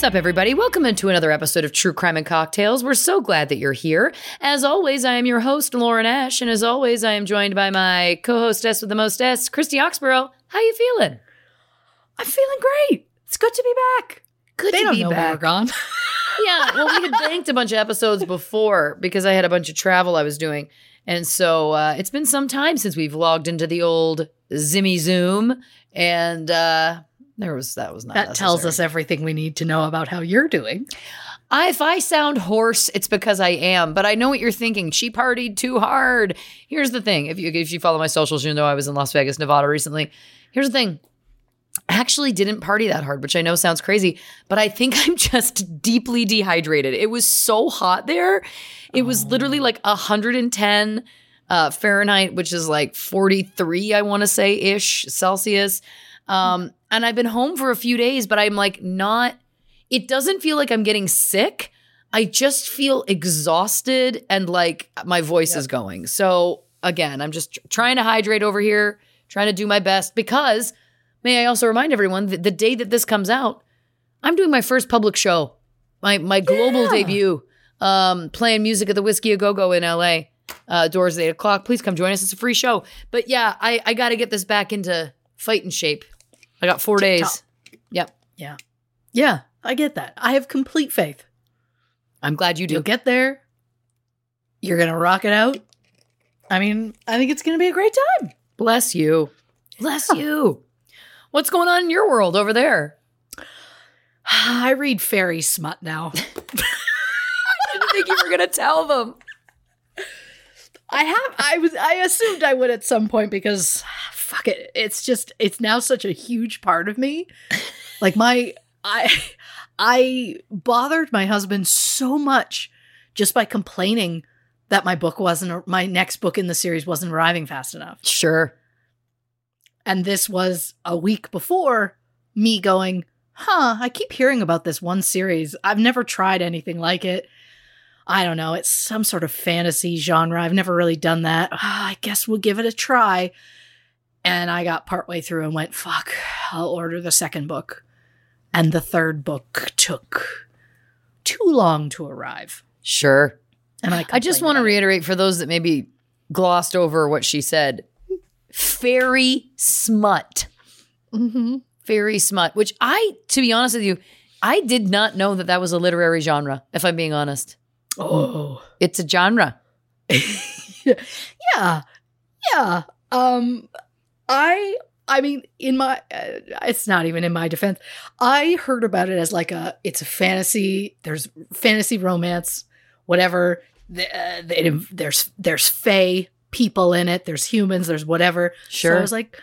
What's up, everybody? Welcome into another episode of True Crime and Cocktails. We're so glad that you're here. As always, I am your host, Lauren Ash, and as always, I am joined by my co-hostess with the most S, Christy Oxborough. How you feeling? I'm feeling great. It's good to be back. Good they to don't be know back. we're gone. yeah, well, we had banked a bunch of episodes before because I had a bunch of travel I was doing. And so uh, it's been some time since we've logged into the old Zimmy Zoom. And uh, there was, that was not that tells us everything we need to know about how you're doing. I, if I sound hoarse, it's because I am. But I know what you're thinking. She partied too hard. Here's the thing: if you if you follow my socials, you know I was in Las Vegas, Nevada recently. Here's the thing: I actually didn't party that hard, which I know sounds crazy, but I think I'm just deeply dehydrated. It was so hot there; it was literally like 110 uh, Fahrenheit, which is like 43, I want to say ish Celsius. Um, and I've been home for a few days, but I'm like not it doesn't feel like I'm getting sick. I just feel exhausted and like my voice is going. So again, I'm just tr- trying to hydrate over here, trying to do my best because may I also remind everyone that the day that this comes out, I'm doing my first public show, my my global debut, um, playing music at the Whisky A Go Go in LA. Uh, doors at eight o'clock. Please come join us. It's a free show. But yeah, I I got to get this back into fighting shape. I got four days. Yep. Yeah. Yeah, I get that. I have complete faith. I'm glad you do. You'll get there. You're going to rock it out. I mean, I think it's going to be a great time. Bless you. Bless you. What's going on in your world over there? I read fairy smut now. I didn't think you were going to tell them. I have I was I assumed I would at some point because fuck it. It's just it's now such a huge part of me. Like my I I bothered my husband so much just by complaining that my book wasn't my next book in the series wasn't arriving fast enough. Sure. And this was a week before me going, huh, I keep hearing about this one series. I've never tried anything like it. I don't know. It's some sort of fantasy genre. I've never really done that. Ah, I guess we'll give it a try. And I got partway through and went, fuck, I'll order the second book. And the third book took too long to arrive. Sure. And I, I just want to reiterate for those that maybe glossed over what she said fairy smut. hmm Fairy smut, which I, to be honest with you, I did not know that that was a literary genre, if I'm being honest. Oh. It's a genre. yeah. Yeah. Um I I mean, in my, uh, it's not even in my defense. I heard about it as like a, it's a fantasy. There's fantasy romance, whatever. The, uh, the- there's there's fae people in it. There's humans. There's whatever. So Sure. I was like,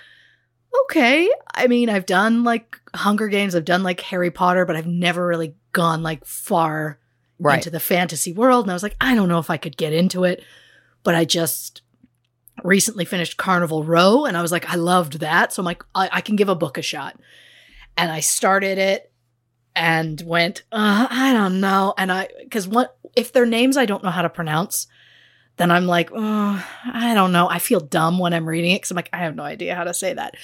okay. I mean, I've done like Hunger Games. I've done like Harry Potter, but I've never really gone like far Right. into the fantasy world. And I was like, I don't know if I could get into it. But I just recently finished Carnival Row and I was like, I loved that. So I'm like, I, I can give a book a shot. And I started it and went, uh, I don't know. And I, because what, if their names I don't know how to pronounce, then I'm like, oh, I don't know. I feel dumb when I'm reading it because I'm like, I have no idea how to say that.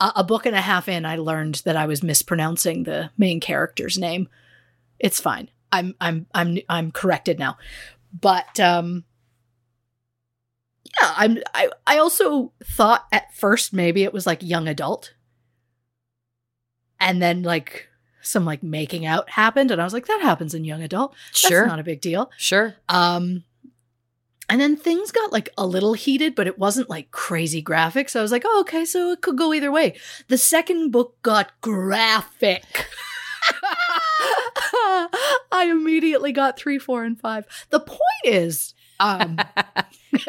Uh, a book and a half in, I learned that I was mispronouncing the main character's name. It's fine. I'm I'm I'm I'm corrected now. But um yeah, I'm I I also thought at first maybe it was like young adult. And then like some like making out happened and I was like that happens in young adult. That's Sure. not a big deal. Sure. Um and then things got like a little heated, but it wasn't like crazy graphic. So I was like, oh, okay, so it could go either way. The second book got graphic. I immediately got three, four, and five. The point is, um,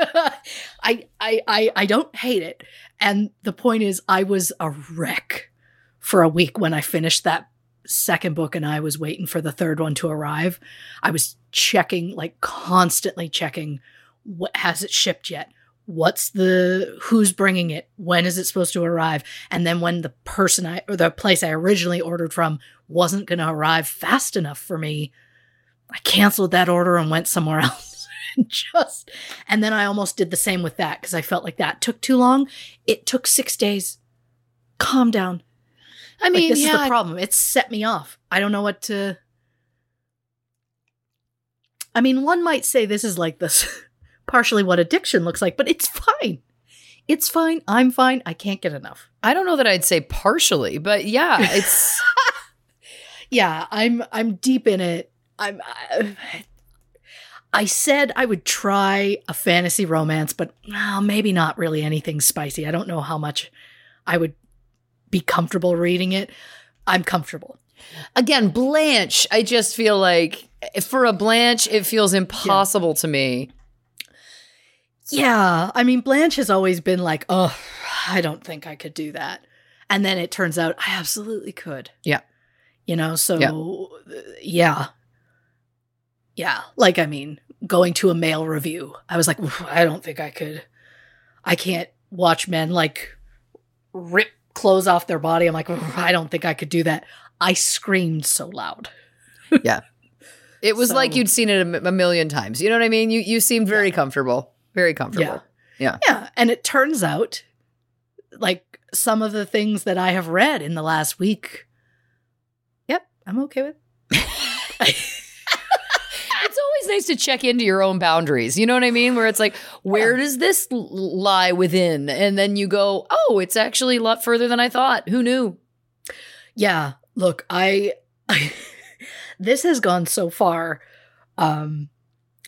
I, I, I, I don't hate it. And the point is, I was a wreck for a week when I finished that second book and I was waiting for the third one to arrive. I was checking, like constantly checking, what has it shipped yet? What's the who's bringing it? When is it supposed to arrive? And then when the person I or the place I originally ordered from wasn't going to arrive fast enough for me, I canceled that order and went somewhere else. And just and then I almost did the same with that because I felt like that took too long. It took six days. Calm down. I Like, mean, this yeah, is the problem. It set me off. I don't know what to. I mean, one might say this is like this, partially what addiction looks like, but it's fine. It's fine. I'm fine. I can't get enough. I don't know that I'd say partially, but yeah, it's Yeah, I'm. I'm deep in it. I'm. I, I said I would try a fantasy romance, but well, maybe not really anything spicy. I don't know how much I would be comfortable reading it. I'm comfortable. again Blanche. I just feel like for a Blanche, it feels impossible to me. Yeah, I mean, Blanche has always been like, oh, I don't think I could do that. And then it turns out I absolutely could. Yeah. You know, so Yeah. uh, yeah. Yeah. Like, I mean, going to a male review, I was like, I don't think I could. I can't watch men like rip clothes off their body. I'm like, I don't think I could do that. I screamed so loud. Yeah. It was So- like you'd seen it a million times. You know what I mean? You you seemed very comfortable, very comfortable. Yeah. Yeah. Yeah. And it turns out, like some of the things that I have read in the last week, yep, I'm okay with. It's always nice to check into your own boundaries. You know what I mean? Where it's like, where does this lie within? And then you go, oh, it's actually a lot further than I thought. Who knew? Yeah. Look, I, this has gone so far. Um,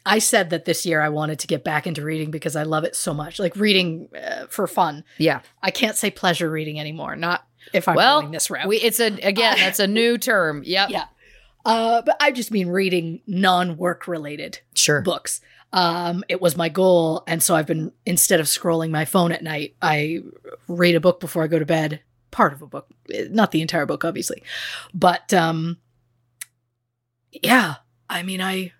I said that this year I wanted to get back into reading because I love it so much, like reading uh, for fun. Yeah. I can't say pleasure reading anymore. Not if I'm well, going this route. we, it's a again, that's a new term. Yep. yeah. Uh, but I just mean reading non-work related Sure. books. Um, it was my goal, and so I've been instead of scrolling my phone at night, I read a book before I go to bed. Part of a book, not the entire book, obviously, but um, yeah. I mean, I,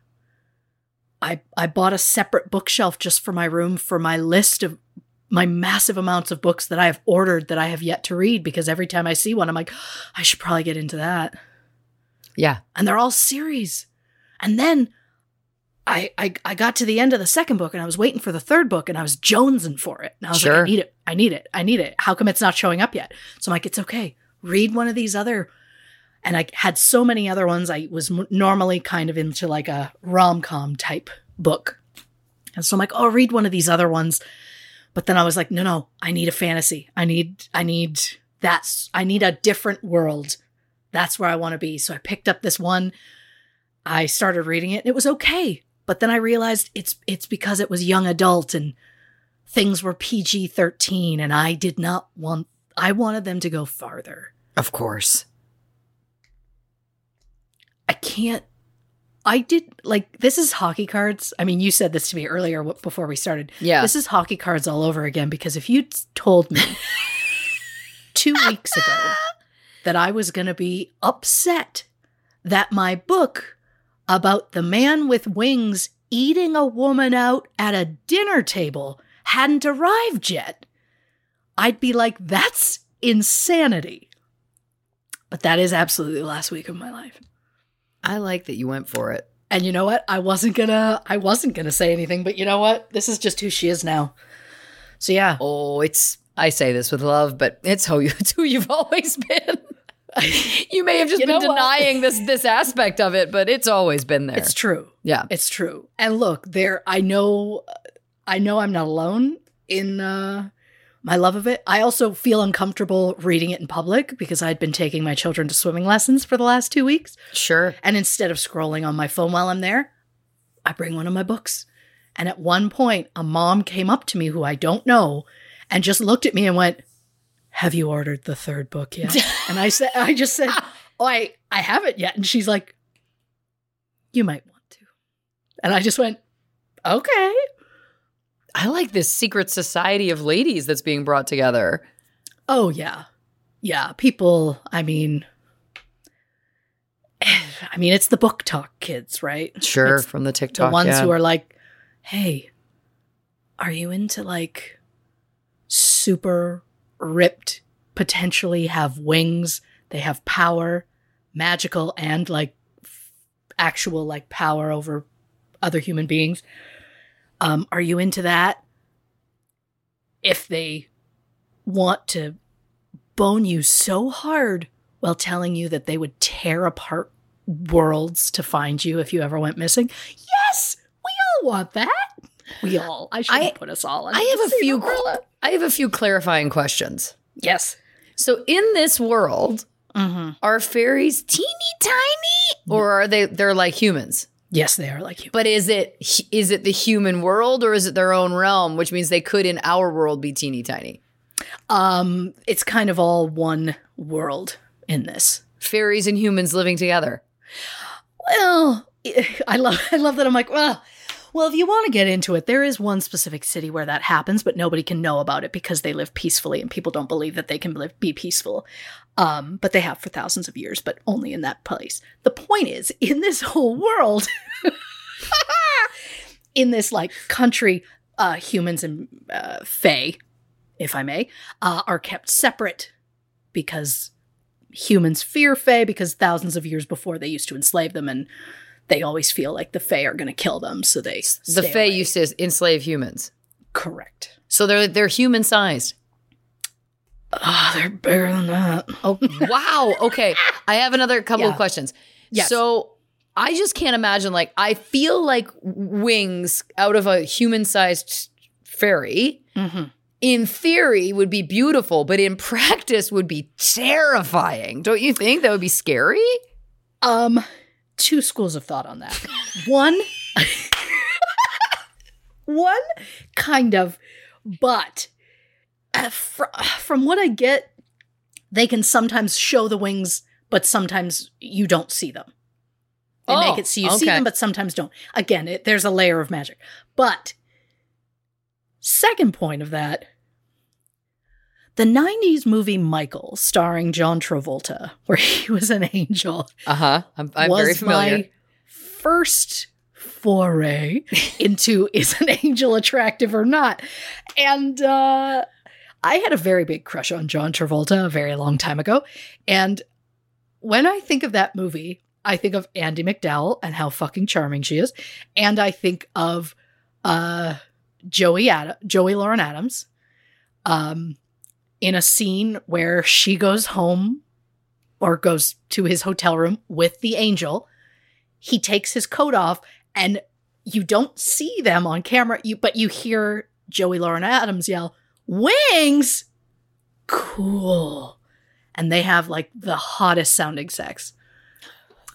I, I bought a separate bookshelf just for my room for my list of my massive amounts of books that I have ordered that I have yet to read. Because every time I see one, I'm like, I should probably get into that Yeah. and they're all series. And then I, I I got to the end of the second book and I was waiting for the third book and I was jonesing for it. And I was like, I need it. I need it. I need it. How come it's not showing up yet? So I'm like, it's okay. Read one of these other. And I had so many other ones. I was m- normally kind of into like a rom com type book. And so I'm like, oh, read one of these other ones. But then I was like, no, no, I need a fantasy. I need, I need that's, I need a different world. That's where I want to be. So I picked up this one. I started reading it and it was okay. But then I realized it's it's because it was young adult and things were PG-13 and I did not want I wanted them to go farther. Of course. I can't. I did like this is hockey cards. I mean, you said this to me earlier w- before we started. Yeah. This is hockey cards all over again because if you told me two weeks ago that I was going to be upset that my book about the man with wings eating a woman out at a dinner table hadn't arrived yet, I'd be like, that's insanity. But that is absolutely the last week of my life. I like that you went for it. And you know what? I wasn't gonna I wasn't gonna say anything, but you know what? This is just who she is now. So yeah. Oh, it's I say this with love, but it's who you it's who you've always been. you may have just You been denying this this aspect of it, but it's always been there. It's true. yeah. It's true. And look, there I know I know I'm not alone in uh my love of it. I also feel uncomfortable reading it in public because I'd been taking my children to swimming lessons for the last 2 weeks. Sure. And instead of scrolling on my phone while I'm there, I bring one of my books. And at one point, a mom came up to me who I don't know and just looked at me and went, Have you ordered the third book yet? and I said, I just said, Oh, I, I haven't yet. And she's like, You might want to. And I just went, Okay. I like this secret society of ladies that's being brought together. Oh, yeah. Yeah. People, I mean, I mean, it's the book talk kids, right? Sure, It's from the TikTok. the ones yeah. who are like, "Hey, are you into like super ripped, potentially have wings, they have power, magical and like f- actual like power over other human beings? Um, are you into that? If they want to bone you so hard while telling you that they would tear apart worlds to find you if you ever went missing. Yes, we all want that. We all. I shouldn't I- put us all. I have a few umbrella. I have a few clarifying questions. Yes. So in this world, Mm-hmm. are fairies teeny tiny or are they they're like humans? Yes, they are like humans. But is it is it the human world or is it their own realm, which means they could in our world be teeny tiny? Um, it's kind of all one world in this. Fairies and humans living together. Well, I love I love that I'm like, well, well, if you want to get into it, there is one specific city where that happens, but nobody can know about it because they live peacefully and people don't believe that they can live be peaceful. Um, but they have for thousands of years, but only in that place. The point is, in this whole world, in this like country, uh, humans and uh, fae, if I may, uh, are kept separate because humans fear fae because thousands of years before they used to enslave them and they always feel like the fae are going to kill them so they The Fae away. used to enslave humans. correct So they're they're human sized. oh they're bigger than that Oh wow. Okay. I have another couple of questions. Yes. So I just can't imagine like I feel like wings out of a human sized fairy Mhm. in theory would be beautiful, but in practice would be terrifying. Don't you think that would be scary? um two schools of thought on that. One one kind of but uh, fr- from what i get they can sometimes show the wings but sometimes you don't see them. They Oh, make it so you see them but sometimes don't. Again it, there's a layer of magic. But second point of that the 90s movie michael starring john travolta where he was an angel Uh-huh. I'm, I'm was very familiar. my first foray into is an angel attractive or not. And uh, I had a very big crush on John Travolta a very long time ago. And when I think of that movie, I think of Andie MacDowell and how fucking charming she is. And I think of uh, Joey Ad- Joey Lauren Adams um, in a scene where she goes home or goes to his hotel room with the angel. He takes his coat off and you don't see them on camera, you but you hear Joey Lauren Adams yell, "Wings!" Cool. And they have like the hottest sounding sex.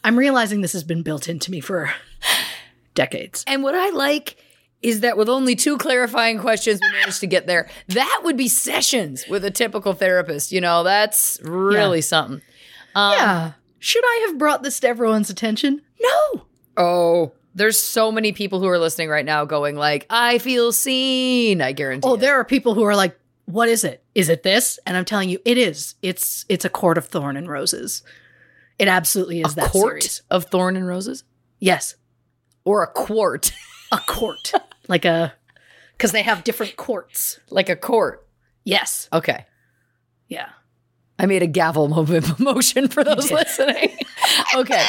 I'm realizing this has been built into me for decades. And what I like is that with only two clarifying questions, we managed to get there. That would be sessions with a typical therapist. You know, that's really Yeah. something. Um, yeah. Should I have brought this to everyone's attention? No. Oh, there's so many people who are listening right now going like, I feel seen. I guarantee. Oh, it. there are people who are like, "What is it? Is it this?" And I'm telling you, it is. It's it's a court of thorn and roses. It absolutely is a that court series. of thorn and roses Yes, or a quart, a court, like a because they have different courts. like a court. Yes. Okay. Yeah. I made a gavel mo- motion for those listening. okay.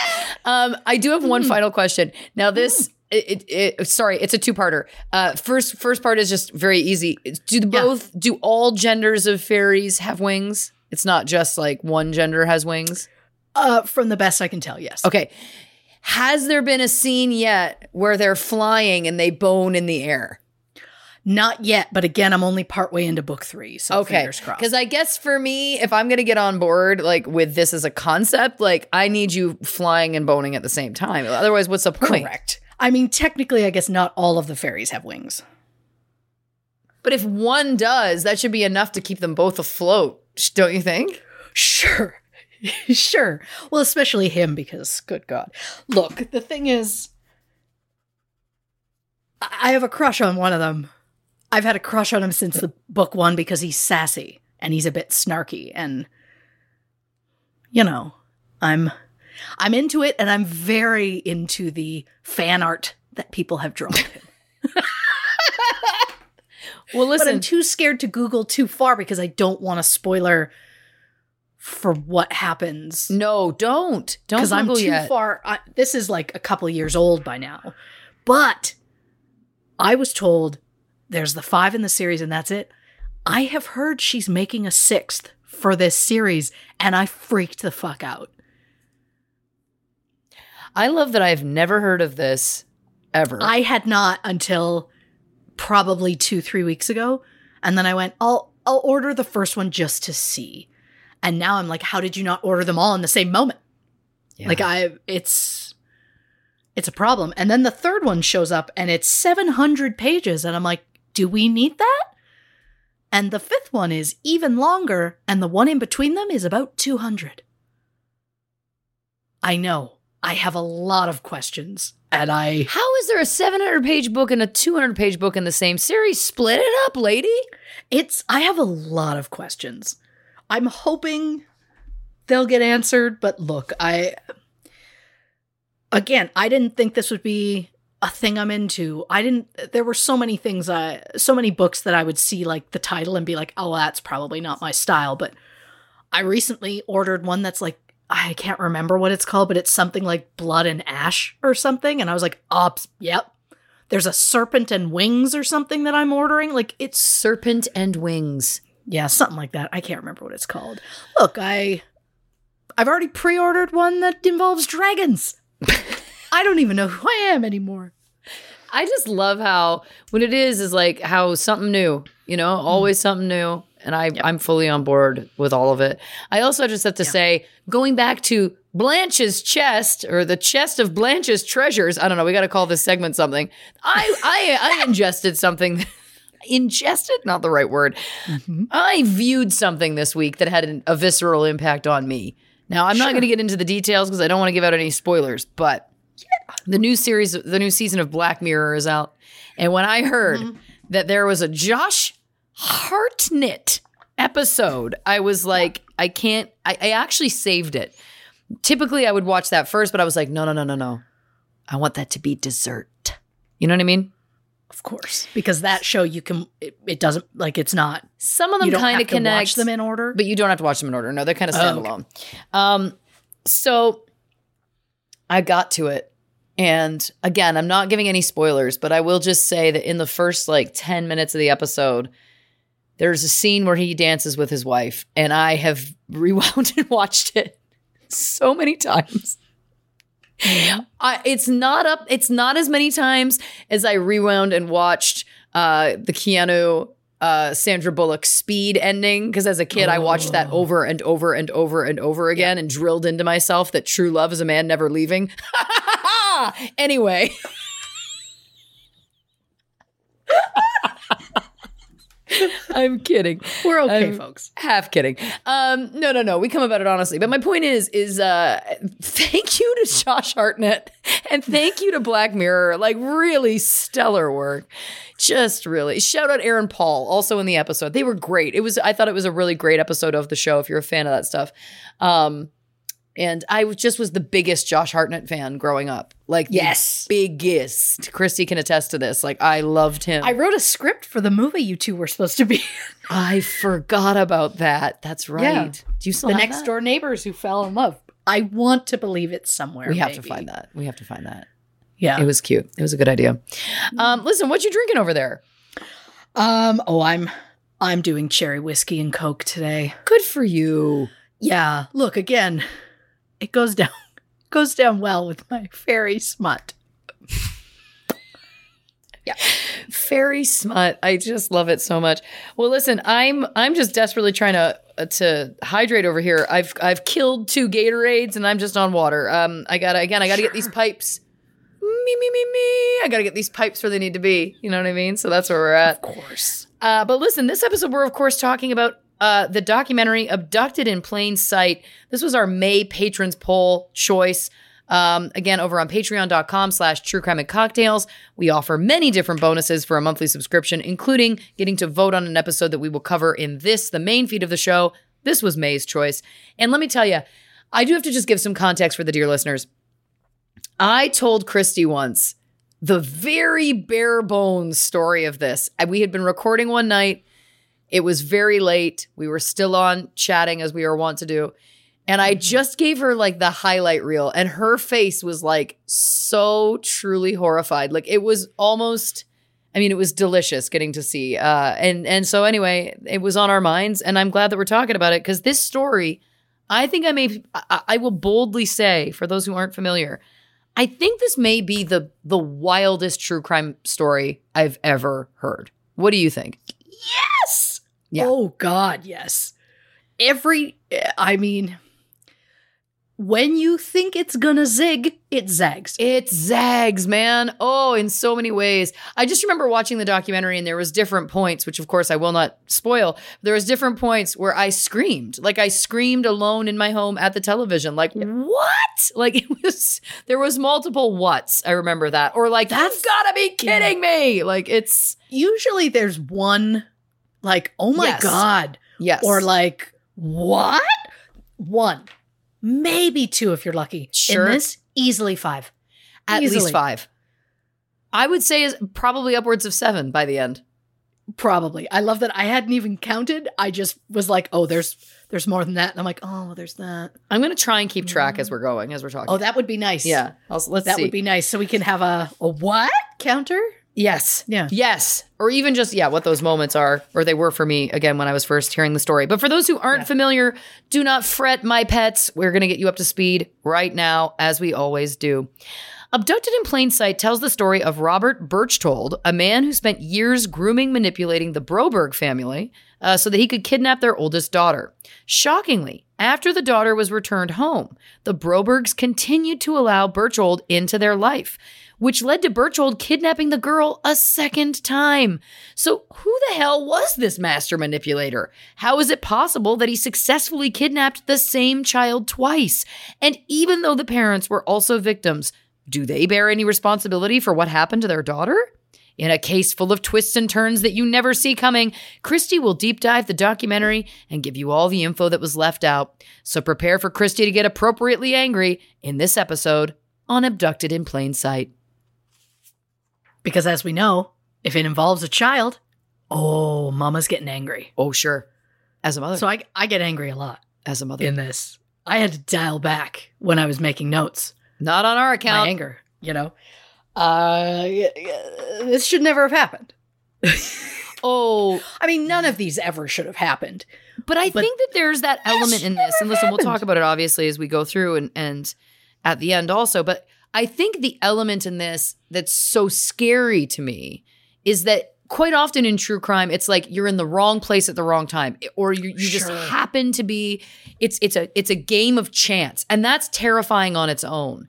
Um, I do have one final question. Now, this, it, it, it, sorry, it's a two-parter. Uh, first, first part is just very easy. Do the Yeah. both? Do all genders of fairies have wings? It's not just like one gender has wings. Uh, from the best I can tell, yes. Okay. Has there been a scene yet where they're flying and they bone in the air? Not yet, but again, I'm only partway into book three, so Okay. fingers crossed. Because I guess for me, if I'm gonna get on board like with this as a concept, like I need you flying and boning at the same time. Otherwise, what's the point? correct. I mean, technically, I guess not all of the fairies have wings. But if one does, that should be enough to keep them both afloat, don't you think? Sure. sure. Well, especially him because good god. Look, the thing is I have a crush on one of them. I've had a crush on him since the book 1 because he's sassy and he's a bit snarky and you know, I'm I'm into it and I'm very into the fan art that people have drawn. Well, but I'm too scared to Google too far because I don't want a spoiler for what happens. no, don't. Don't because I'm too yet. far. I, this is like a couple years old by now, but I was told there's the five in the series and that's it. I have heard she's making a sixth for this series, and I freaked the fuck out. I love that I've never heard of this ever. I had not until probably two, three weeks ago, and then I went, "I'll I'll order the first one just to see," and now I'm like, "How did you not order them all in the same moment?" Yeah. Like I, it's it's a problem. And then the third one shows up, and it's 700 pages, and I'm like, "Do we need that?" And the fifth one is even longer, and the one in between them is about 200. I know. I have a lot of questions, and I How is there a 700 page book and a 200 page book in the same series? Split it up, lady. It's I have a lot of questions. I'm hoping they'll get answered, but look, I again, I didn't think this would be a thing I'm into. I didn't there were so many things I so many books that I would see like the title and be like, "Oh, that's probably not my style." But I recently ordered one that's like I can't remember what it's called, but it's something like Blood and Ash or something, and I was like, "Ops, yep." There's a serpent and wings or something that I'm ordering. Like it's Serpent and wings. Yeah, something like that. I can't remember what it's called. Look, I I've already pre-ordered one that involves dragons. I don't even know who I am anymore. I just love how when it is is like how something new, you know, mm-hmm. always something new. And I, I'm fully on board with all of it. I also just have to say, going back to Blanche's chest or the chest of Blanche's treasures. I don't know. We got to call this segment something. I, I, I ingested something. Ingested, not the right word. Mm-hmm. I viewed something this week that had an, a visceral impact on me. Now, I'm not going to get into the details because I don't want to give out any spoilers, but the new series, the new season of Black Mirror is out. And when I heard mm-hmm. that there was a Josh Hartnett episode, I was like, I can't, I, I actually saved it. Typically, I would watch that first, but I was like, no, no, no, no, no. I want that to be dessert. You know what I mean? Of course, because that show you can it, it doesn't like it's not Some of them kind of connect watch them in order. but you don't have to watch them in order. No, they're kind of Oh, okay. standalone. Um, so I got to it. And again, I'm not giving any spoilers, but I will just say that in the first like 10 minutes of the episode, there's a scene where he dances with his wife, and I have rewound and watched it so many times. I, it's not up. It's not as many times as I rewound and watched uh, the Keanu uh, Sandra Bullock Speed ending because as a kid I watched that over and over and over and over again and drilled into myself that true love is a man never leaving. anyway, I'm kidding. We're okay, I'm folks. Half kidding. Um, no, no, no. We come about it honestly. But my point is, is uh, thank you to Josh Hartnett and thank you to Black Mirror. Like really stellar work. Just really shout out Aaron Paul also in the episode. They were great. It was. I thought it was a really great episode of the show. If you're a fan of that stuff. Um, and I just was the biggest Josh Hartnett fan growing up. Like the Yes. biggest. Christy can attest to this. Like I loved him. I wrote a script for the movie you two were supposed to be. I forgot about that. That's right. Yeah. Do you still the next that? door neighbors who fell in love. I want to believe it's somewhere. We have to find that. We have to find that. Yeah. It was cute. It was a good idea. Um, listen, what you drinking over there? um. Oh, I'm. I'm doing cherry whiskey and coke today. Good for you. Yeah. Look again. It goes down. Goes down well with my fairy smut. Yeah. Fairy smut. I just love it so much. Well, listen, I'm I'm just desperately trying to uh, to hydrate over here. I've I've killed two Gatorades and I'm just on water. Um, I gotta again. I gotta get these pipes. Me me me me. I gotta get these pipes where they need to be. You know what I mean? So that's where we're at. Of course. Uh, but listen, this episode we're of course talking about uh, the documentary "Abducted in Plain Sight." This was our May patrons poll choice. Um, again, over on patreon.com slash true crime and cocktails, we offer many different bonuses for a monthly subscription, including getting to vote on an episode that we will cover in this, the main feed of the show. This was May's choice. And let me tell you, I do have to just give some context for the dear listeners. I told Christy once the very bare bones story of this. We had been recording one night. It was very late. We were still on chatting as we are wont to do. And I just gave her like the highlight reel, and her face was like so truly horrified. Like it was almost, I mean, it was delicious getting to see. Uh, and and so anyway, it was on our minds, and I'm glad that we're talking about it because this story, I think I may, I, I will boldly say for those who aren't familiar, I think this may be the the wildest true crime story I've ever heard. What do you think? Yes. Yeah. Oh God, yes. Every. I mean, when you think it's gonna zig, it zags. It zags, man. Oh, in so many ways. I just remember watching the documentary and there was different points, which of course I will not spoil. There was different points where I screamed. Like I screamed alone in my home at the television. Like, what? Like it was there was multiple whats. I remember that. Or like, That's- you've gotta be kidding me. Like it's Usually, there's one, like, oh my Yes. God, yes. or like, what? One, maybe two if you're lucky. Sure. In this, easily five. at easily. least five. I would say is probably upwards of seven by the end. Probably. I love that I hadn't even counted. I just was like, oh, there's there's more than that. And I'm like, oh, there's that. I'm gonna try and keep track as mm. we're going, as we're talking. Oh, that would be nice. yeah. I'll, let's That see. would be nice. So we can have a, a what counter? Yes. Yeah. Yes. Or even just, yeah, what those moments are, or they were for me again when I was first hearing the story. But for those who aren't familiar, do not fret, my pets. We're going to get you up to speed right now, as we always do. Abducted in Plain Sight tells the story of Robert Berchtold, a man who spent years grooming, manipulating the Broberg family uh, so that he could kidnap their oldest daughter. Shockingly, after the daughter was returned home, the Brobergs continued to allow Berchtold into their life, which led to Berchtold kidnapping the girl a second time. So, who the hell was this master manipulator? How is it possible that he successfully kidnapped the same child twice? And even though the parents were also victims, do they bear any responsibility for what happened to their daughter? In a case full of twists and turns that you never see coming, Christy will deep dive the documentary and give you all the info that was left out. So prepare for Christy to get appropriately angry in this episode on Abducted in Plain Sight. Because as we know, if it involves a child, oh, mama's getting angry. Oh, sure. As a mother. So I, I get angry a lot as a mother. in this. I had to dial back when I was making notes. Not on our account. My anger, you know? Uh, this should never have happened. Oh, I mean, none of these ever should have happened. But I But think that there's that element in this. And listen, we'll talk about it obviously as we go through and, and at the end also. But I think the element in this that's so scary to me is that quite often in true crime, it's like you're in the wrong place at the wrong time. Or you, you just Sure. happen to be it's it's a it's a game of chance. And that's terrifying on its own.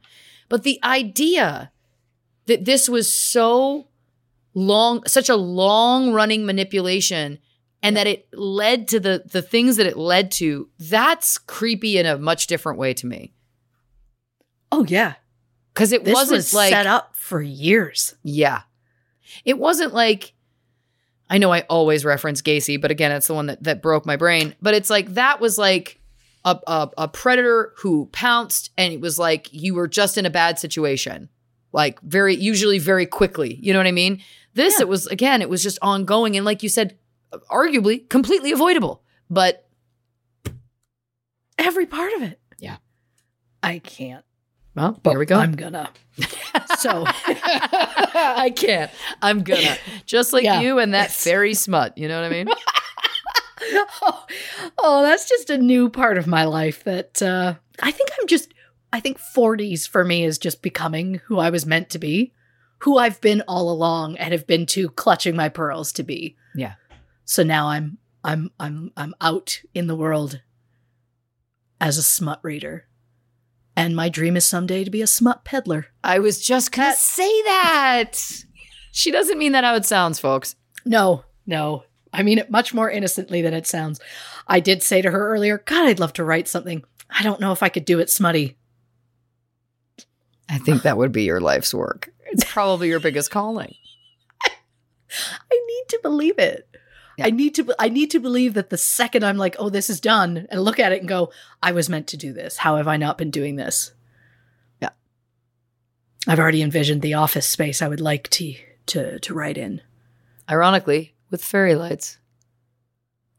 But the idea that this was so long such a long running manipulation and that it led to the the things that it led to. That's creepy in a much different way to me Oh yeah. Because it This wasn't was like set up for years. Yeah. It wasn't like I know I always reference Gacy, but again, it's the one that, that broke my brain. But it's like that was like a, a, a predator who pounced and it was like you were just in a bad situation. Like very usually very quickly. You know what I mean? This Yeah. it was again, it was just ongoing and like you said, arguably completely avoidable. But Every part of it. Yeah. I can't. Well, But here we go. I'm gonna. So I can't. I'm gonna. Just like Yeah. you and that fairy smut. You know what I mean? oh, oh, that's just a new part of my life that uh, I think I'm just, I think 40s for me is just becoming who I was meant to be, who I've been all along and have been too clutching my pearls to be. Yeah. So now I'm, I'm, I'm, I'm out in the world as a smut reader. And my dream is someday to be a smut peddler. I was just gonna say that. She doesn't mean that how it sounds, folks. No, no. I mean it much more innocently than it sounds. I did say to her earlier, God, I'd love to write something. I don't know if I could do it smutty. I think that would be your life's work. It's probably your biggest calling. I need to believe it. I need to I need to believe that the second I'm like, "Oh, this is done," and look at it and go, "I was meant to do this. How have I not been doing this?" Yeah. I've already envisioned the office space I would like to to to write in. Ironically, with fairy lights.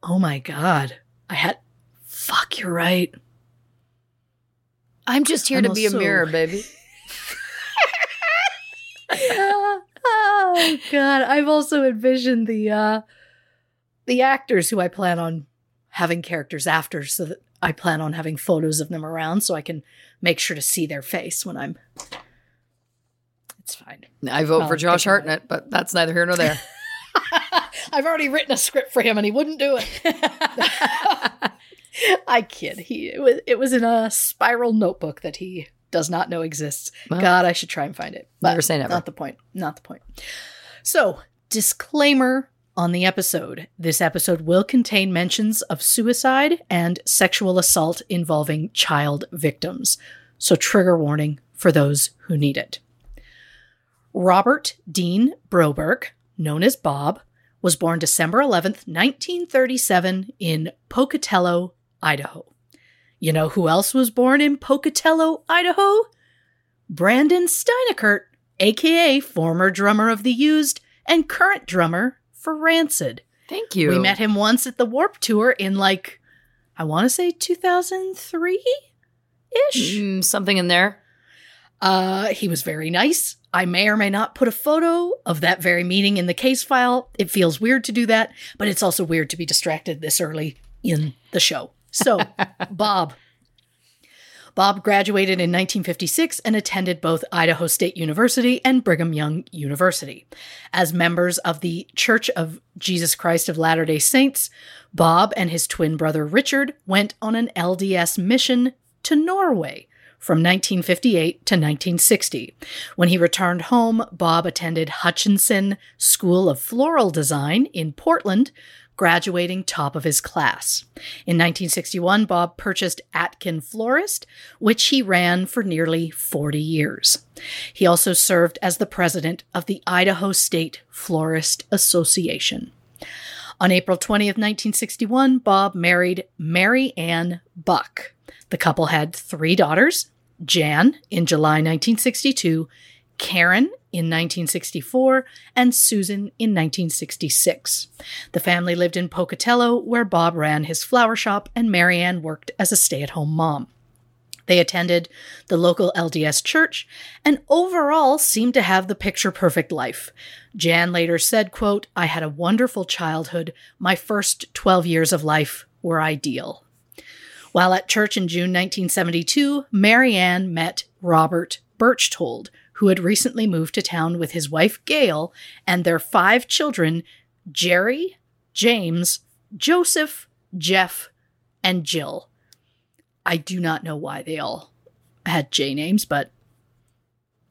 Oh my god. I had fuck, you're right. I'm just here I'm to be a mirror, baby. oh god i've also envisioned the uh the actors who i plan on having characters after so that i plan on having photos of them around so i can make sure to see their face when i'm it's fine. I vote Well, for Josh Hartnett, but that's neither here nor there. i've already written a script for him and he wouldn't do it. I kid he it was, it was in a spiral notebook that he does not know exists. Well, god i should try and find it. never say never. not the point not the point. So disclaimer on the episode. This episode will contain mentions of suicide and sexual assault involving child victims. So trigger warning for those who need it. Robert dean broberg known as bob was born december 11th 1937 in pocatello idaho. You know who else was born in Pocatello, Idaho? Branden Steineckert, aka former drummer of The Used and current drummer for Rancid. Thank you. We met him once at the Warp Tour in like, I want to say 2003 ish. Mm, something in there. Uh, he was very nice. I may or may not put a photo of that very meeting in the case file. It feels weird to do that, but it's also weird to be distracted this early in the show. So, Bob. Bob graduated in 1956 and attended both Idaho State University and Brigham Young University. As members of the Church of Jesus Christ of Latter day Saints, Bob and his twin brother Richard went on an LDS mission to Norway from 1958 to 1960. When he returned home, Bob attended Hutchinson School of Floral Design in Portland, graduating top of his class. In 1961, Bob purchased Atkin Florist, which he ran for nearly 40 years. He also served as the president of the Idaho State Florist Association. On April 20th, 1961, Bob married Mary Ann Buck. The couple had three daughters Jan in July 1962, Karen in 1964, and Susan in 1966. The family lived in Pocatello, where Bob ran his flower shop and Marianne worked as a stay at home mom. They attended the local LDS church and overall seemed to have the picture perfect life. Jan later said, quote, I had a wonderful childhood. My first 12 years of life were ideal. While at church in June 1972, Marianne met Robert Berchtold, who had recently moved to town with his wife Gail and their five children, Jerry, James, Joseph, Jeff, and Jill. I do not know why they all had J names, but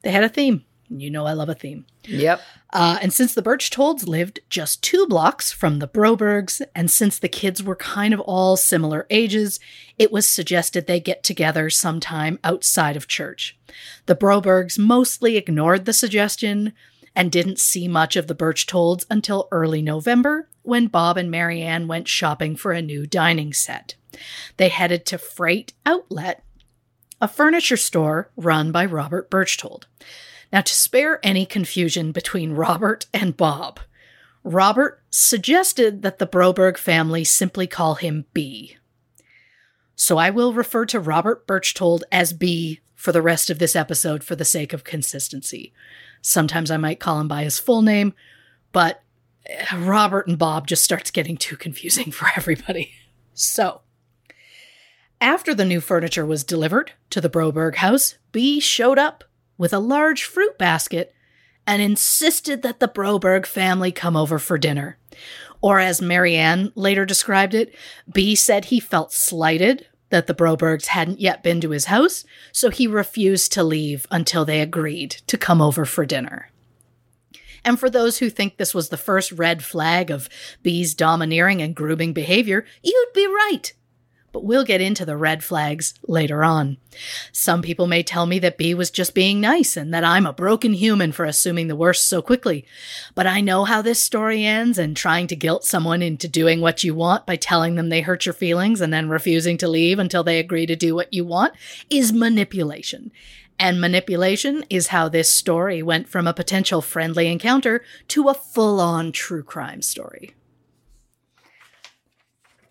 they had a theme. You know I love a theme. Yep. Uh, and since the Berchtolds lived just two blocks from the Brobergs, and since the kids were kind of all similar ages, it was suggested they get together sometime outside of church. The Brobergs mostly ignored the suggestion and didn't see much of the Berchtolds until early November when Bob and Marianne went shopping for a new dining set. They headed to Freight Outlet, a furniture store run by Robert Berchtold. Now, to spare any confusion between Robert and Bob, Robert suggested that the Broberg family simply call him B. So I will refer to Robert Berchtold as B for the rest of this episode for the sake of consistency. Sometimes I might call him by his full name, but eh, Robert and Bob just starts getting too confusing for everybody. So, after the new furniture was delivered to the Broberg house, B showed up with a large fruit basket and insisted that the Broberg family come over for dinner. Or, as Marianne later described it, B said he felt slighted that the Brobergs hadn't yet been to his house, so he refused to leave until they agreed to come over for dinner. And for those who think this was the first red flag of B's domineering and grooming behavior, you'd be right but we'll get into the red flags later on. Some people may tell me that B was just being nice and that I'm a broken human for assuming the worst so quickly. But I know how this story ends, and trying to guilt someone into doing what you want by telling them they hurt your feelings and then refusing to leave until they agree to do what you want is manipulation. And manipulation is how this story went from a potential friendly encounter to a full on true crime story.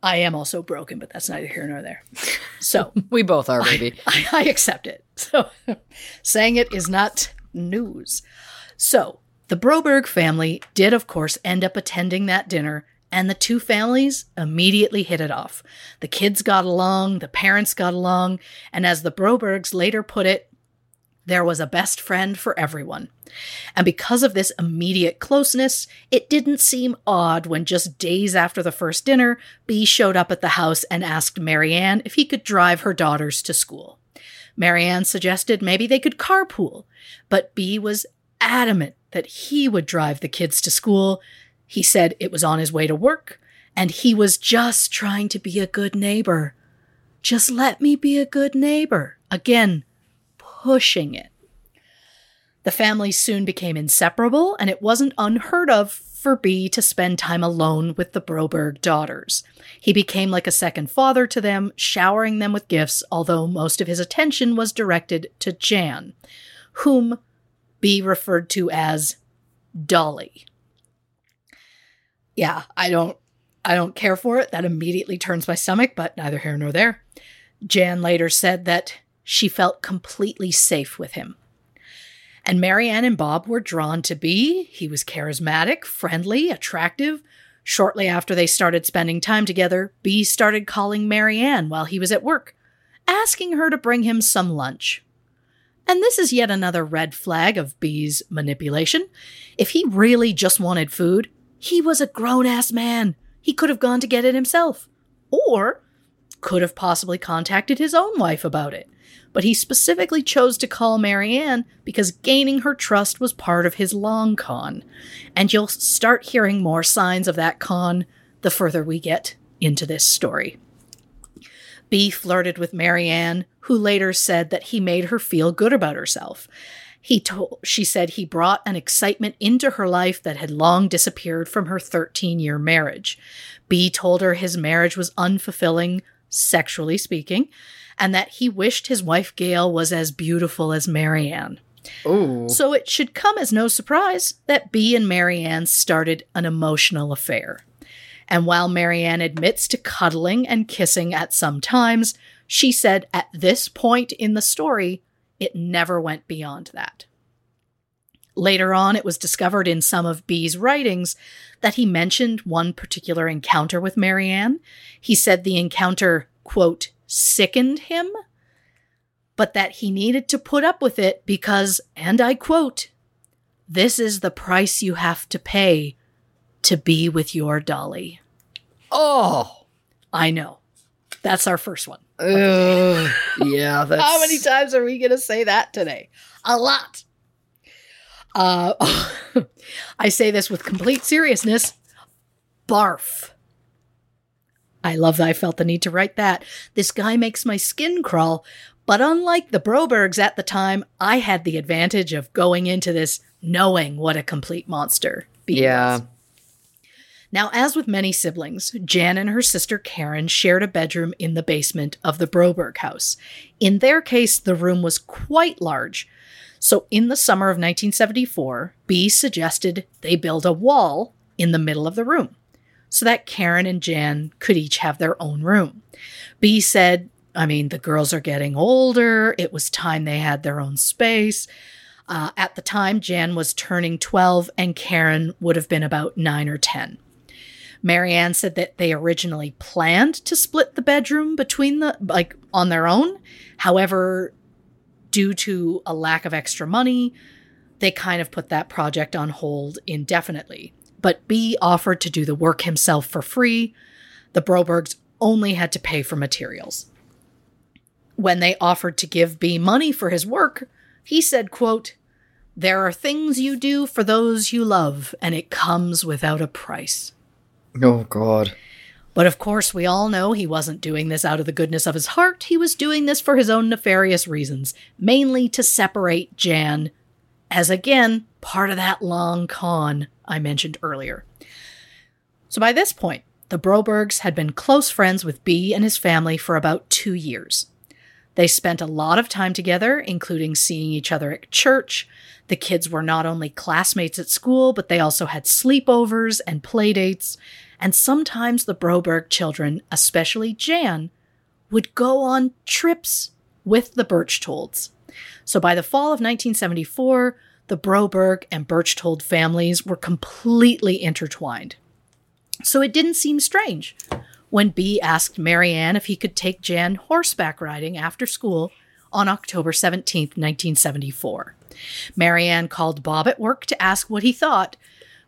I am also broken, but that's neither here nor there. So We both are, baby. I, I accept it. So saying it is not news. So the Broberg family did, of course, end up attending that dinner, and the two families immediately hit it off. The kids got along, the parents got along, and as the Brobergs later put it, there was a best friend for everyone. And because of this immediate closeness, it didn't seem odd when just days after the first dinner, B showed up at the house and asked Marianne if he could drive her daughters to school. Marianne suggested maybe they could carpool, but B was adamant that he would drive the kids to school. He said it was on his way to work, and he was just trying to be a good neighbor. Just let me be a good neighbor. Again, pushing it. The family soon became inseparable, and it wasn't unheard of for B to spend time alone with the Broberg daughters. He became like a second father to them, showering them with gifts, although most of his attention was directed to Jan, whom B referred to as Dolly. Yeah, I don't I don't care for it. That immediately turns my stomach, but neither here nor there. Jan later said that she felt completely safe with him. And Marianne and Bob were drawn to B. He was charismatic, friendly, attractive. Shortly after they started spending time together, B started calling Marianne while he was at work, asking her to bring him some lunch. And this is yet another red flag of B's manipulation. If he really just wanted food, he was a grown ass man. He could have gone to get it himself. Or could have possibly contacted his own wife about it but he specifically chose to call Marianne because gaining her trust was part of his long con. And you'll start hearing more signs of that con the further we get into this story. B flirted with Marianne, who later said that he made her feel good about herself. He told she said he brought an excitement into her life that had long disappeared from her 13-year marriage. B told her his marriage was unfulfilling, sexually speaking, and that he wished his wife Gail was as beautiful as Marianne. Ooh. So it should come as no surprise that B and Marianne started an emotional affair. And while Marianne admits to cuddling and kissing at some times, she said at this point in the story, it never went beyond that. Later on, it was discovered in some of B's writings that he mentioned one particular encounter with Marianne. He said the encounter, quote, sickened him, but that he needed to put up with it because, and I quote, this is the price you have to pay to be with your dolly. Oh. I know. That's our first one. Ugh. yeah. That's... How many times are we going to say that today? A lot. Uh, I say this with complete seriousness. Barf. I love that I felt the need to write that. This guy makes my skin crawl. But unlike the Brobergs at the time, I had the advantage of going into this knowing what a complete monster B Yeah. was. Now, as with many siblings, Jan and her sister Karen shared a bedroom in the basement of the Broberg house. In their case, the room was quite large. So, in the summer of 1974, B suggested they build a wall in the middle of the room so that Karen and Jan could each have their own room. B said, I mean, the girls are getting older. It was time they had their own space. Uh, at the time, Jan was turning 12 and Karen would have been about 9 or 10. Marianne said that they originally planned to split the bedroom between the, like, on their own. However, due to a lack of extra money, they kind of put that project on hold indefinitely. But B offered to do the work himself for free. The Brobergs only had to pay for materials. When they offered to give B money for his work, he said, quote, There are things you do for those you love, and it comes without a price. Oh God. But of course, we all know he wasn't doing this out of the goodness of his heart. He was doing this for his own nefarious reasons, mainly to separate Jan, as again, part of that long con I mentioned earlier. So by this point, the Brobergs had been close friends with B and his family for about two years. They spent a lot of time together, including seeing each other at church. The kids were not only classmates at school, but they also had sleepovers and playdates. And sometimes the Broberg children, especially Jan, would go on trips with the Berchtolds. So by the fall of 1974, the Broberg and Berchtold families were completely intertwined. So it didn't seem strange when B asked Marianne if he could take Jan horseback riding after school on October 17, 1974. Marianne called Bob at work to ask what he thought,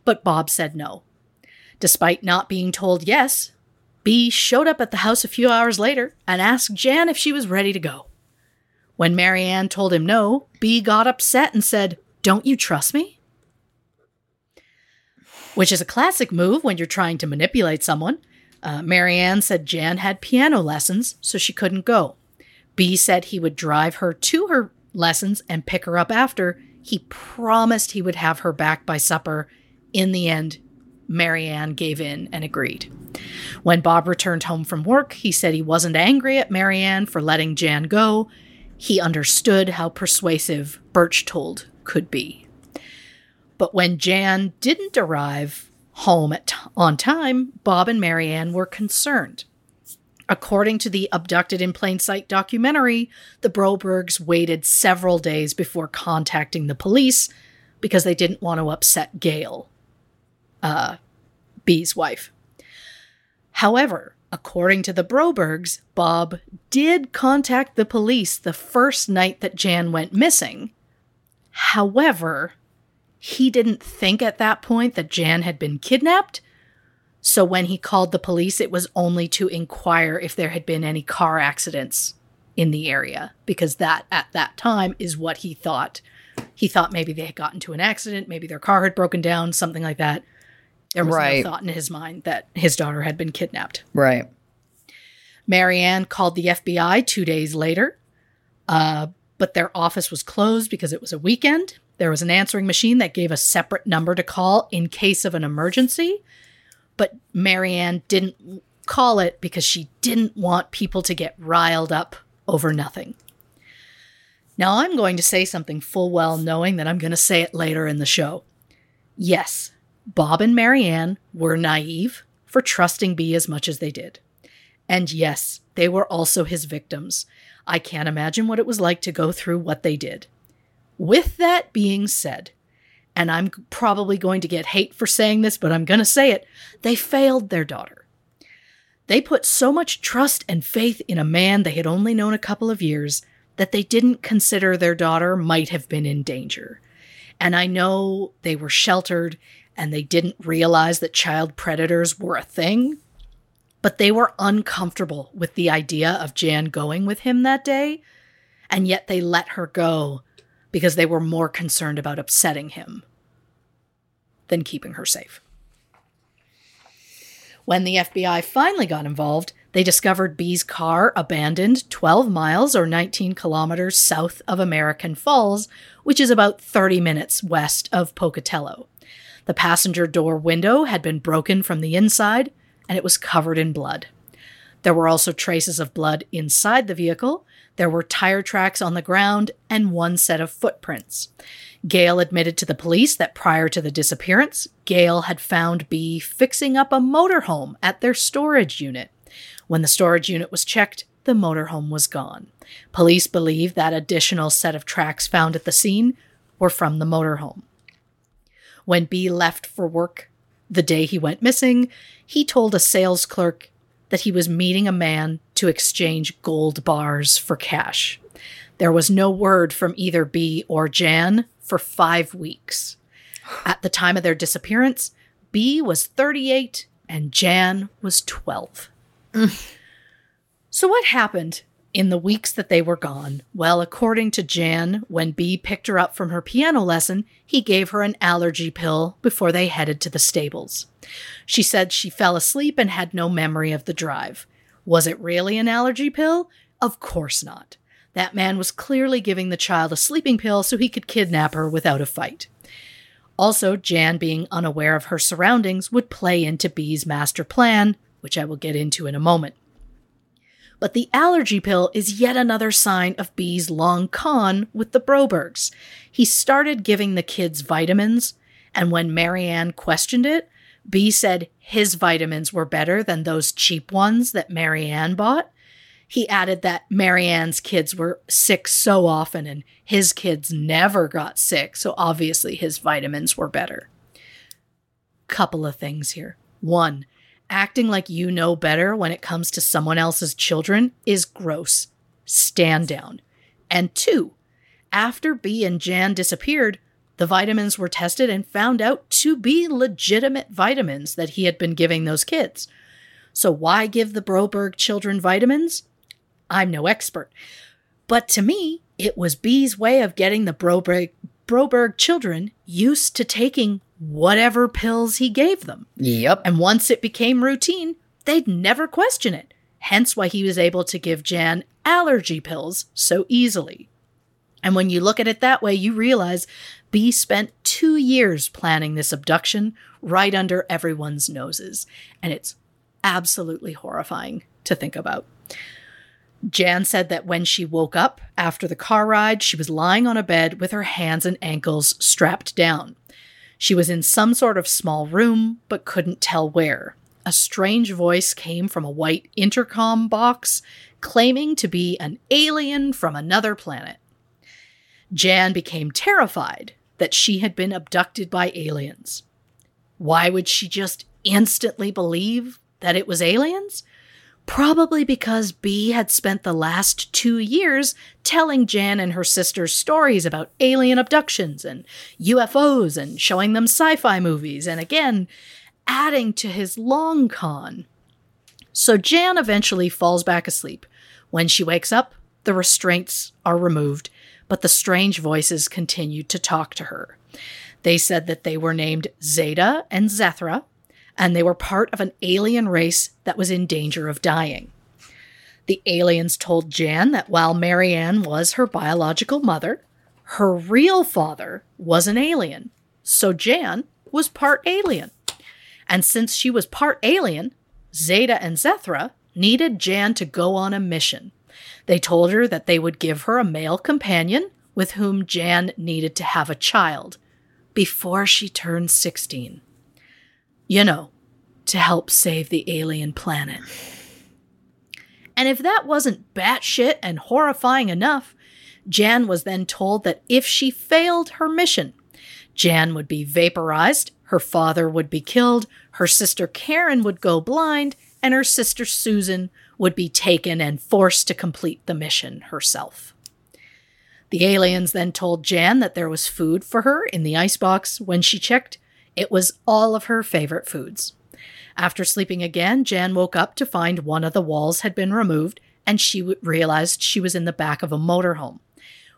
but Bob said no. Despite not being told yes, B showed up at the house a few hours later and asked Jan if she was ready to go. When Marianne told him no, B got upset and said, Don't you trust me? Which is a classic move when you're trying to manipulate someone. Uh, Marianne said Jan had piano lessons, so she couldn't go. B said he would drive her to her lessons and pick her up after. He promised he would have her back by supper. In the end, Marianne gave in and agreed. When Bob returned home from work, he said he wasn't angry at Marianne for letting Jan go. He understood how persuasive Berchtold could be. But when Jan didn't arrive home at on time, Bob and Marianne were concerned. According to the Abducted in Plain Sight documentary, the Brobergs waited several days before contacting the police because they didn't want to upset Gail, uh, B's wife. However, according to the Brobergs, Bob did contact the police the first night that Jan went missing. However, he didn't think at that point that Jan had been kidnapped. So when he called the police, it was only to inquire if there had been any car accidents in the area, because that at that time is what he thought. He thought maybe they had gotten into an accident, maybe their car had broken down, something like that. There was Right. no thought in his mind that his daughter had been kidnapped. Right. Marianne called the FBI two days later, uh, but their office was closed because it was a weekend. There was an answering machine that gave a separate number to call in case of an emergency, but Marianne didn't call it because she didn't want people to get riled up over nothing. Now, I'm going to say something full well knowing that I'm going to say it later in the show. Yes, Bob and Marianne were naive for trusting B as much as they did. And yes, they were also his victims. I can't imagine what it was like to go through what they did. With that being said, and I'm probably going to get hate for saying this, but I'm going to say it, they failed their daughter. They put so much trust and faith in a man they had only known a couple of years that they didn't consider their daughter might have been in danger. And I know they were sheltered and they didn't realize that child predators were a thing, but they were uncomfortable with the idea of Jan going with him that day, and yet they let her go because they were more concerned about upsetting him than keeping her safe. When the FBI finally got involved, they discovered B's car abandoned 12 miles or 19 kilometers south of American Falls, which is about 30 minutes west of Pocatello. The passenger door window had been broken from the inside, and it was covered in blood. There were also traces of blood inside the vehicle. There were tire tracks on the ground and one set of footprints. Gail admitted to the police that prior to the disappearance, Gail had found B fixing up a motorhome at their storage unit. When the storage unit was checked, the motorhome was gone. Police believe that additional set of tracks found at the scene were from the motorhome. When B left for work the day he went missing, he told a sales clerk that he was meeting a man to exchange gold bars for cash. There was no word from either B or Jan for five weeks. At the time of their disappearance, B was 38 and Jan was 12. Mm. so, what happened in the weeks that they were gone? Well, according to Jan, when B picked her up from her piano lesson, he gave her an allergy pill before they headed to the stables. She said she fell asleep and had no memory of the drive. Was it really an allergy pill? Of course not. That man was clearly giving the child a sleeping pill so he could kidnap her without a fight. Also, Jan being unaware of her surroundings would play into B's master plan, which I will get into in a moment. But the allergy pill is yet another sign of B's long con with the Brobergs. He started giving the kids vitamins, and when Marianne questioned it, B said his vitamins were better than those cheap ones that Marianne bought. He added that Marianne's kids were sick so often and his kids never got sick, so obviously his vitamins were better. Couple of things here. One, acting like you know better when it comes to someone else's children is gross. Stand down. And two, after B and Jan disappeared, the vitamins were tested and found out to be legitimate vitamins that he had been giving those kids. So, why give the Broberg children vitamins? I'm no expert. But to me, it was B's way of getting the Broberg, Broberg children used to taking whatever pills he gave them. Yep. And once it became routine, they'd never question it. Hence why he was able to give Jan allergy pills so easily. And when you look at it that way, you realize B spent two years planning this abduction right under everyone's noses. And it's absolutely horrifying to think about. Jan said that when she woke up after the car ride, she was lying on a bed with her hands and ankles strapped down. She was in some sort of small room, but couldn't tell where. A strange voice came from a white intercom box, claiming to be an alien from another planet. Jan became terrified that she had been abducted by aliens. Why would she just instantly believe that it was aliens? Probably because B had spent the last two years telling Jan and her sisters stories about alien abductions and UFOs and showing them sci fi movies, and again, adding to his long con. So Jan eventually falls back asleep. When she wakes up, the restraints are removed, but the strange voices continue to talk to her. They said that they were named Zeta and Zethra, and they were part of an alien race that was in danger of dying. The aliens told Jan that while Marianne was her biological mother, her real father was an alien. So Jan was part alien. And since she was part alien, Zeta and Zethra needed Jan to go on a mission. They told her that they would give her a male companion with whom Jan needed to have a child before she turned 16 you know, to help save the alien planet. And if that wasn't batshit and horrifying enough, Jan was then told that if she failed her mission, Jan would be vaporized, her father would be killed, her sister Karen would go blind, and her sister Susan would be taken and forced to complete the mission herself. The aliens then told Jan that there was food for her in the icebox. When she checked, it was all of her favorite foods. After sleeping again, Jan woke up to find one of the walls had been removed and she w- realized she was in the back of a motorhome.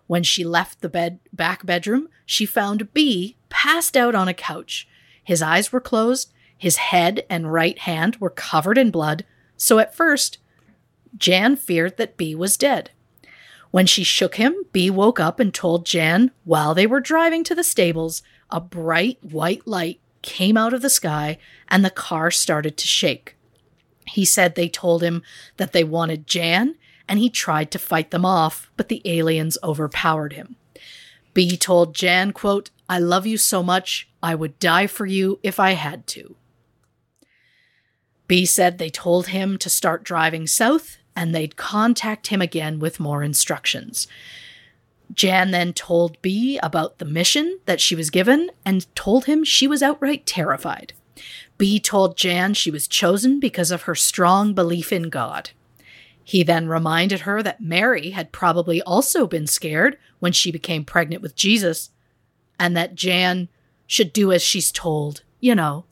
When she left the bed back bedroom, she found B passed out on a couch. His eyes were closed, his head and right hand were covered in blood, so at first, Jan feared that B was dead. When she shook him, B woke up and told Jan while they were driving to the stables, a bright white light came out of the sky and the car started to shake. He said they told him that they wanted Jan and he tried to fight them off, but the aliens overpowered him. B told Jan, quote, I love you so much, I would die for you if I had to. B said they told him to start driving south and they'd contact him again with more instructions. Jan then told B about the mission that she was given and told him she was outright terrified. B told Jan she was chosen because of her strong belief in God. He then reminded her that Mary had probably also been scared when she became pregnant with Jesus, and that Jan should do as she's told, you know,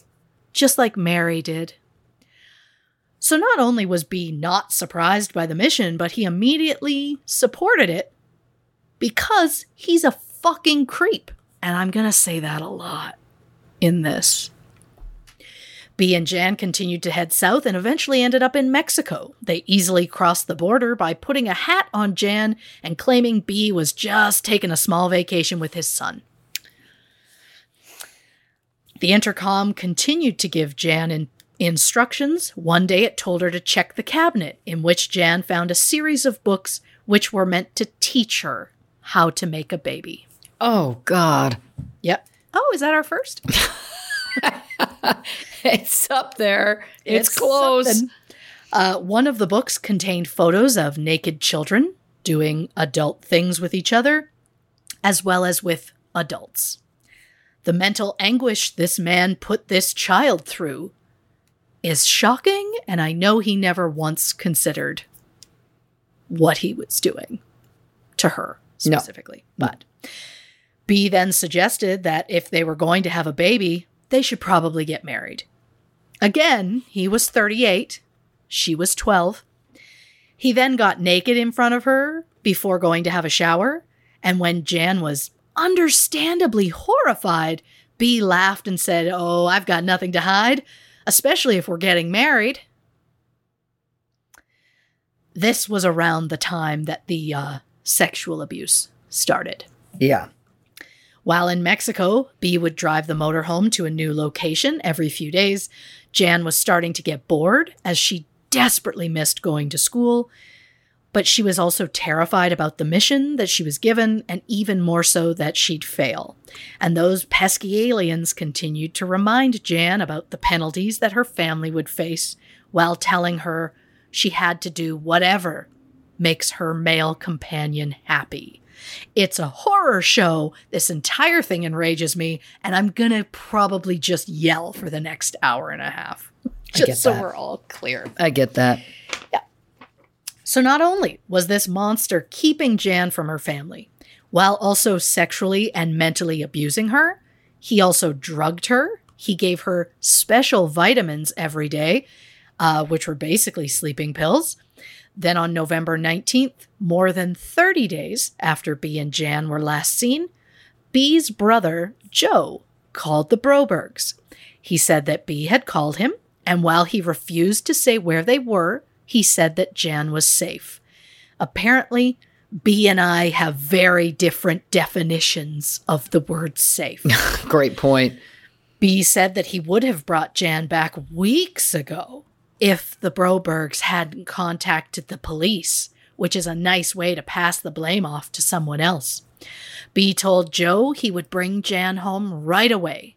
just like Mary did. So not only was B not surprised by the mission, but he immediately supported it because he's a fucking creep. And I'm going to say that a lot in this. B and Jan continued to head south and eventually ended up in Mexico. They easily crossed the border by putting a hat on Jan and claiming B was just taking a small vacation with his son. The intercom continued to give Jan in- instructions. One day it told her to check the cabinet, in which Jan found a series of books which were meant to teach her how to make a baby. Oh, God. Yep. Oh, is that our first? It's up there. It's, close. Uh, one of the books contained photos of naked children doing adult things with each other, as well as with adults. The mental anguish this man put this child through is shocking, and I know he never once considered what he was doing to her No. specifically. But B then suggested that if they were going to have a baby, they should probably get married. Again, he was 38, she was 12. He then got naked in front of her before going to have a shower, and when Jan was understandably horrified, B laughed and said, Oh, I've got nothing to hide, especially if we're getting married. This was around the time that the uh, sexual abuse started. Yeah. While in Mexico, B would drive the motorhome to a new location every few days. Jan was starting to get bored as she desperately missed going to school, but she was also terrified about the mission that she was given, and even more so that she'd fail. And those pesky aliens continued to remind Jan about the penalties that her family would face while telling her she had to do whatever makes her male companion happy. It's a horror show. This entire thing enrages me, and I'm gonna probably just yell for the next hour and a half. Just so that. we're all clear. I get that. Yeah. So not only was this monster keeping Jan from her family, while also sexually and mentally abusing her, he also drugged her. He gave her special vitamins every day, uh, which were basically sleeping pills. Then on November 19th, more than 30 days after B and Jan were last seen, B's brother, Joe, called the Brobergs. He said that B had called him, and while he refused to say where they were, he said that Jan was safe. Apparently, B and I have very different definitions of the word safe. Great point. B said that he would have brought Jan back weeks ago if the Brobergs hadn't contacted the police, which is a nice way to pass the blame off to someone else. B told Joe he would bring Jan home right away.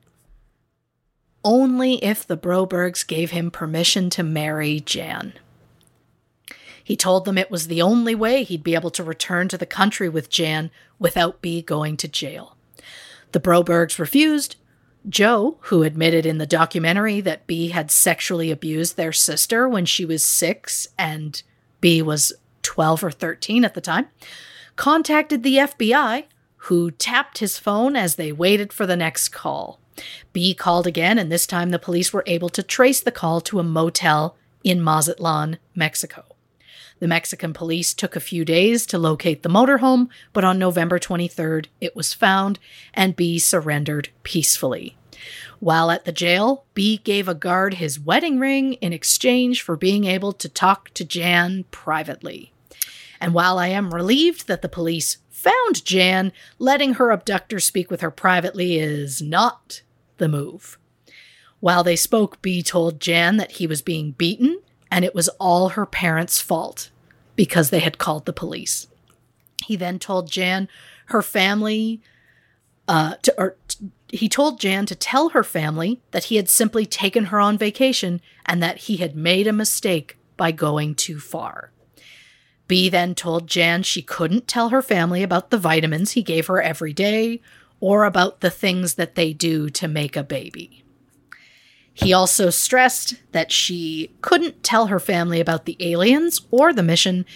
Only if the Brobergs gave him permission to marry Jan. He told them it was the only way he'd be able to return to the country with Jan without B going to jail. The Brobergs refused. Joe, who admitted in the documentary that B had sexually abused their sister when she was six and B was 12 or 13 at the time, contacted the FBI, who tapped his phone as they waited for the next call. B called again, and this time the police were able to trace the call to a motel in Mazatlan, Mexico. The Mexican police took a few days to locate the motorhome, but on November 23rd, it was found and B surrendered peacefully. While at the jail, B gave a guard his wedding ring in exchange for being able to talk to Jan privately. And while I am relieved that the police found Jan, letting her abductor speak with her privately is not the move. While they spoke, B told Jan that he was being beaten and it was all her parents' fault because they had called the police. He then told Jan her family uh, to, or he told Jan to tell her family that he had simply taken her on vacation and that he had made a mistake by going too far. B then told Jan she couldn't tell her family about the vitamins he gave her every day or about the things that they do to make a baby. He also stressed that she couldn't tell her family about the aliens or the mission,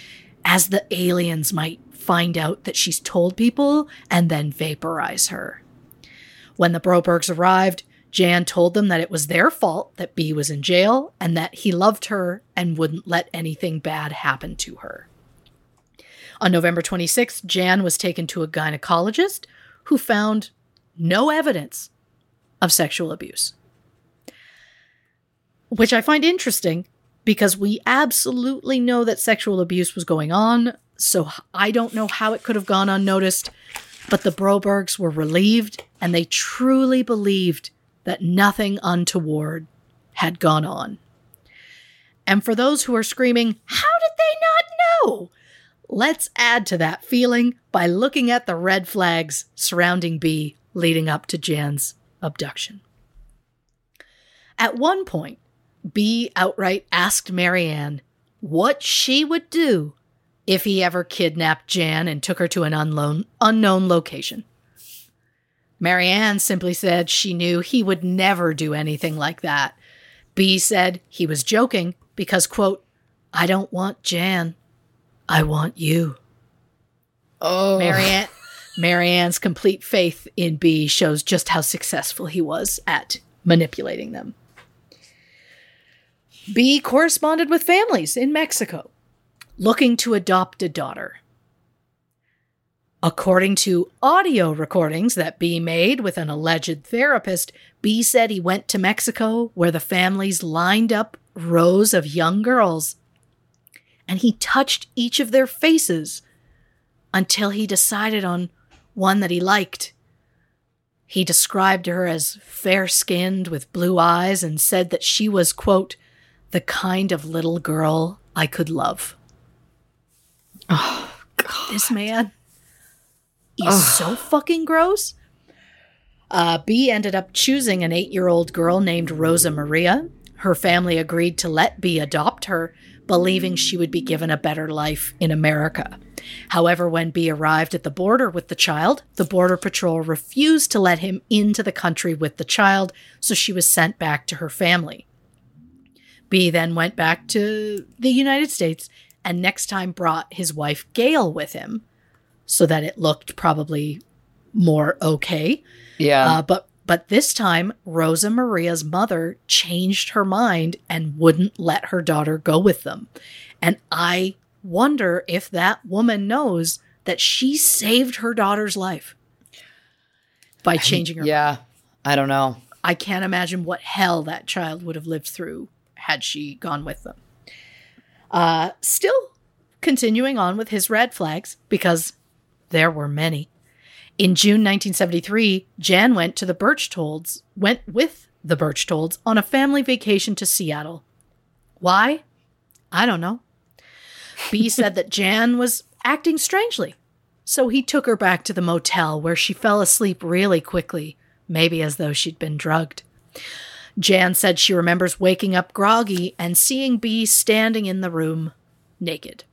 as the aliens might find out that she's told people and then vaporize her. When the Brobergs arrived, Jan told them that it was their fault that B was in jail and that he loved her and wouldn't let anything bad happen to her. On November 26th, Jan was taken to a gynecologist who found no evidence of sexual abuse which I find interesting because we absolutely know that sexual abuse was going on. So I don't know how it could have gone unnoticed, but the Brobergs were relieved and they truly believed that nothing untoward had gone on. And for those who are screaming, How did they not know? Let's add to that feeling by looking at the red flags surrounding B leading up to Jan's abduction. At one point, B outright asked Marianne what she would do if he ever kidnapped Jan and took her to an unknown, unknown location. Marianne simply said she knew he would never do anything like that. B said he was joking because, quote, I don't want Jan. I want you. Oh. Marianne, Marianne's complete faith in B shows just how successful he was at manipulating them. B corresponded with families in Mexico looking to adopt a daughter. According to audio recordings that B made with an alleged therapist, B said he went to Mexico where the families lined up rows of young girls and he touched each of their faces until he decided on one that he liked. He described her as fair skinned with blue eyes and said that she was, quote, the kind of little girl I could love. Oh, God. This man is so fucking gross. Uh, B ended up choosing an eight year old girl named Rosa Maria. Her family agreed to let B adopt her, believing she would be given a better life in America. However, when B arrived at the border with the child, the Border Patrol refused to let him into the country with the child, so she was sent back to her family. B then went back to the United States and next time brought his wife Gail with him so that it looked probably more okay. Yeah. Uh, but but this time Rosa Maria's mother changed her mind and wouldn't let her daughter go with them. And I wonder if that woman knows that she saved her daughter's life by changing her. yeah. I don't know. I can't imagine what hell that child would have lived through had she gone with them. Uh, still continuing on with his red flags, because there were many. In June 1973, Jan went to the Berchtolds, went with the Berchtolds on a family vacation to Seattle. Why? I don't know. B said that Jan was acting strangely, so he took her back to the motel where she fell asleep really quickly, maybe as though she'd been drugged. Jan said she remembers waking up groggy and seeing B standing in the room, naked.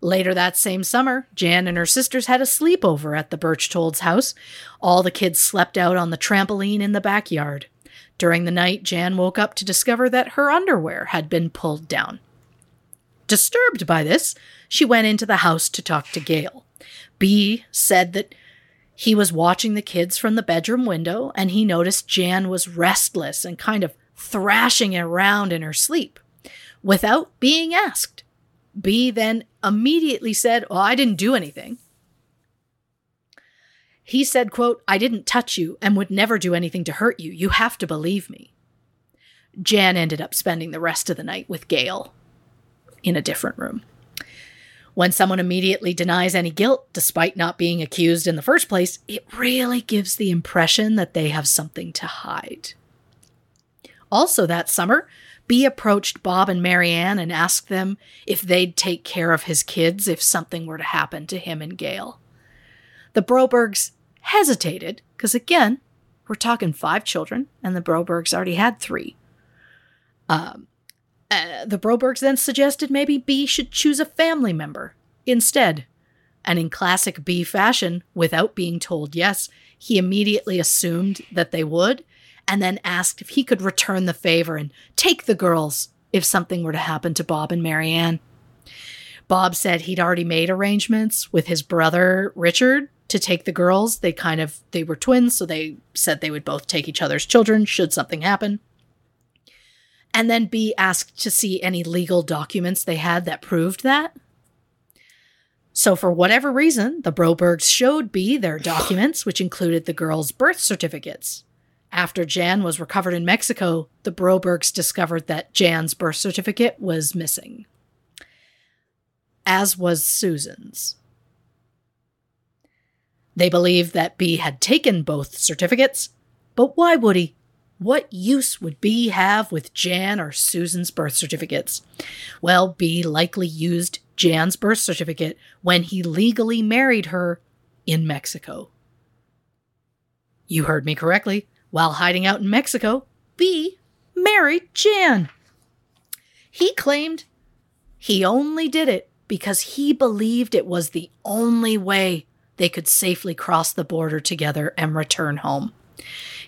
Later that same summer, Jan and her sisters had a sleepover at the Berchtolds' house. All the kids slept out on the trampoline in the backyard. During the night, Jan woke up to discover that her underwear had been pulled down. Disturbed by this, she went into the house to talk to Gail. B said that he was watching the kids from the bedroom window and he noticed Jan was restless and kind of thrashing around in her sleep. Without being asked, B then immediately said, Well, I didn't do anything. He said, quote, I didn't touch you and would never do anything to hurt you. You have to believe me. Jan ended up spending the rest of the night with Gail in a different room. When someone immediately denies any guilt, despite not being accused in the first place, it really gives the impression that they have something to hide. Also, that summer, B approached Bob and Marianne and asked them if they'd take care of his kids if something were to happen to him and Gail. The Brobergs hesitated, because again, we're talking five children, and the Brobergs already had three. Um, uh, the Brobergs then suggested maybe B should choose a family member instead. And in classic B fashion, without being told yes, he immediately assumed that they would, and then asked if he could return the favor and take the girls if something were to happen to Bob and Marianne. Bob said he'd already made arrangements with his brother Richard to take the girls. They kind of they were twins, so they said they would both take each other's children should something happen. And then B asked to see any legal documents they had that proved that. So, for whatever reason, the Brobergs showed B their documents, which included the girls' birth certificates. After Jan was recovered in Mexico, the Brobergs discovered that Jan's birth certificate was missing, as was Susan's. They believed that B had taken both certificates, but why would he? What use would B have with Jan or Susan's birth certificates? Well, B likely used Jan's birth certificate when he legally married her in Mexico. You heard me correctly. While hiding out in Mexico, B married Jan. He claimed he only did it because he believed it was the only way they could safely cross the border together and return home.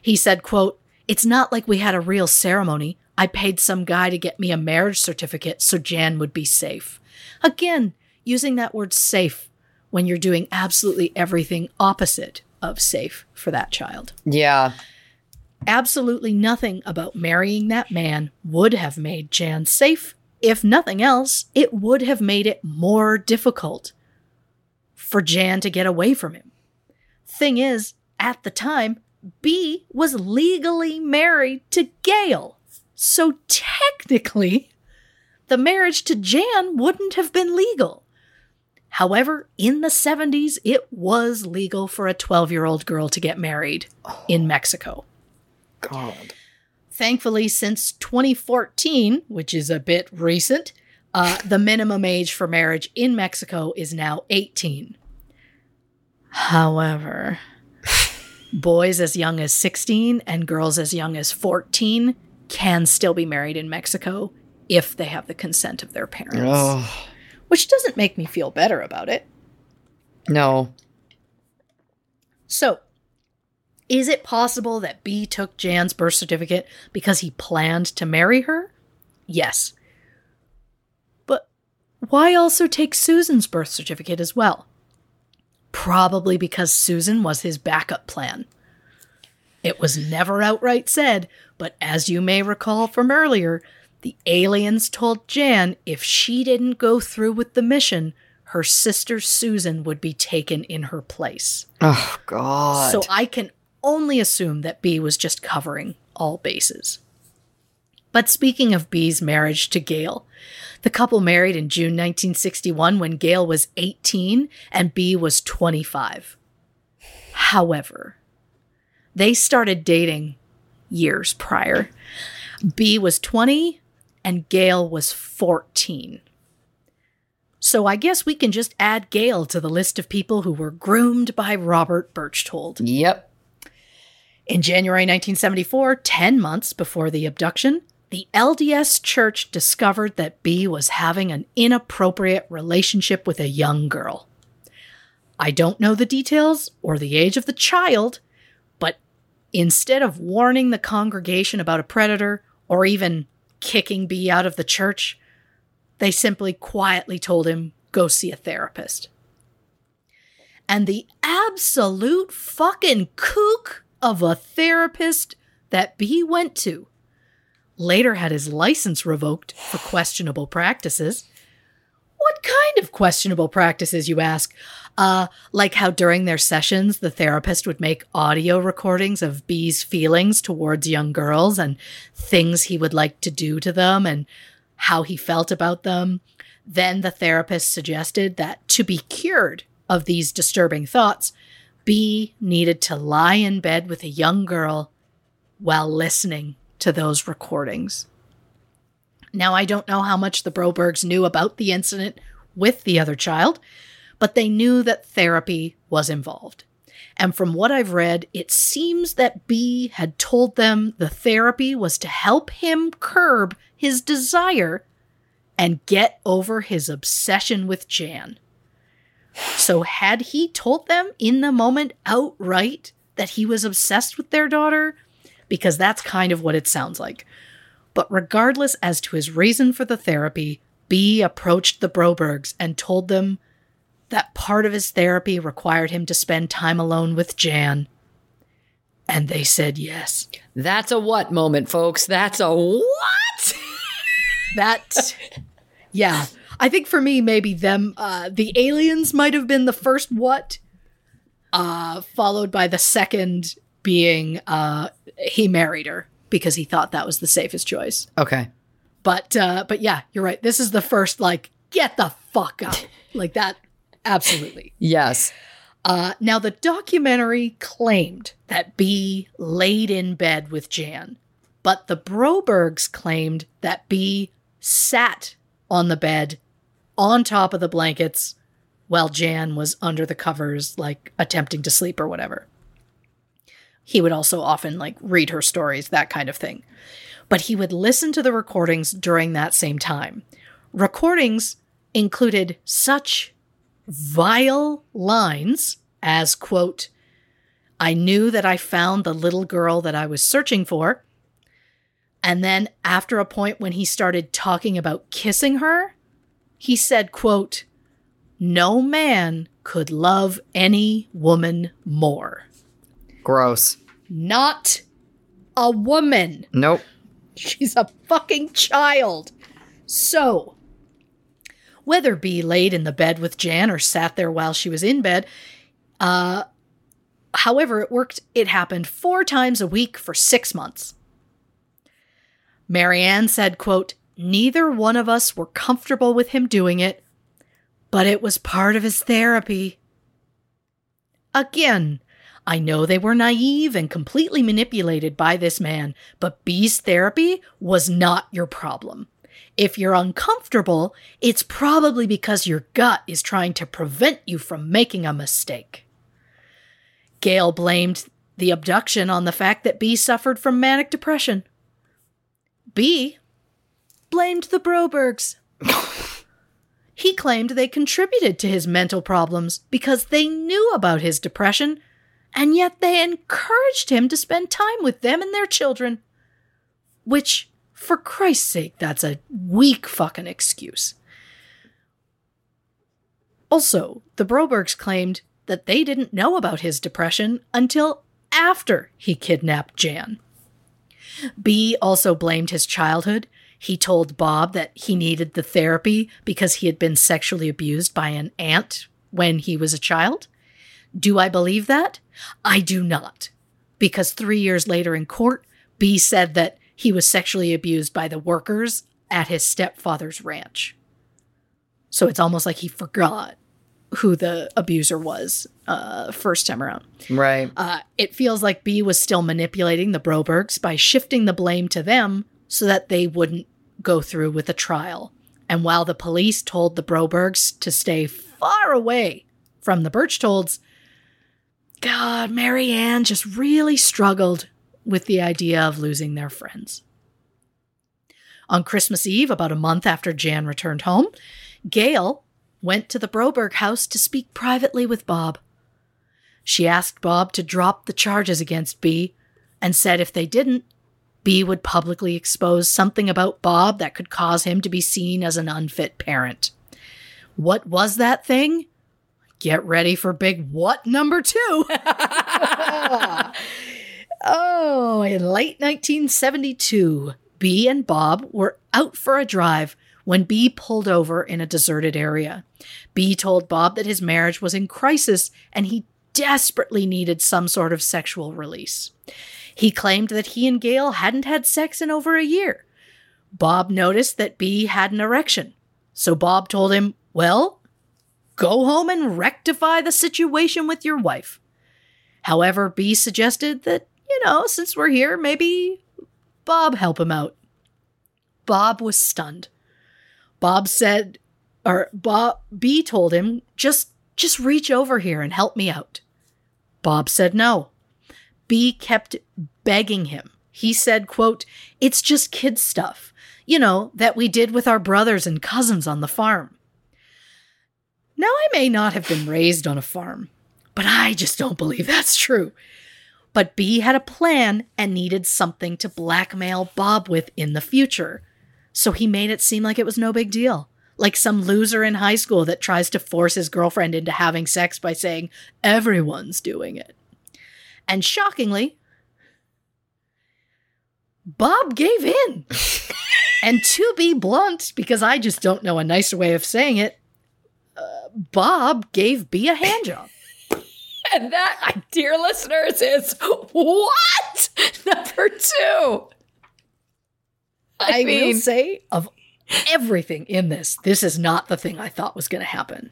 He said, quote, It's not like we had a real ceremony. I paid some guy to get me a marriage certificate so Jan would be safe. Again, using that word safe when you're doing absolutely everything opposite of safe for that child. Yeah. Absolutely nothing about marrying that man would have made Jan safe. If nothing else, it would have made it more difficult for Jan to get away from him. Thing is, at the time, B was legally married to Gail. So technically, the marriage to Jan wouldn't have been legal. However, in the 70s, it was legal for a 12 year old girl to get married in Mexico. God. Thankfully, since 2014, which is a bit recent, uh, the minimum age for marriage in Mexico is now 18. However, boys as young as 16 and girls as young as 14 can still be married in Mexico if they have the consent of their parents. Oh, Which doesn't make me feel better about it. no. So, is it possible that B took Jan's birth certificate because he planned to marry her? Yes. But why also take Susan's birth certificate as well? Probably because Susan was his backup plan. It was never outright said, but as you may recall from earlier, the aliens told Jan if she didn't go through with the mission, her sister Susan would be taken in her place. Oh, God. So I can only assume that B was just covering all bases. But speaking of B's marriage to Gail, the couple married in June 1961 when Gail was 18 and B was 25. However, they started dating years prior. B was 20 and Gail was 14. So I guess we can just add Gail to the list of people who were groomed by Robert Berchtold. Yep. In January 1974, 10 months before the abduction, the LDS Church discovered that B was having an inappropriate relationship with a young girl. I don't know the details or the age of the child, but instead of warning the congregation about a predator or even kicking B out of the church, they simply quietly told him, go see a therapist. And the absolute fucking kook of a therapist that B went to later had his license revoked for questionable practices What kind of questionable practices, you ask? Uh, like how during their sessions, the therapist would make audio recordings of B's feelings towards young girls and things he would like to do to them and how he felt about them. Then the therapist suggested that to be cured of these disturbing thoughts, B needed to lie in bed with a young girl while listening to those recordings. Now, I don't know how much the Brobergs knew about the incident with the other child, but they knew that therapy was involved. And from what I've read, it seems that B had told them the therapy was to help him curb his desire and get over his obsession with Jan. So, had he told them in the moment outright that he was obsessed with their daughter? Because that's kind of what it sounds like. But regardless as to his reason for the therapy, B approached the Brobergs and told them that part of his therapy required him to spend time alone with Jan. And they said yes. That's a what moment, folks? That's a what? That, yeah. I think for me, maybe them, uh, the aliens might have been the first what, uh, followed by the second being uh, he married her because he thought that was the safest choice. Okay. But uh, but yeah, you're right. This is the first like get the fuck out like that. Absolutely. Yes. Uh, now the documentary claimed that B laid in bed with Jan, but the Brobergs claimed that B sat on the bed on top of the blankets while Jan was under the covers, like attempting to sleep or whatever. He would also often like read her stories, that kind of thing. But he would listen to the recordings during that same time. Recordings included such vile lines as, quote, I knew that I found the little girl that I was searching for. And then after a point when he started talking about kissing her, he said, quote, no man could love any woman more. Gross. Not a woman. Nope. She's a fucking child. So, whether B laid in the bed with Jan or sat there while she was in bed, uh, however it worked, it happened four times a week for six months. Marianne said, quote, Neither one of us were comfortable with him doing it, but it was part of his therapy. Again, I know they were naive and completely manipulated by this man, but B's therapy was not your problem. If you're uncomfortable, it's probably because your gut is trying to prevent you from making a mistake. Gail blamed the abduction on the fact that B suffered from manic depression. B blamed the Brobergs. he claimed they contributed to his mental problems because they knew about his depression and yet they encouraged him to spend time with them and their children. Which, for Christ's sake, that's a weak fucking excuse. Also, the Brobergs claimed that they didn't know about his depression until after he kidnapped Jan. B also blamed his childhood. He told Bob that he needed the therapy because he had been sexually abused by an aunt when he was a child. Do I believe that? I do not. Because three years later in court, B said that he was sexually abused by the workers at his stepfather's ranch. So it's almost like he forgot who the abuser was uh, first time around. Right. Uh, it feels like B was still manipulating the Brobergs by shifting the blame to them so that they wouldn't go through with the trial. And while the police told the Brobergs to stay far away from the Berchtolds, God, Marianne just really struggled with the idea of losing their friends. On Christmas Eve, about a month after Jan returned home, Gail went to the Broberg house to speak privately with Bob. She asked Bob to drop the charges against B and said if they didn't, B would publicly expose something about Bob that could cause him to be seen as an unfit parent. What was that thing? Get ready for big what number two? oh, in late 1972, B and Bob were out for a drive when B pulled over in a deserted area. B told Bob that his marriage was in crisis and he desperately needed some sort of sexual release. He claimed that he and Gail hadn't had sex in over a year. Bob noticed that B had an erection. So Bob told him, Well, go home and rectify the situation with your wife. However, B suggested that, you know, since we're here, maybe Bob help him out. Bob was stunned. Bob said, or Bob B told him, just just reach over here and help me out. Bob said no. B kept begging him. He said, quote, It's just kid stuff, you know, that we did with our brothers and cousins on the farm. Now, I may not have been raised on a farm, but I just don't believe that's true. But B had a plan and needed something to blackmail Bob with in the future. So he made it seem like it was no big deal. Like some loser in high school that tries to force his girlfriend into having sex by saying, everyone's doing it. And shockingly, Bob gave in. and to be blunt, because I just don't know a nicer way of saying it, Bob gave B a handjob. And that, dear listeners, is what? Number two. I, I mean, will say, of everything in this, this is not the thing I thought was going to happen.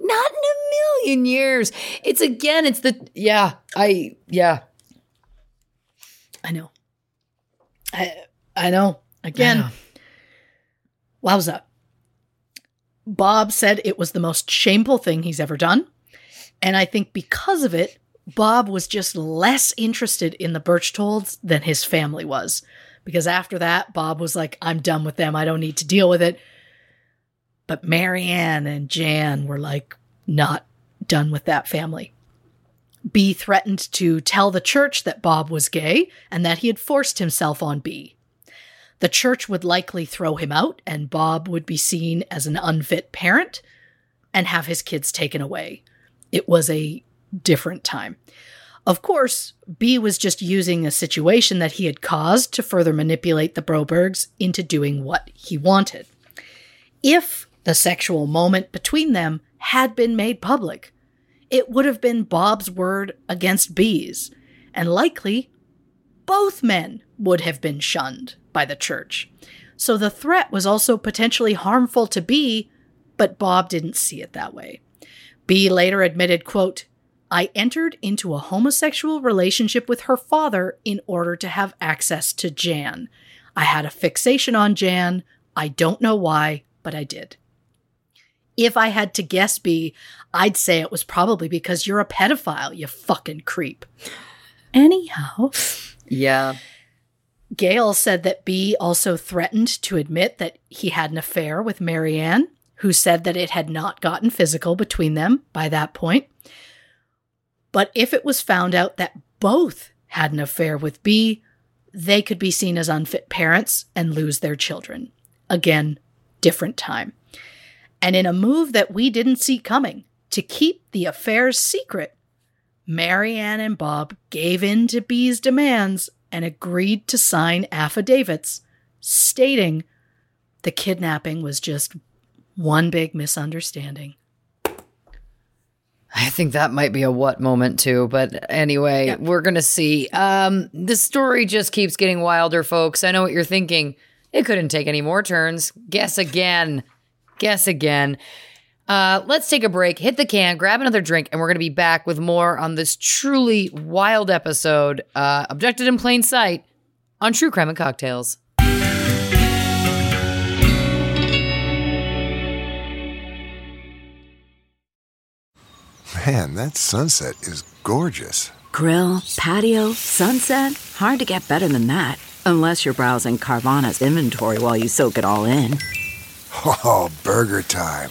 Not in a million years. It's again, it's the, yeah, I, yeah. I know. I, I know. Again, I know. wowza. Bob said it was the most shameful thing he's ever done. And I think because of it, Bob was just less interested in the Berchtolds than his family was. Because after that, Bob was like, I'm done with them. I don't need to deal with it. But Marianne and Jan were like, not done with that family. B threatened to tell the church that Bob was gay and that he had forced himself on B. The church would likely throw him out, and Bob would be seen as an unfit parent and have his kids taken away. It was a different time. Of course, B was just using a situation that he had caused to further manipulate the Brobergs into doing what he wanted. If the sexual moment between them had been made public, it would have been Bob's word against B's, and likely both men would have been shunned by the church. So the threat was also potentially harmful to B, but Bob didn't see it that way. B later admitted, quote, I entered into a homosexual relationship with her father in order to have access to Jan. I had a fixation on Jan. I don't know why, but I did. If I had to guess B, I'd say it was probably because you're a pedophile, you fucking creep. Anyhow. Yeah. Gail said that B also threatened to admit that he had an affair with Marianne who said that it had not gotten physical between them by that point. But if it was found out that both had an affair with B, they could be seen as unfit parents and lose their children. Again, different time. And in a move that we didn't see coming, to keep the affairs secret, Marianne and Bob gave in to B's demands and agreed to sign affidavits stating the kidnapping was just one big misunderstanding. I think that might be a what moment too, but anyway, yeah. we're gonna see. Um, the story just keeps getting wilder, folks. I know what you're thinking. It couldn't take any more turns. Guess again. Guess again. Uh, let's take a break, hit the can, grab another drink, and we're going to be back with more on this truly wild episode, uh, abducted in plain sight on True Crime and Cocktails. Man, that sunset is gorgeous. Grill, patio, sunset. Hard to get better than that. Unless you're browsing Carvana's inventory while you soak it all in. Oh, burger time.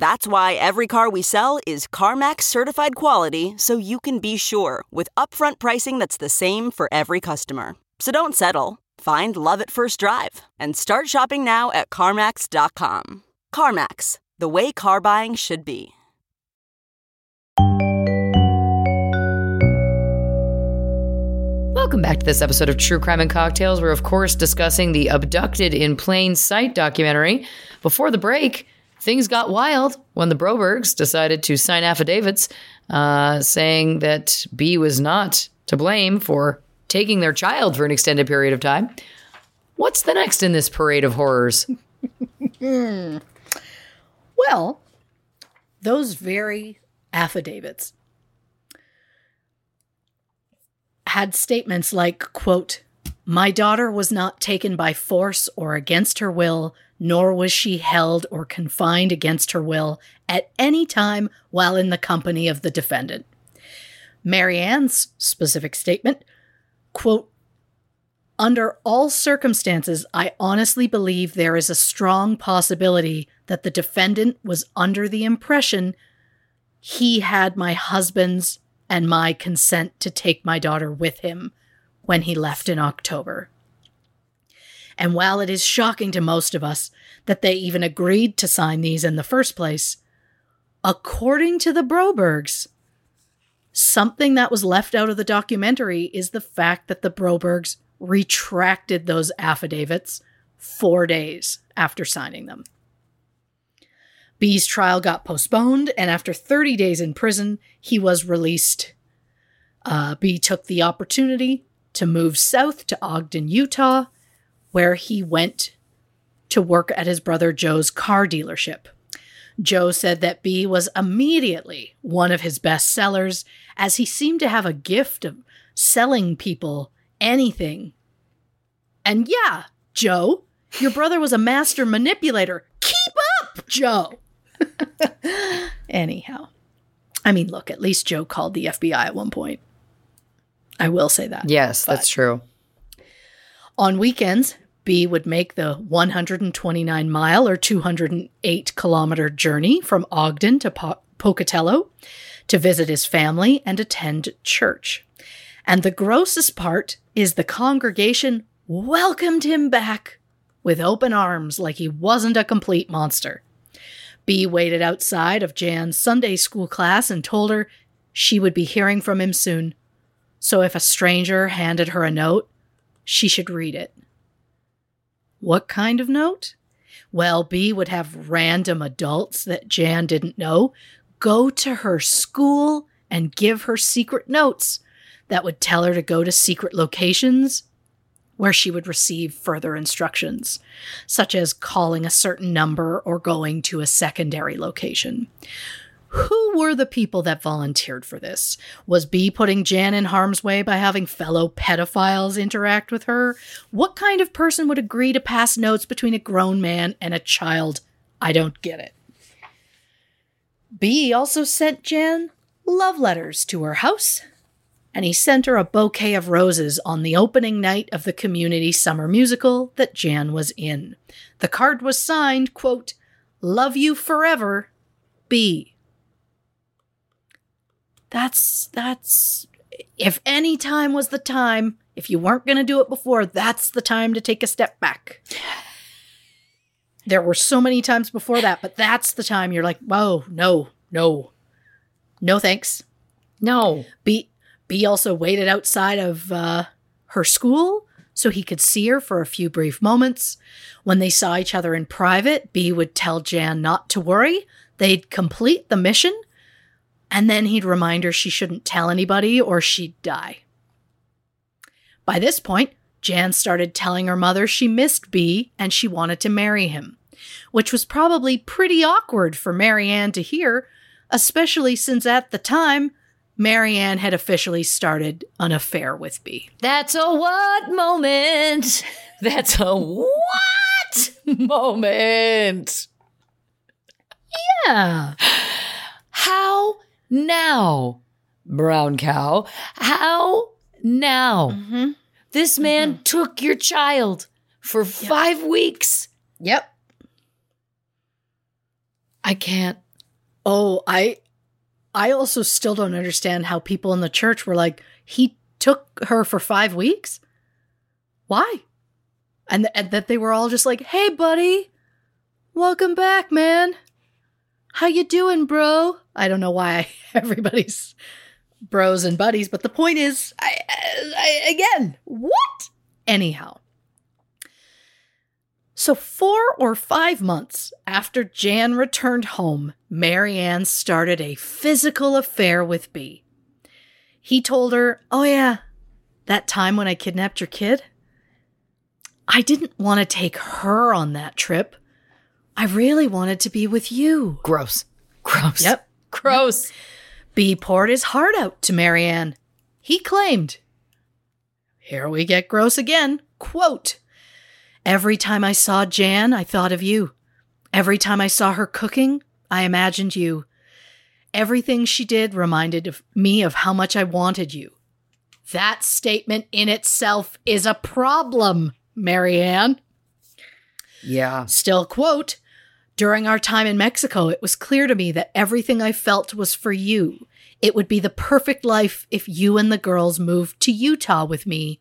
That's why every car we sell is CarMax certified quality so you can be sure with upfront pricing that's the same for every customer. So don't settle. Find love at first drive and start shopping now at CarMax.com. CarMax, the way car buying should be. Welcome back to this episode of True Crime and Cocktails. We're, of course, discussing the Abducted in Plain Sight documentary. Before the break, things got wild when the Brobergs decided to sign affidavits uh, saying that B was not to blame for taking their child for an extended period of time. What's the next in this parade of horrors? Well, those very affidavits had statements like, quote, My daughter was not taken by force or against her will, nor was she held or confined against her will at any time while in the company of the defendant. Marianne's specific statement, quote, under all circumstances, I honestly believe there is a strong possibility that the defendant was under the impression he had my husband's and my consent to take my daughter with him when he left in October. And while it is shocking to most of us that they even agreed to sign these in the first place, according to the Brobergs, something that was left out of the documentary is the fact that the Brobergs retracted those affidavits four days after signing them. B's trial got postponed, and after 30 days in prison, he was released. Uh, B took the opportunity to move south to Ogden, Utah, where he went to work at his brother Joe's car dealership. Joe said that B was immediately one of his best sellers, as he seemed to have a gift of selling people anything. And yeah, Joe, your brother was a master manipulator. Keep up, Joe. Anyhow, I mean, look, at least Joe called the FBI at one point. I will say that. Yes, that's true. On weekends, B would make the 129 mile or 208 kilometer journey from Ogden to po- Pocatello to visit his family and attend church. And the grossest part is the congregation welcomed him back with open arms like he wasn't a complete monster. B waited outside of Jan's Sunday school class and told her she would be hearing from him soon. So if a stranger handed her a note, she should read it. What kind of note? Well, B would have random adults that Jan didn't know go to her school and give her secret notes that would tell her to go to secret locations where she would receive further instructions, such as calling a certain number or going to a secondary location. Who were the people that volunteered for this? Was B putting Jan in harm's way by having fellow pedophiles interact with her? What kind of person would agree to pass notes between a grown man and a child? I don't get it. B also sent Jan love letters to her house, and he sent her a bouquet of roses on the opening night of the community summer musical that Jan was in. The card was signed, quote, Love you forever, B. That's that's if any time was the time, if you weren't going to do it before, that's the time to take a step back. There were so many times before that, but that's the time you're like, whoa, no, no, no thanks. No. B B also waited outside of uh, her school so he could see her for a few brief moments. When they saw each other in private, B would tell Jan not to worry. They'd complete the mission, and then he'd remind her she shouldn't tell anybody or she'd die. By this point, Jan started telling her mother she missed B and she wanted to marry him, which was probably pretty awkward for Marianne to hear, especially since at the time, Marianne had officially started an affair with B. That's a what moment? That's a what moment? Yeah. How now, brown cow? How now? Mm-hmm. This man mm-hmm. took your child for five weeks. Yep. I can't. Oh, I I also still don't understand how people in the church were like, he took her for five weeks? Why? And, and that they were all just like, hey buddy, welcome back, man. How you doing, bro? I don't know why everybody's bros and buddies, but the point is, I, I again, what? Anyhow. So, four or five months after Jan returned home, Marianne started a physical affair with B. He told her, Oh, yeah, that time when I kidnapped your kid? I didn't want to take her on that trip. I really wanted to be with you. Gross. Gross. Yep. Gross. B poured his heart out to Marianne. He claimed, Here we get gross again. Quote, Every time I saw Jan, I thought of you. Every time I saw her cooking, I imagined you. Everything she did reminded of me of how much I wanted you. That statement in itself is a problem, Marianne. Yeah. Still, quote, during our time in Mexico, it was clear to me that everything I felt was for you. It would be the perfect life if you and the girls moved to Utah with me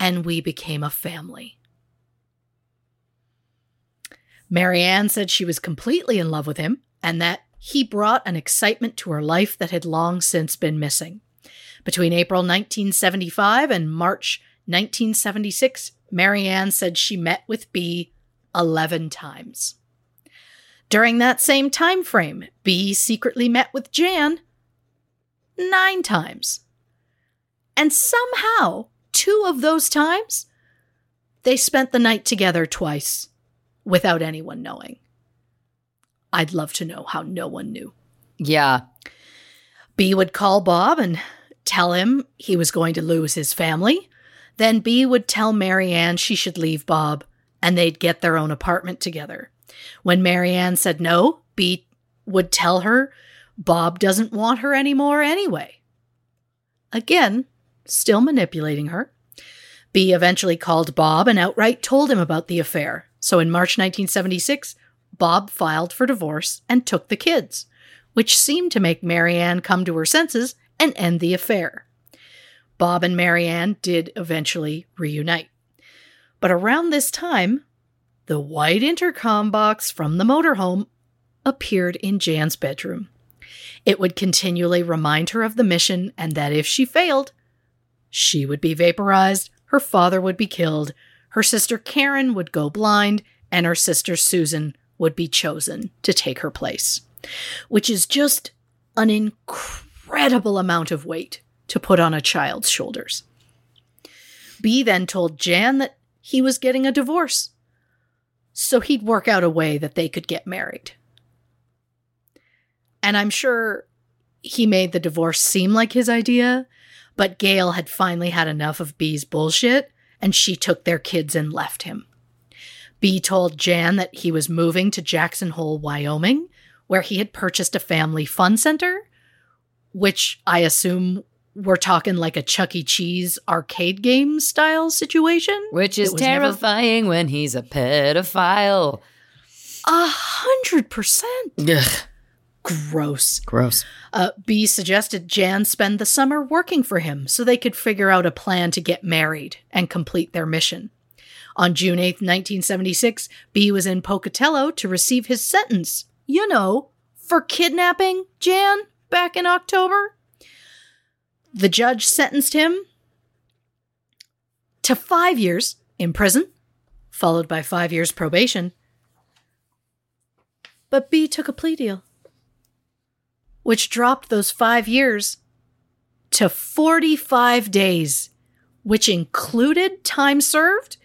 and we became a family. Marianne said she was completely in love with him and that he brought an excitement to her life that had long since been missing. Between April 1975 and March 1976, Marianne said she met with B 11 times. During that same time frame, B secretly met with Jan 9 times. And somehow, two of those times, they spent the night together twice without anyone knowing. I'd love to know how no one knew. Yeah. B would call Bob and tell him he was going to lose his family. Then B would tell Marianne she should leave Bob and they'd get their own apartment together. When Marianne said no, B would tell her Bob doesn't want her anymore anyway. Again, still manipulating her. B eventually called Bob and outright told him about the affair. So in March 1976, Bob filed for divorce and took the kids, which seemed to make Marianne come to her senses and end the affair. Bob and Marianne did eventually reunite. But around this time, the white intercom box from the motorhome appeared in Jan's bedroom. It would continually remind her of the mission and that if she failed, she would be vaporized, her father would be killed, her sister Karen would go blind, and her sister Susan would be chosen to take her place, which is just an incredible amount of weight to put on a child's shoulders. B then told Jan that he was getting a divorce, so he'd work out a way that they could get married. And I'm sure he made the divorce seem like his idea, but Gail had finally had enough of B's bullshit and she took their kids and left him. B told Jan that he was moving to Jackson Hole, Wyoming, where he had purchased a family fun center, which I assume we're talking like a Chuck E. Cheese arcade game style situation. Which is was never- terrifying when he's a pedophile. A hundred percent. Gross. Gross. Uh, B suggested Jan spend the summer working for him so they could figure out a plan to get married and complete their mission. On June 8th, 1976, B was in Pocatello to receive his sentence, you know, for kidnapping Jan back in October. The judge sentenced him to five years in prison, followed by five years probation. But B took a plea deal which dropped those five years to 45 days, which included time served.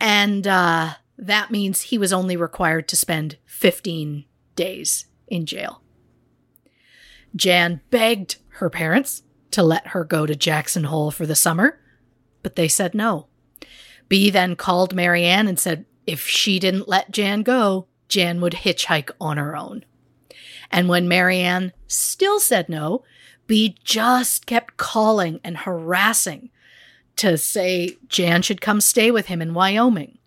And uh, that means he was only required to spend 15 days in jail. Jan begged her parents to let her go to Jackson Hole for the summer, but they said no. B then called Marianne and said if she didn't let Jan go, Jan would hitchhike on her own. And when Marianne still said no, B just kept calling and harassing to say Jan should come stay with him in Wyoming.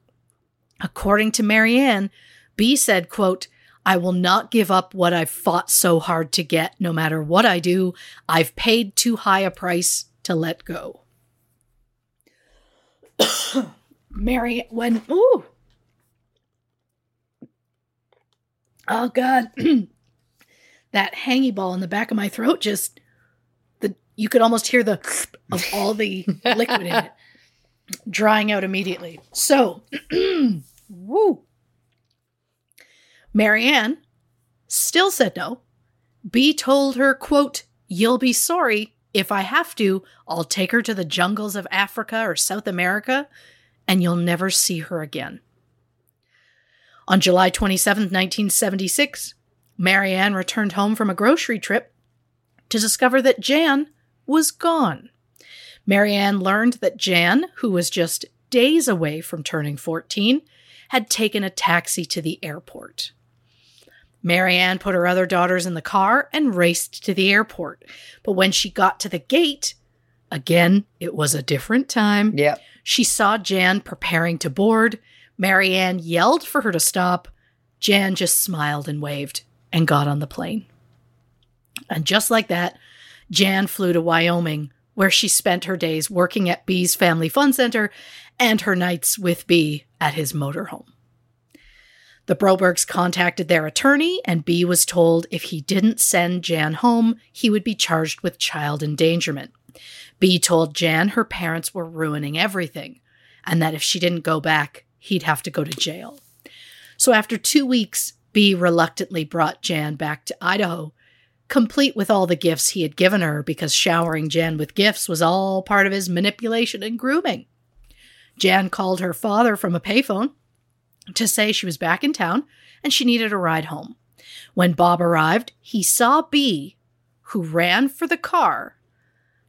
According to Marianne, B said, quote, I will not give up what I've fought so hard to get. No matter what I do, I've paid too high a price to let go. Mary, when, ooh. Oh, God. that hangy ball in the back of my throat just, the you could almost hear the of all the liquid in it drying out immediately. So, woo. Marianne still said no. B told her, quote, You'll be sorry. If I have to, I'll take her to the jungles of Africa or South America, and you'll never see her again. On July 27, 1976, Marianne returned home from a grocery trip to discover that Jan was gone. Marianne learned that Jan, who was just days away from turning 14, had taken a taxi to the airport. Marianne put her other daughters in the car and raced to the airport. But when she got to the gate, again, it was a different time. Yep. She saw Jan preparing to board. Marianne yelled for her to stop. Jan just smiled and waved and got on the plane. And just like that, Jan flew to Wyoming, where she spent her days working at B's Family Fun Center and her nights with B at his motorhome. The Brobergs contacted their attorney, and B was told if he didn't send Jan home, he would be charged with child endangerment. B told Jan her parents were ruining everything, and that if she didn't go back, he'd have to go to jail. So after two weeks, B reluctantly brought Jan back to Idaho, complete with all the gifts he had given her because showering Jan with gifts was all part of his manipulation and grooming. Jan called her father from a payphone to say she was back in town and she needed a ride home. When Bob arrived, he saw B, who ran for the car,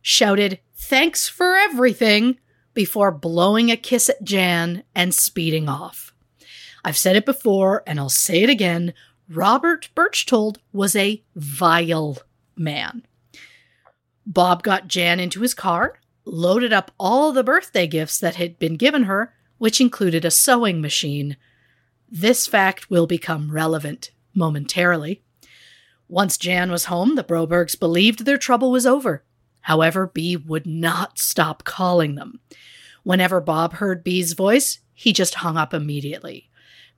shouted, Thanks for everything, before blowing a kiss at Jan and speeding off. I've said it before and I'll say it again. Robert Berchtold was a vile man. Bob got Jan into his car, loaded up all the birthday gifts that had been given her, which included a sewing machine. This fact will become relevant momentarily. Once Jan was home, the Brobergs believed their trouble was over. However, B would not stop calling them. Whenever Bob heard B's voice, he just hung up immediately.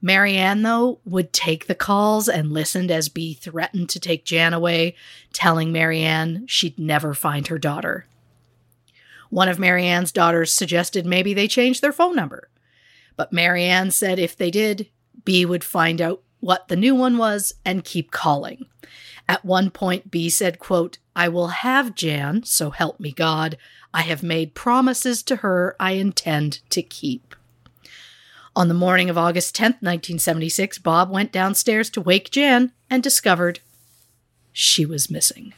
Marianne, though, would take the calls and listened as B threatened to take Jan away, telling Marianne she'd never find her daughter. One of Marianne's daughters suggested maybe they change their phone number. But Marianne said if they did, B would find out what the new one was and keep calling. At one point, B said, quote, I will have Jan, so help me God. I have made promises to her I intend to keep. On the morning of August 10th, 1976, Bob went downstairs to wake Jan and discovered she was missing.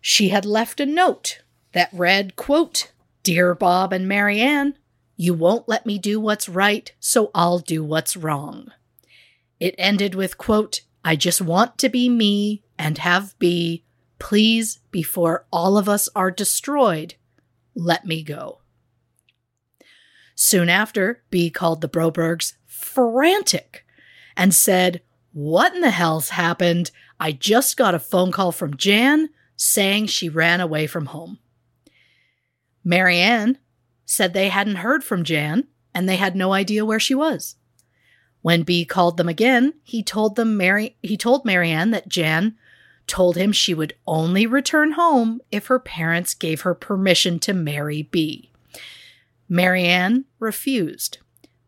She had left a note that read, quote, Dear Bob and Marianne, you won't let me do what's right, so I'll do what's wrong. It ended with, quote, I just want to be me and have B. Please, before all of us are destroyed, let me go. Soon after, B called the Brobergs frantic and said, What in the hell's happened? I just got a phone call from Jan saying she ran away from home. Marianne said they hadn't heard from Jan and they had no idea where she was. When B called them again, he told them Mary he told Marianne that Jan told him she would only return home if her parents gave her permission to marry B. Marianne refused.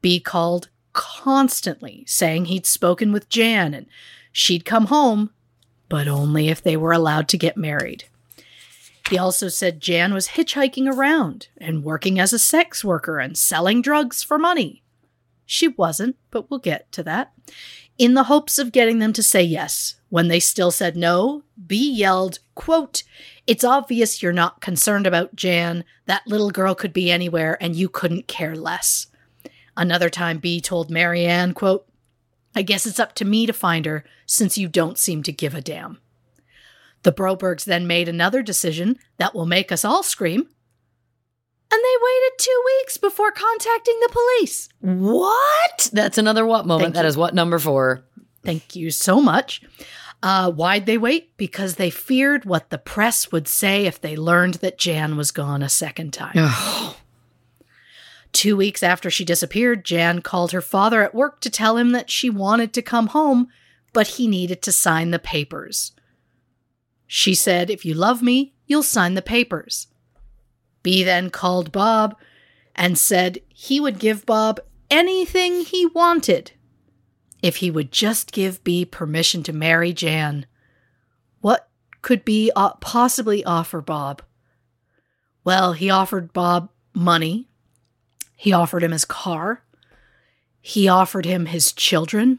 B called constantly, saying he'd spoken with Jan and she'd come home, but only if they were allowed to get married. He also said Jan was hitchhiking around and working as a sex worker and selling drugs for money. She wasn't, but we'll get to that. In the hopes of getting them to say yes. When they still said no, B yelled, quote, It's obvious you're not concerned about Jan. That little girl could be anywhere and you couldn't care less. Another time B told Marianne, quote, I guess it's up to me to find her since you don't seem to give a damn. The Brobergs then made another decision that will make us all scream. And they waited two weeks before contacting the police. What? That's another what moment. Thank That you. is what number four. Thank you so much. Uh, why'd they wait? Because they feared what the press would say if they learned that Jan was gone a second time. Two weeks after she disappeared, Jan called her father at work to tell him that she wanted to come home, but he needed to sign the papers. She said, If you love me, you'll sign the papers. B then called Bob and said he would give Bob anything he wanted if he would just give B permission to marry Jan. What could B possibly offer Bob? Well, he offered Bob money. He offered him his car. He offered him his children.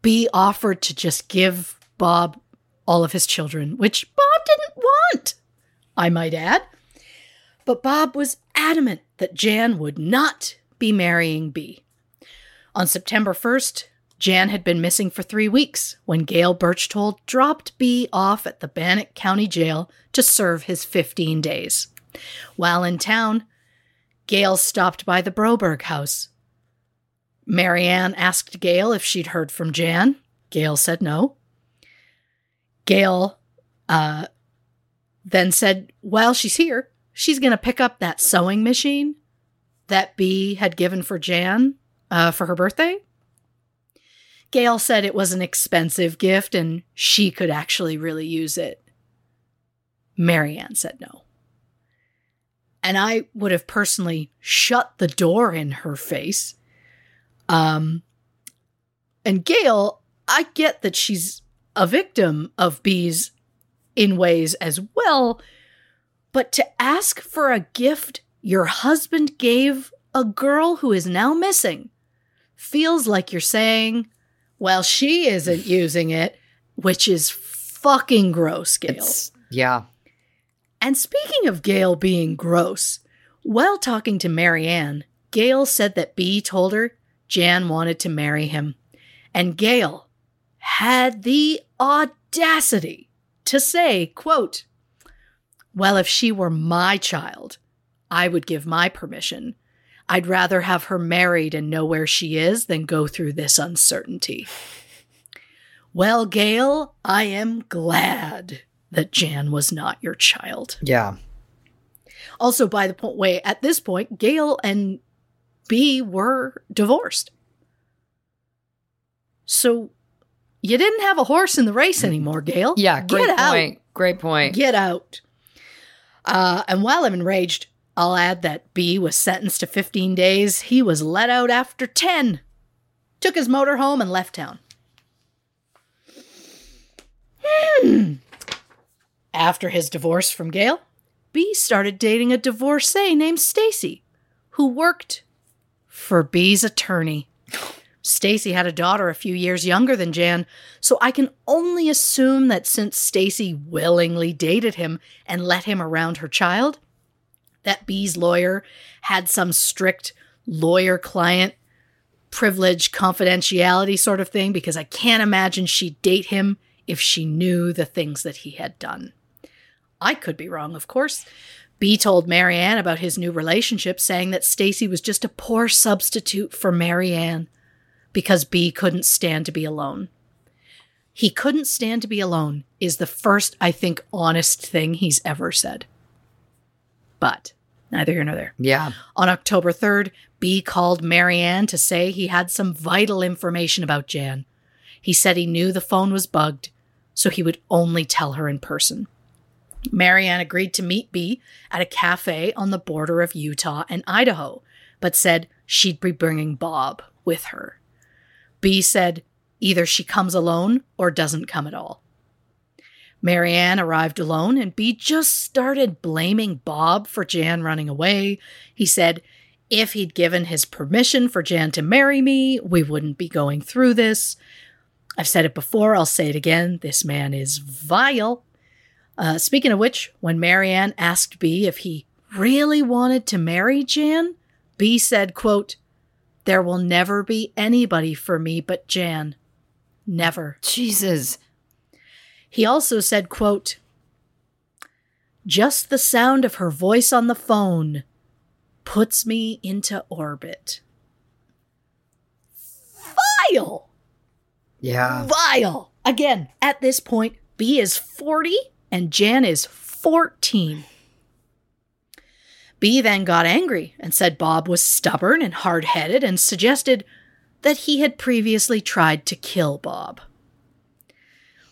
B offered to just give Bob all of his children, which Bob didn't want, I might add. But Bob was adamant that Jan would not be marrying B. On September 1st, Jan had been missing for three weeks when Gail Berchtold dropped B off at the Bannock County Jail to serve his 15 days. While in town, Gail stopped by the Broberg house. Marianne asked Gail if she'd heard from Jan. Gail said no. Gail uh, then said, While she's here, she's going to pick up that sewing machine that B had given for Jan uh, for her birthday. Gail said it was an expensive gift and she could actually really use it. Marianne said no. And I would have personally shut the door in her face. Um, and Gail, I get that she's a victim of B's in ways as well, but to ask for a gift your husband gave a girl who is now missing feels like you're saying, well, she isn't using it, which is fucking gross, Gail. It's, yeah. And speaking of Gail being gross, while talking to Marianne, Gail said that B told her Jan wanted to marry him. And Gail had the audacity to say, quote, Well, if she were my child, I would give my permission. I'd rather have her married and know where she is than go through this uncertainty. Well, Gail, I am glad that Jan was not your child. Yeah. Also, by the point, way at this point, Gail and B were divorced. So you didn't have a horse in the race anymore, Gail. Yeah. Great Get out. point. Great point. Get out. Uh, and while I'm enraged, I'll add that B was sentenced to 15 days. He was let out after 10. Took his motor home and left town. Hmm. After his divorce from Gail, B started dating a divorcee named Stacy, who worked for B's attorney. Stacy had a daughter a few years younger than Jan, so I can only assume that since Stacy willingly dated him and let him around her child, that B's lawyer had some strict lawyer client privilege confidentiality sort of thing because I can't imagine she'd date him if she knew the things that he had done. I could be wrong, of course. B told Marianne about his new relationship, saying that Stacy was just a poor substitute for Marianne because B couldn't stand to be alone. He couldn't stand to be alone is the first, I think, honest thing he's ever said. But neither here nor there. Yeah. On October 3rd, B called Marianne to say he had some vital information about Jan. He said he knew the phone was bugged, so he would only tell her in person. Marianne agreed to meet B at a cafe on the border of Utah and Idaho, but said she'd be bringing Bob with her. B said either she comes alone or doesn't come at all. Marianne arrived alone, and B just started blaming Bob for Jan running away. He said, if he'd given his permission for Jan to marry me, we wouldn't be going through this. I've said it before, I'll say it again. This man is vile. Uh, speaking of which, when Marianne asked B if he really wanted to marry Jan, B said, quote, There will never be anybody for me but Jan. Never. Jesus. He also said, quote, Just the sound of her voice on the phone puts me into orbit. Vile! Yeah. Vile! Again, at this point, B is 40 and Jan is 14. B then got angry and said Bob was stubborn and hard headed and suggested that he had previously tried to kill Bob.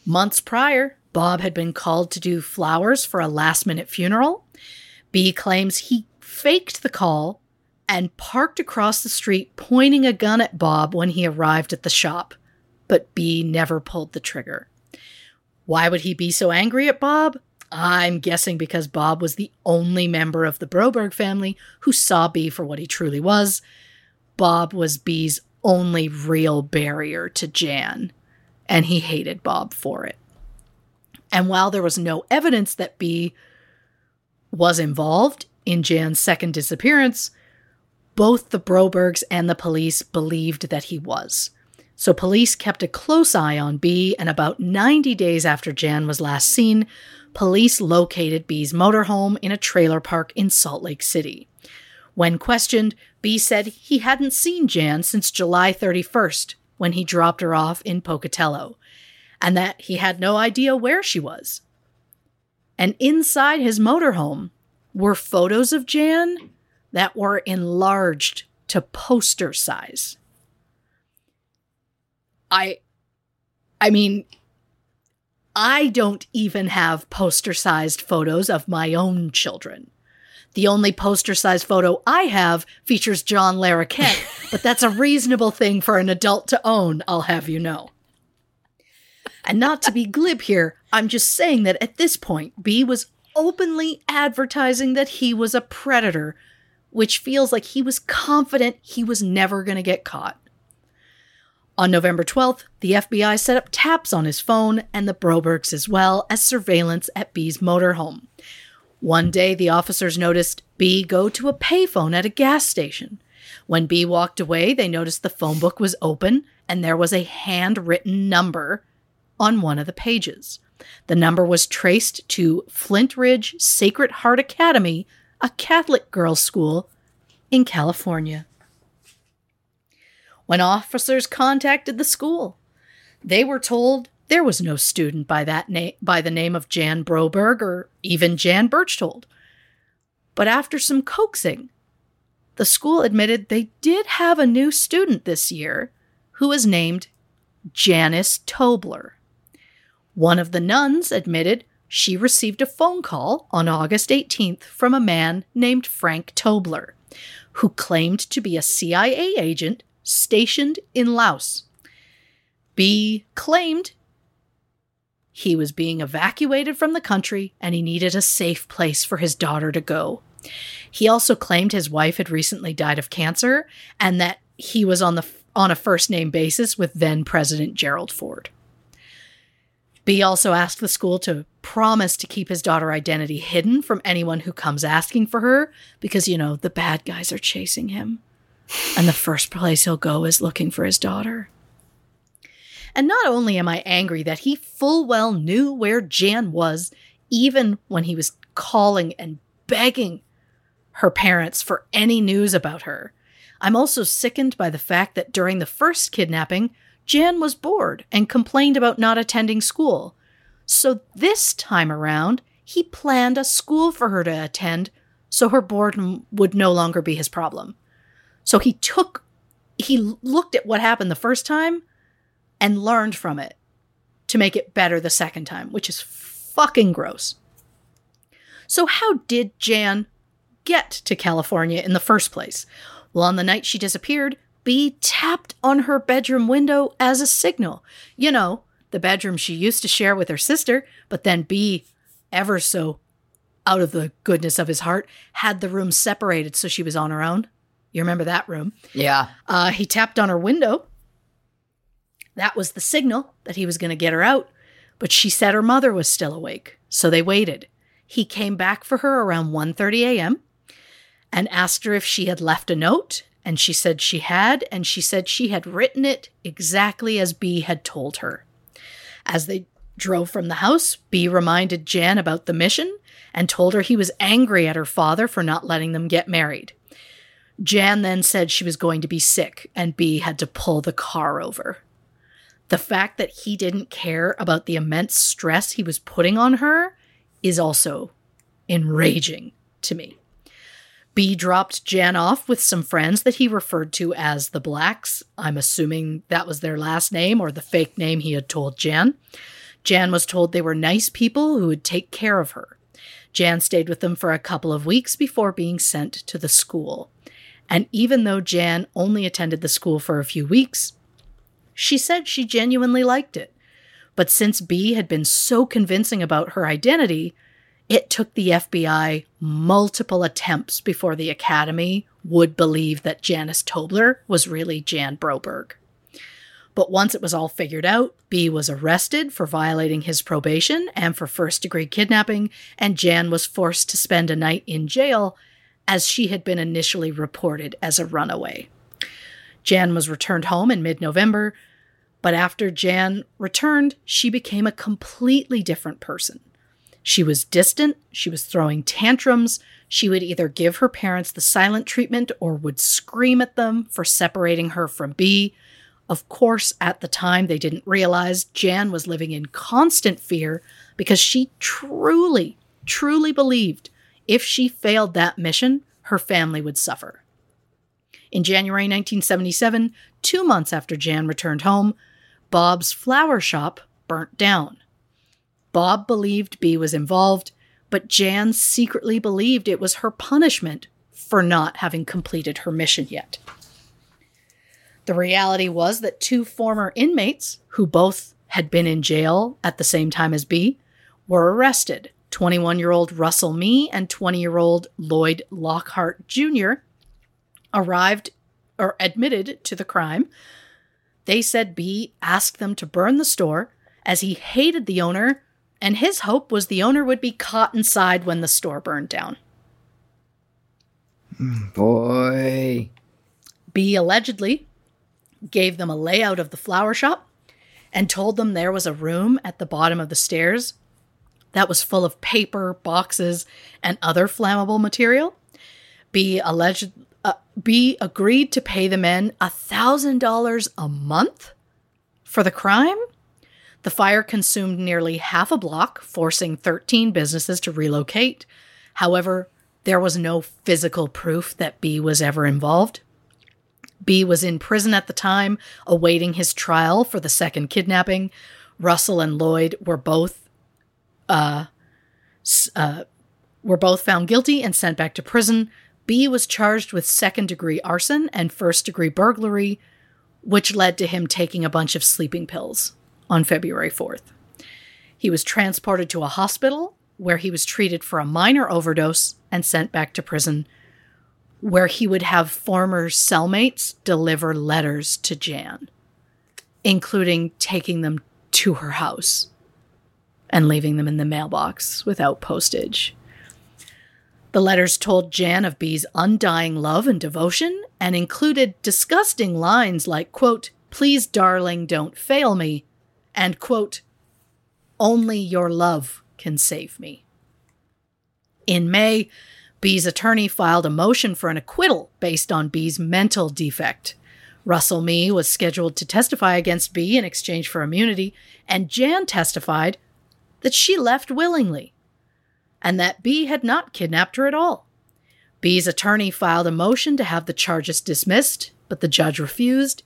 Months prior, Bob had been called to do flowers for a last minute funeral. B claims he faked the call and parked across the street pointing a gun at Bob when he arrived at the shop, but B never pulled the trigger. Why would he be so angry at Bob? I'm guessing because Bob was the only member of the Broberg family who saw B for what he truly was. Bob was B's only real barrier to Jan, and he hated Bob for it. And while there was no evidence that B was involved in Jan's second disappearance, both the Brobergs and the police believed that he was. So police kept a close eye on B, and about 90 days after Jan was last seen, police located B's motorhome in a trailer park in Salt Lake City. When questioned, B said he hadn't seen Jan since July 31st, when he dropped her off in Pocatello, and that he had no idea where she was. And inside his motorhome were photos of Jan that were enlarged to poster size. I I mean I don't even have poster sized photos of my own children. The only poster sized photo I have features John Larroquette, but that's a reasonable thing for an adult to own, I'll have you know. And not to be glib here, I'm just saying that at this point, B was openly advertising that he was a predator, which feels like he was confident he was never going to get caught. On November 12th, the FBI set up taps on his phone and the Brobergs as well as surveillance at B's motorhome. One day, the officers noticed B go to a payphone at a gas station. When B walked away, they noticed the phone book was open and there was a handwritten number on one of the pages. The number was traced to Flintridge Sacred Heart Academy, a Catholic girls' school in California. When officers contacted the school, they were told there was no student by that name by the name of Jan Broberg or even Jan Berchtold. But after some coaxing, the school admitted they did have a new student this year who was named Janice Tobler. One of the nuns admitted she received a phone call on August 18th from a man named Frank Tobler, who claimed to be a CIA agent stationed in Laos. B claimed he was being evacuated from the country and he needed a safe place for his daughter to go. He also claimed his wife had recently died of cancer and that he was on the on a first name basis with then President Gerald Ford. B also asked the school to promise to keep his daughter identity hidden from anyone who comes asking for her because, you know, the bad guys are chasing him. And the first place he'll go is looking for his daughter. And not only am I angry that he full well knew where Jan was, even when he was calling and begging her parents for any news about her, I'm also sickened by the fact that during the first kidnapping, Jan was bored and complained about not attending school. So this time around, he planned a school for her to attend so her boredom would no longer be his problem. So he took, he looked at what happened the first time and learned from it to make it better the second time, which is fucking gross. So, how did Jan get to California in the first place? Well, on the night she disappeared, B tapped on her bedroom window as a signal. You know, the bedroom she used to share with her sister, but then B, ever so out of the goodness of his heart, had the room separated so she was on her own. You remember that room? Yeah. Uh, he tapped on her window. That was the signal that he was going to get her out, but she said her mother was still awake, so they waited. He came back for her around 1:30 a.m. and asked her if she had left a note, and she said she had, and she said she had written it exactly as B had told her. As they drove from the house, B reminded Jan about the mission and told her he was angry at her father for not letting them get married. Jan then said she was going to be sick and B had to pull the car over. The fact that he didn't care about the immense stress he was putting on her is also enraging to me. B dropped Jan off with some friends that he referred to as the Blacks. I'm assuming that was their last name or the fake name he had told Jan. Jan was told they were nice people who would take care of her. Jan stayed with them for a couple of weeks before being sent to the school. And even though Jan only attended the school for a few weeks, she said she genuinely liked it. But since B had been so convincing about her identity, it took the FBI multiple attempts before the Academy would believe that Janice Tobler was really Jan Broberg. But once it was all figured out, B was arrested for violating his probation and for first degree kidnapping, and Jan was forced to spend a night in jail as she had been initially reported as a runaway. Jan was returned home in mid November, but after Jan returned, she became a completely different person. She was distant, she was throwing tantrums, she would either give her parents the silent treatment or would scream at them for separating her from B. Of course, at the time, they didn't realize Jan was living in constant fear because she truly, truly believed if she failed that mission, her family would suffer. In January 1977, two months after Jan returned home, Bob's flower shop burnt down. Bob believed B was involved, but Jan secretly believed it was her punishment for not having completed her mission yet. The reality was that two former inmates, who both had been in jail at the same time as B, were arrested 21 year old Russell Mee and 20 year old Lloyd Lockhart Jr. arrived or admitted to the crime. They said B asked them to burn the store as he hated the owner, and his hope was the owner would be caught inside when the store burned down. Hmm, boy. B allegedly gave them a layout of the flower shop and told them there was a room at the bottom of the stairs that was full of paper, boxes, and other flammable material. B alleged uh, B agreed to pay the men $1,000 a month for the crime. The fire consumed nearly half a block, forcing 13 businesses to relocate. However, there was no physical proof that B was ever involved. B was in prison at the time, awaiting his trial for the second kidnapping. Russell and Lloyd were both uh, uh, were both found guilty and sent back to prison. B was charged with second degree arson and first degree burglary, which led to him taking a bunch of sleeping pills on February 4th. He was transported to a hospital where he was treated for a minor overdose and sent back to prison, where he would have former cellmates deliver letters to Jan, including taking them to her house and leaving them in the mailbox without postage. The letters told Jan of B's undying love and devotion and included disgusting lines like, quote, please, darling, don't fail me, and, quote, only your love can save me. In May, B's attorney filed a motion for an acquittal based on B's mental defect. Russell Mee was scheduled to testify against B in exchange for immunity, and Jan testified that she left willingly and that B had not kidnapped her at all. B's attorney filed a motion to have the charges dismissed, but the judge refused.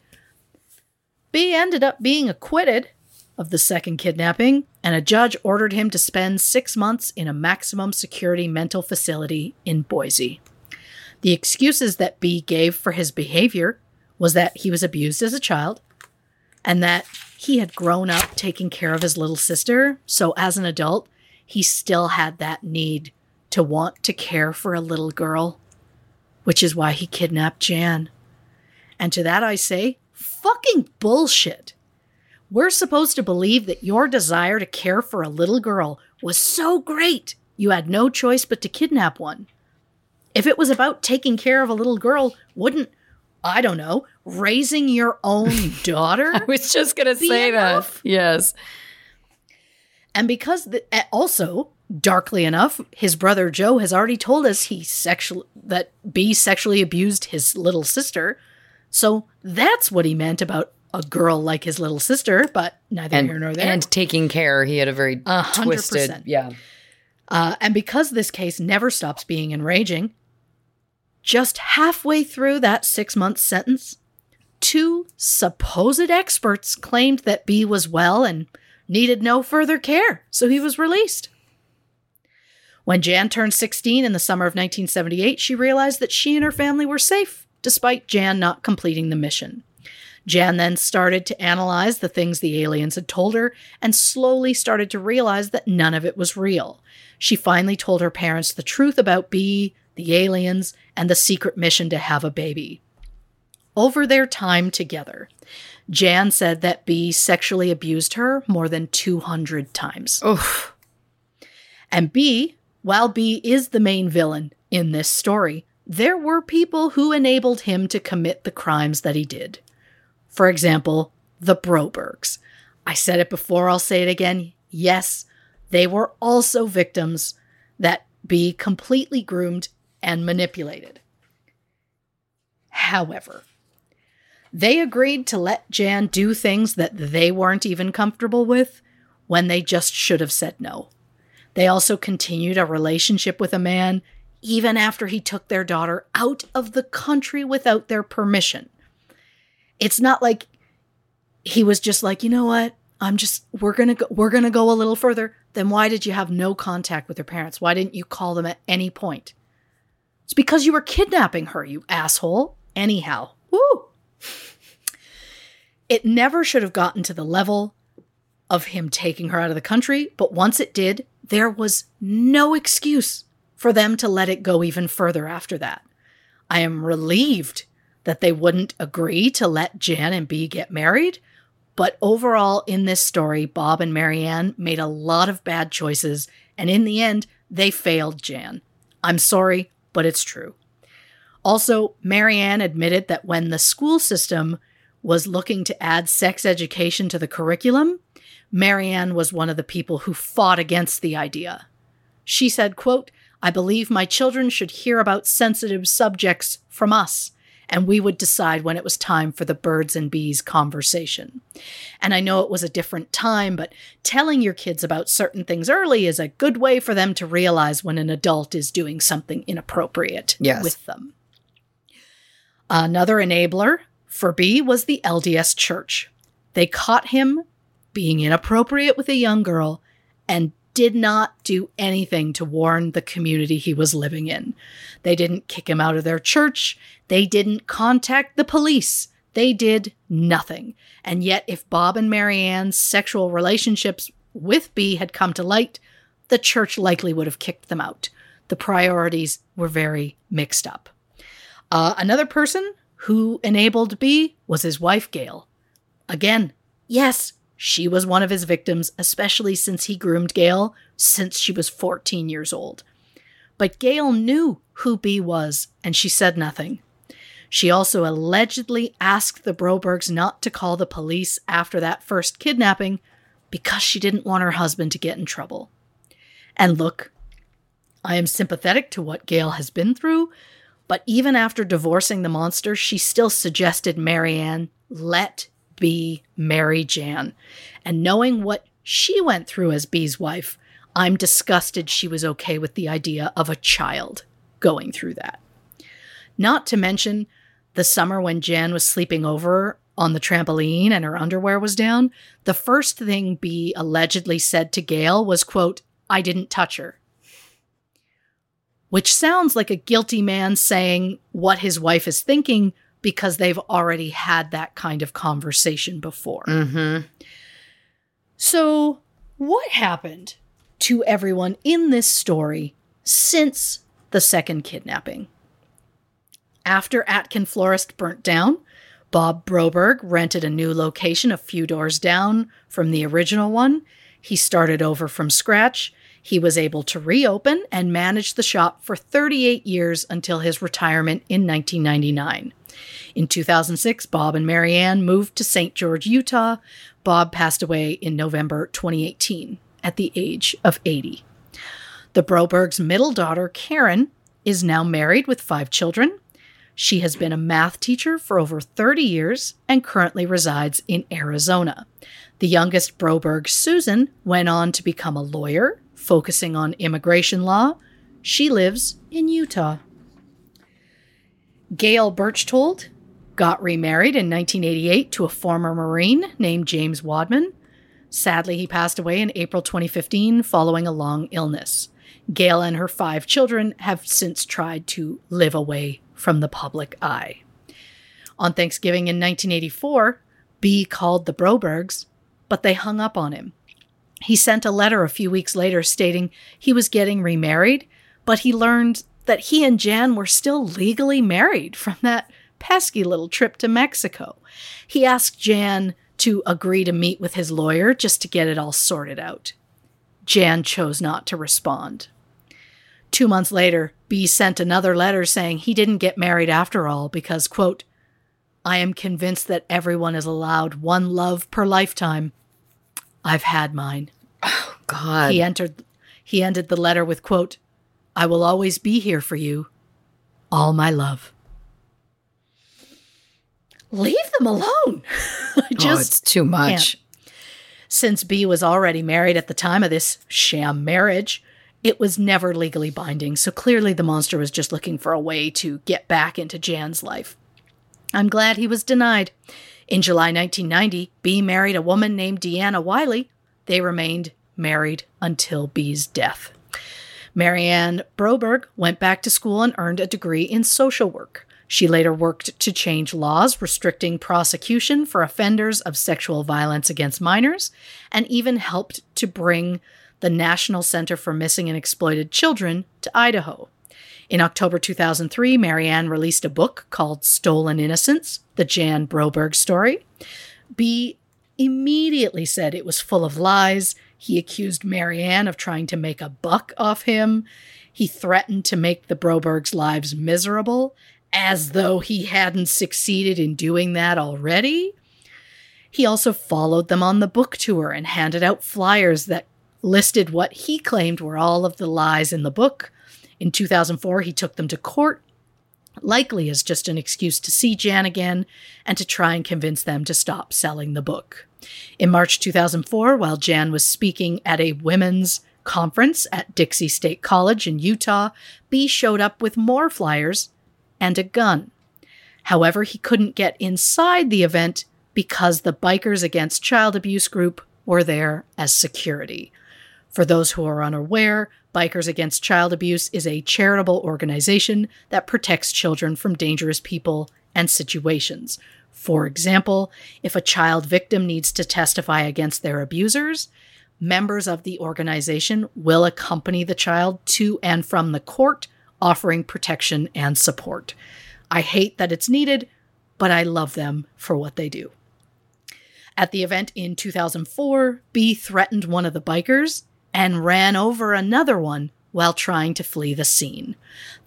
B ended up being acquitted of the second kidnapping, and a judge ordered him to spend six months in a maximum security mental facility in Boise. The excuses that B gave for his behavior was that he was abused as a child and that he had grown up taking care of his little sister. So as an adult, he still had that need to want to care for a little girl, which is why he kidnapped Jan. And to that I say, fucking bullshit. We're supposed to believe that your desire to care for a little girl was so great you had no choice but to kidnap one. If it was about taking care of a little girl, wouldn't, I don't know, raising your own daughter? I was just going to say enough? that. Yes. And because the, also darkly enough, his brother Joe has already told us he sexual that B sexually abused his little sister. So that's what he meant about a girl like his little sister, but neither And, here nor there. and taking care. He had a very A hundred twisted. Yeah. Uh, and because this case never stops being enraging, just halfway through that six month sentence, two supposed experts claimed that B was well and needed no further care, so he was released. When Jan turned 16 in the summer of 1978, she realized that she and her family were safe, despite Jan not completing the mission. Jan then started to analyze the things the aliens had told her and slowly started to realize that none of it was real. She finally told her parents the truth about B, the aliens, and the secret mission to have a baby. Over their time together, Jan said that B sexually abused her more than 200 times. Oof. And B, while B is the main villain in this story, there were people who enabled him to commit the crimes that he did. For example, the Brobergs. I said it before, I'll say it again. Yes, they were also victims that B completely groomed and manipulated. However, they agreed to let Jan do things that they weren't even comfortable with when they just should have said no. They also continued a relationship with a man even after he took their daughter out of the country without their permission. It's not like he was just like, "You know what? I'm just we're to go we're to go a little further." Then why did you have no contact with her parents? Why didn't you call them at any point? It's because you were kidnapping her, you asshole. Anyhow, woo. It never should have gotten to the level of him taking her out of the country, but once it did, there was no excuse for them to let it go even further after that. I am relieved that they wouldn't agree to let Jan and B get married, but overall in this story, Bob and Marianne made a lot of bad choices, and in the end, they failed Jan. I'm sorry, but it's true. Also, Marianne admitted that when the school system was looking to add sex education to the curriculum, Marianne was one of the people who fought against the idea. She said, quote, I believe my children should hear about sensitive subjects from us, and we would decide when it was time for the birds and bees conversation. And I know it was a different time, but telling your kids about certain things early is a good way for them to realize when an adult is doing something inappropriate Yes. with them. Another enabler for B was the LDS Church. They caught him being inappropriate with a young girl and did not do anything to warn the community he was living in. They didn't kick him out of their church. They didn't contact the police. They did nothing. And yet, if Bob and Marianne's sexual relationships with B had come to light, the church likely would have kicked them out. The priorities were very mixed up. Uh, another person who enabled B was his wife, Gail. Again, yes, she was one of his victims, especially since he groomed Gail since she was 14 years old. But Gail knew who B was, and she said nothing. She also allegedly asked the Brobergs not to call the police after that first kidnapping because she didn't want her husband to get in trouble. And look, I am sympathetic to what Gail has been through, but even after divorcing the monster, she still suggested Marianne let B marry Jan. And knowing what she went through as B's wife, I'm disgusted she was okay with the idea of a child going through that. Not to mention the summer when Jan was sleeping over on the trampoline and her underwear was down, the first thing B allegedly said to Gail was, quote, I didn't touch her. Which sounds like a guilty man saying what his wife is thinking because they've already had that kind of conversation before. Mm-hmm. So, what happened to everyone in this story since the second kidnapping? After Atkin Florist burnt down, Bob Broberg rented a new location a few doors down from the original one. He started over from scratch. He was able to reopen and manage the shop for 38 years until his retirement in 1999. In 2006, Bob and Marianne moved to St. George, Utah. Bob passed away in November 2018. at the age of 80. The Brobergs' middle daughter, Karen, is now married with five children. She has been a math teacher for over 30 years and currently resides in Arizona. The youngest Broberg, Susan, went on to become a lawyer, focusing on immigration law. She lives in Utah. Gail Berchtold got remarried in 1988 to a former Marine named James Wadman. Sadly, he passed away in April 2015 following a long illness. Gail and her five children have since tried to live away from the public eye. On Thanksgiving in 1984, B called the Brobergs, but they hung up on him. He sent a letter a few weeks later stating he was getting remarried, but he learned that he and Jan were still legally married from that pesky little trip to Mexico. He asked Jan to agree to meet with his lawyer just to get it all sorted out. Jan chose not to respond. Two months later, B sent another letter saying he didn't get married after all because, quote, I am convinced that everyone is allowed one love per lifetime. I've had mine. Oh, God. He entered he ended the letter with quote, I will always be here for you. All my love. Leave them alone. I oh, just it's too much. can't. Since B was already married at the time of this sham marriage, it was never legally binding, so clearly the monster was just looking for a way to get back into Jan's life. I'm glad he was denied. In July 1990, B married a woman named Deanna Wiley. They remained married until B's death. Marianne Broberg went back to school and earned a degree in social work. She later worked to change laws restricting prosecution for offenders of sexual violence against minors, and even helped to bring the National Center for Missing and Exploited Children to Idaho. In October 2003, Marianne released a book called Stolen Innocence The Jan Broberg Story. B immediately said it was full of lies. He accused Marianne of trying to make a buck off him. He threatened to make the Brobergs' lives miserable, as though he hadn't succeeded in doing that already. He also followed them on the book tour and handed out flyers that listed what he claimed were all of the lies in the book. In 2004, he took them to court, likely as just an excuse to see Jan again and to try and convince them to stop selling the book. In March 2004, while Jan was speaking at a women's conference at Dixie State College in Utah, B showed up with more flyers and a gun. However, he couldn't get inside the event because the Bikers Against Child Abuse group were there as security. For those who are unaware, Bikers Against Child Abuse is a charitable organization that protects children from dangerous people and situations. For example, if a child victim needs to testify against their abusers, members of the organization will accompany the child to and from the court offering protection and support. I hate that it's needed, but I love them for what they do. At the event in 2004, B threatened one of the bikers and ran over another one while trying to flee the scene.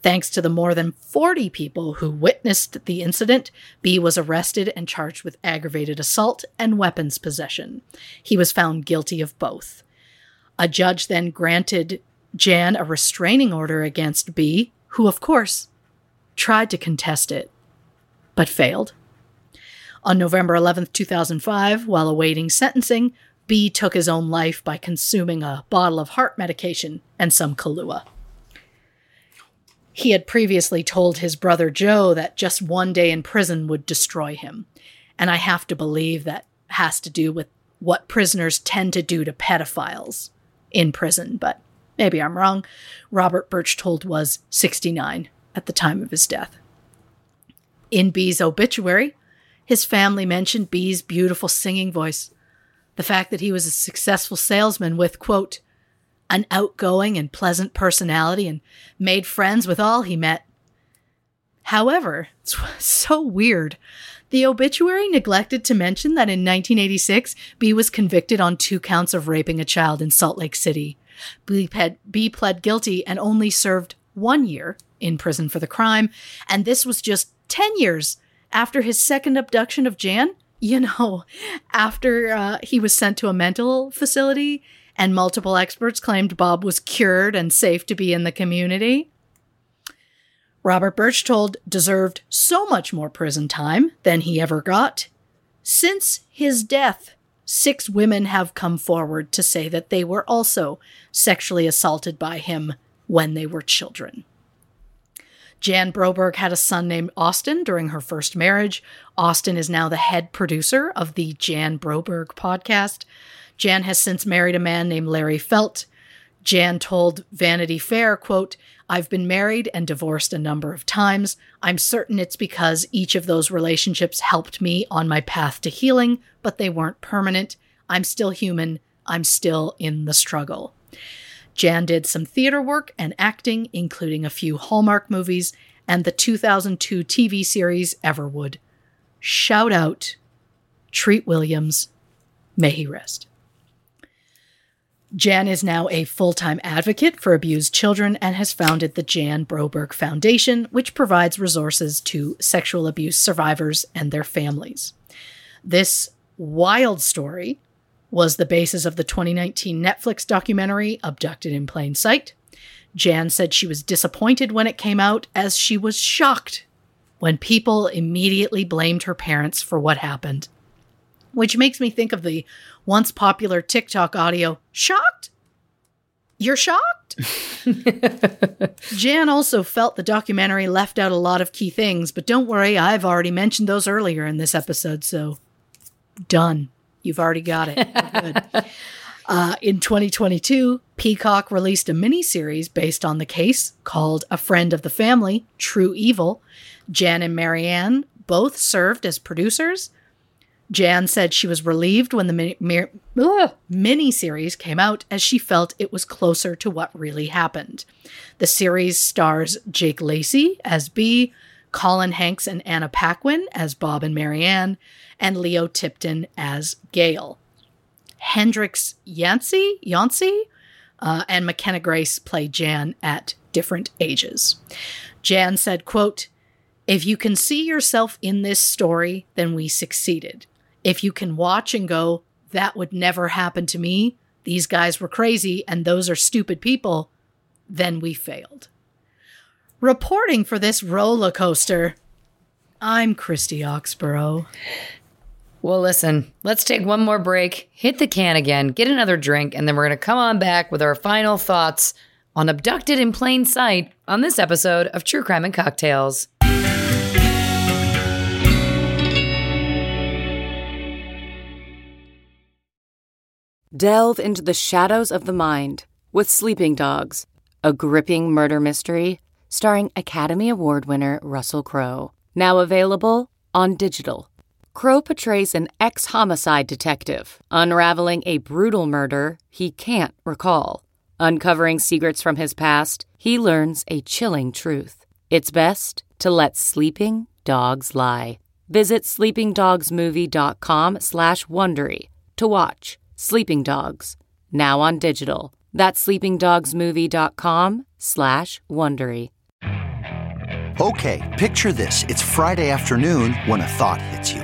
Thanks to the more than 40 people who witnessed the incident, B was arrested and charged with aggravated assault and weapons possession. He was found guilty of both. A judge then granted Jan a restraining order against B, who, of course, tried to contest it, but failed. On November 11, 2005, while awaiting sentencing, B took his own life by consuming a bottle of heart medication and some Kahlua. He had previously told his brother Joe that just one day in prison would destroy him, and I have to believe that has to do with what prisoners tend to do to pedophiles in prison, but maybe I'm wrong. Robert Berchtold was 69 at the time of his death. In B's obituary, his family mentioned B's beautiful singing voice, the fact that he was a successful salesman with, quote, an outgoing and pleasant personality and made friends with all he met. However, it's so weird. The obituary neglected to mention that in 1986, B was convicted on two counts of raping a child in Salt Lake City. B, pled, B pled guilty and only served one year in prison for the crime, and this was just 10 years after his second abduction of Jan. You know, after uh, he was sent to a mental facility and multiple experts claimed Bob was cured and safe to be in the community. Robert Berchtold deserved so much more prison time than he ever got. Since his death, six women have come forward to say that they were also sexually assaulted by him when they were children. Jan Broberg had a son named Austin during her first marriage. Austin is now the head producer of the Jan Broberg podcast. Jan has since married a man named Larry Felt. Jan told Vanity Fair, quote, I've been married and divorced a number of times. I'm certain it's because each of those relationships helped me on my path to healing, but they weren't permanent. I'm still human. I'm still in the struggle. Jan did some theater work and acting, including a few Hallmark movies and the 2002 TV series Everwood. Shout out Treat Williams. May he rest. Jan is now a full time advocate for abused children and has founded the Jan Broberg Foundation, which provides resources to sexual abuse survivors and their families. This wild story was the basis of the 2019 Netflix documentary Abducted in Plain Sight. Jan said she was disappointed when it came out, as she was shocked when people immediately blamed her parents for what happened. Which makes me think of the once popular TikTok audio Shocked? You're shocked? Jan also felt the documentary left out a lot of key things, but don't worry, I've already mentioned those earlier in this episode, so done. You've already got it. Uh, in 2022, Peacock released a miniseries based on the case called A Friend of the Family True Evil. Jan and Marianne both served as producers. Jan said she was relieved when the mini- mir- ugh, miniseries came out as she felt it was closer to what really happened. The series stars Jake Lacy as B, Colin Hanks and Anna Paquin as Bob and Marianne, and Lio Tipton as Gail. Hendrix Yancey, Yancey uh, and McKenna Grace play Jan at different ages. Jan said, quote, if you can see yourself in this story, then we succeeded. If you can watch and go, that would never happen to me, these guys were crazy and those are stupid people, then we failed. Reporting for this roller coaster, I'm Christy Oxborough. Well, listen, let's take one more break, hit the can again, get another drink, and then we're going to come on back with our final thoughts on Abducted in Plain Sight on this episode of True Crime and Cocktails. Delve into the shadows of the mind with Sleeping Dogs, a gripping murder mystery starring Academy Award winner Russell Crowe. Now available on digital. Crowe portrays an ex homicide detective unraveling a brutal murder he can't recall. Uncovering secrets from his past, he learns a chilling truth. It's best to let sleeping dogs lie. Visit sleepingdogsmovie.com slash Wondery to watch Sleeping Dogs, now on digital. That's sleepingdogsmovie.com slash Wondery. Okay, picture this. It's Friday afternoon when a thought hits you.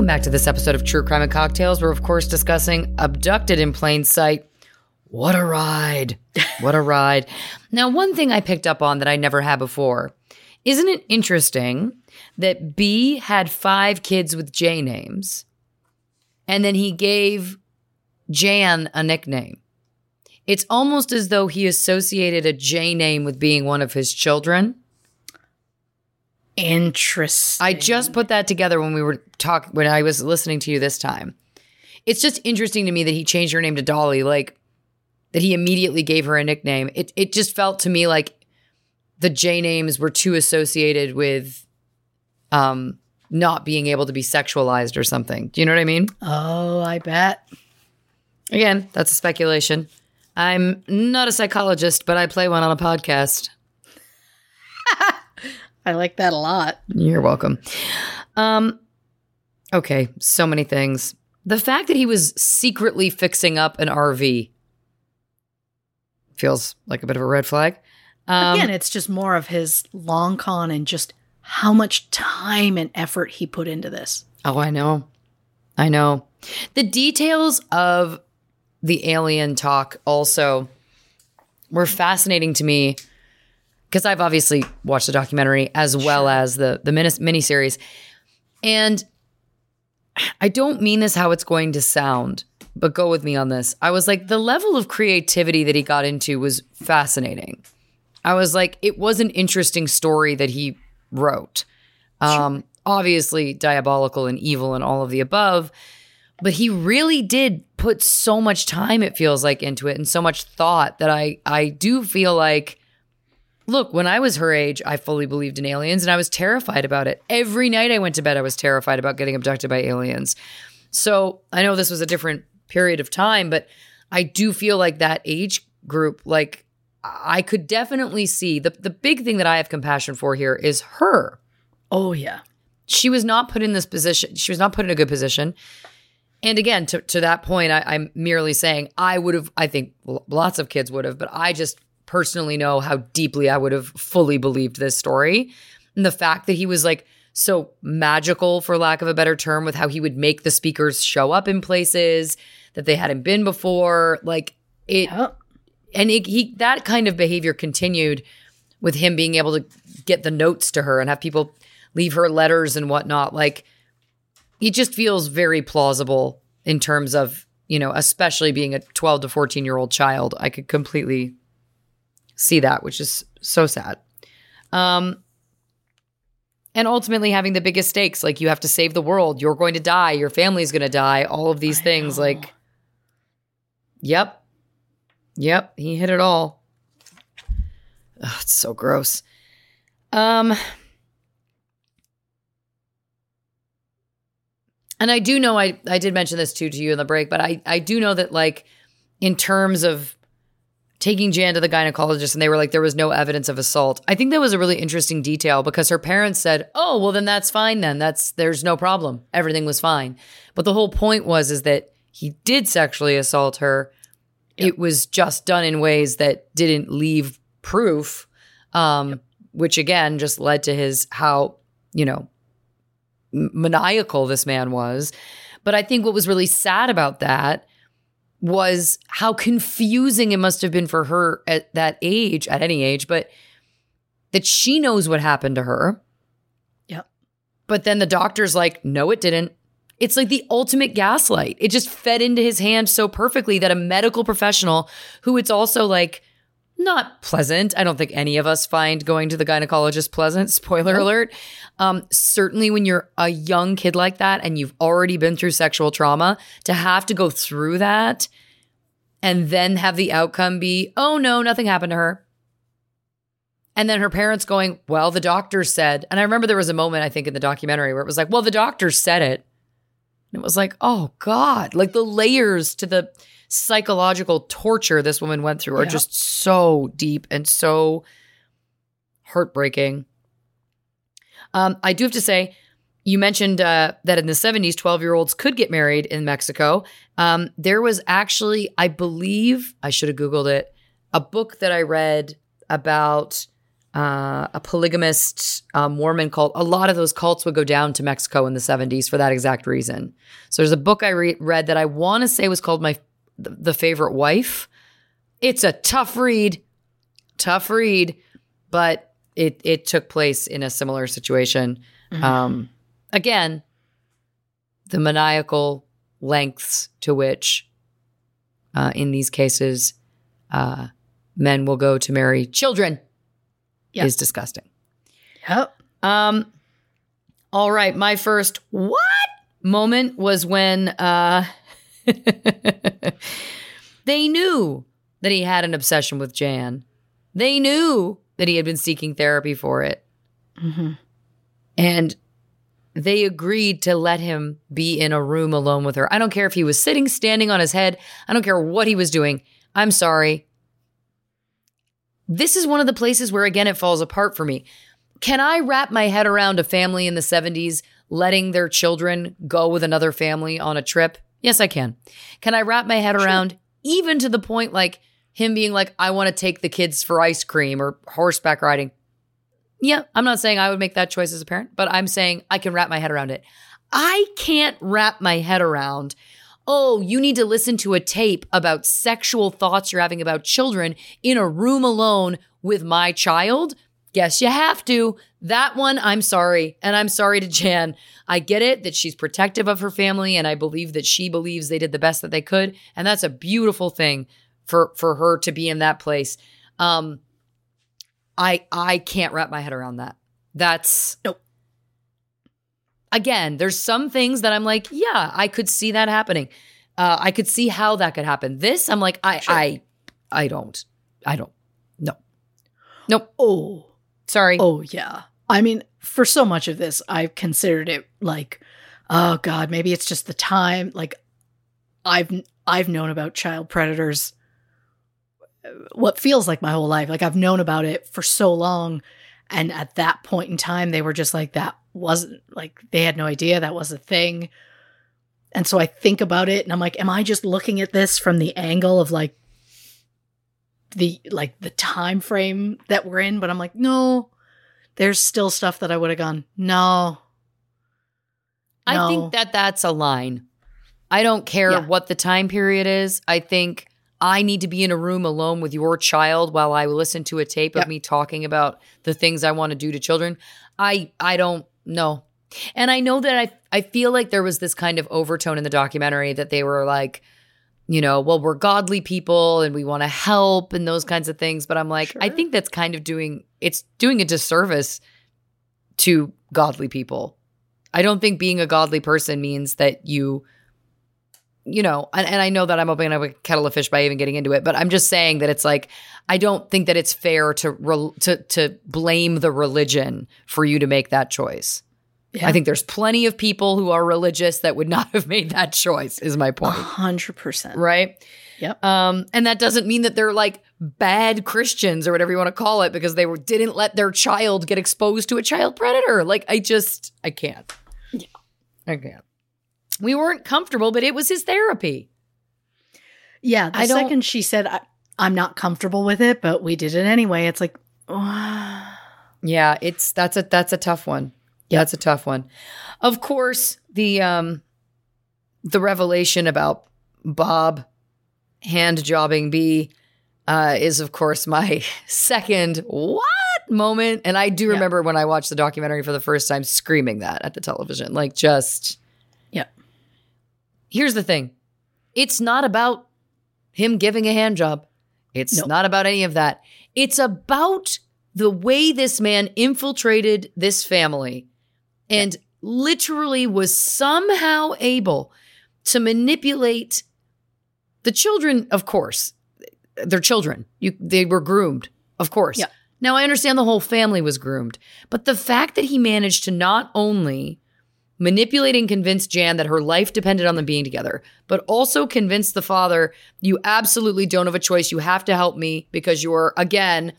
Welcome back to this episode of True Crime and Cocktails. We're, of course, discussing Abducted in Plain Sight. What a ride! What a ride. Now, one thing I picked up on that I never had before isn't it interesting that B had five kids with J names and then he gave Jan a nickname? It's almost as though he associated a J name with being one of his children. Interesting. I just put that together when we were talking when I was listening to you this time. It's just interesting to me that he changed her name to Dolly, like that he immediately gave her a nickname. It it just felt to me like the J names were too associated with um not being able to be sexualized or something. Do you know what I mean? Oh, I bet. Again, that's a speculation. I'm not a psychologist, but I play one on a podcast. I like that a lot. You're welcome. Um okay, so many things. The fact that he was secretly fixing up an RV feels like a bit of a red flag. Um, Again, it's just more of his long con and just how much time and effort he put into this. Oh, I know. I know. The details of the alien talk also were fascinating to me because I've obviously watched the documentary as well as the the mini miniseries, and I don't mean this how it's going to sound, but go with me on this. I was like, the level of creativity that he got into was fascinating. I was like, it was an interesting story that he wrote. Um, obviously diabolical and evil and all of the above, but he really did put so much time it feels like into it and so much thought that I I do feel like look, when I was her age, I fully believed in aliens and I was terrified about it. Every night I went to bed I was terrified about getting abducted by aliens. So, I know this was a different period of time, but I do feel like that age group like I could definitely see the the big thing that I have compassion for here is her. Oh, yeah. She was not put in this position. She was not put in a good position. And again, to, to that point, I, I'm merely saying I would have, I think lots of kids would have, but I just personally know how deeply I would have fully believed this story. And the fact that he was like so magical, for lack of a better term, with how he would make the speakers show up in places that they hadn't been before. Like it, Yep. and it, he that kind of behavior continued with him being able to get the notes to her and have people leave her letters and whatnot like it just feels very plausible in terms of you know especially being a 12 to 14 year old child i could completely see that which is so sad. Um and ultimately having the biggest stakes like you have to save the world. You're going to die. Your family's going to die. All of these things like yep. Yep, he hit it all. Ugh, it's so gross. Um And I do know I I did mention this too to you in the break, but I I do know that like in terms of taking Jan to the gynecologist and they were like there was no evidence of assault. I think that was a really interesting detail because her parents said, "Oh, well then that's fine then. That's there's no problem. Everything was fine." But the whole point was is that he did sexually assault her it was just done in ways that didn't leave proof um, which again just led to his how you know maniacal this man was but i think what was really sad about that was how confusing it must have been for her at that age at any age but that she knows what happened to her Yep. but then the doctor's like no it didn't it's like the ultimate gaslight. It just fed into his hand so perfectly that a medical professional who it's also like not pleasant. I don't think any of us find going to the gynecologist pleasant. Spoiler alert. Um, certainly when you're a young kid like that and you've already been through sexual trauma, to have to go through that and then have the outcome be, oh no, nothing happened to her. And then her parents going, well, the doctor said, and I remember there was a moment, I think, in the documentary where it was like, well, the doctor said it. And it was like, oh God, like the layers to the psychological torture this woman went through are Yeah. just so deep and so heartbreaking. Um, I do have to say, you mentioned uh, that in the 70s, 12 year olds could get married in Mexico. Um, there was actually, I believe, I should have Googled it, a book that I read about uh, a polygamist uh, Mormon cult. A lot of those cults would go down to Mexico in the 70s for that exact reason. So there's a book I re- read that I want to say was called My the, the Favorite Wife. It's a tough read, tough read, but it it took place in a similar situation. Um, again, the maniacal lengths to which, uh, in these cases, uh, men will go to marry children Yeah. is disgusting. Yep. Um, all right, my first what moment was when uh, they knew that he had an obsession with Jan. They knew that he had been seeking therapy for it. Mm-hmm. And they agreed to let him be in a room alone with her. I don't care if he was sitting, standing on his head. I don't care what he was doing. I'm sorry. This is one of the places where, again, it falls apart for me. Can I wrap my head around a family in the 70s letting their children go with another family on a trip? Yes, I can. Can I wrap my head around even to the point like him being like, I want to take the kids for ice cream or horseback riding? Yeah, I'm not saying I would make that choice as a parent, but I'm saying I can wrap my head around it. I can't wrap my head around, oh, you need to listen to a tape about sexual thoughts you're having about children in a room alone with my child. Guess you have to. That one, I'm sorry. And I'm sorry to Jan. I get it that she's protective of her family, and I believe that she believes they did the best that they could. And that's a beautiful thing for, for her to be in that place. Um, I I can't wrap my head around that. That's Nope. again, there's some things that I'm like, yeah, I could see that happening. Uh, I could see how that could happen. This, I'm like, I, I, I don't, I don't, no, nope. Oh, Sorry. oh yeah. I mean, for so much of this, I've considered it like, oh god, maybe it's just the time. Like, I've I've known about child predators uh, what feels like my whole life. Like I've known about it for so long, and at that point in time, they were just like that wasn't like they had no idea that was a thing. And so I think about it, and I'm like, am I just looking at this from the angle of like the like the time frame that we're in? But I'm like, no, there's still stuff that I would have gone, no. I No. think that that's a line. I don't care Yeah. what the time period is. I think I need to be in a room alone with your child while I listen to a tape of me talking about the things I want to do to children. I I don't know. And I know that I I feel like there was this kind of overtone in the documentary that they were like, you know, well, we're godly people and we want to help and those kinds of things. But I'm like, I think that's kind of doing it's doing a disservice to godly people. I don't think being a godly person means that you, you know, and, and I know that I'm opening up a kettle of fish by even getting into it, but I'm just saying that it's like I don't think that it's fair to rel to to blame the religion for you to make that choice. Yeah. I think there's plenty of people who are religious that would not have made that choice. Is my point. a point, hundred percent. right? Yep. Um, and that doesn't mean that they're like bad Christians or whatever you want to call it because they were, didn't let their child get exposed to a child predator. Like I just I can't. Yeah. I can't. We weren't comfortable, but it was his therapy. Yeah, the I second she said, I, "I'm not comfortable with it," but we did it anyway. It's like, Yeah, it's that's a that's a tough one. Yeah, it's a tough one. Of course, the um the revelation about Bob hand jobbing B uh, is of course my second what moment. And I do Yeah. remember when I watched the documentary for the first time screaming that at the television. Like just yeah, here's the thing. It's not about him giving a hand job. It's Nope. not about any of that. It's about the way this man infiltrated this family and literally was somehow able to manipulate the children, of course. They're children. You they were groomed, of course. Yeah. Now I understand the whole family was groomed, but the fact that he managed to not only manipulate and convince Jan that her life depended on them being together, but also convince the father, you absolutely don't have a choice. You have to help me because you're, again,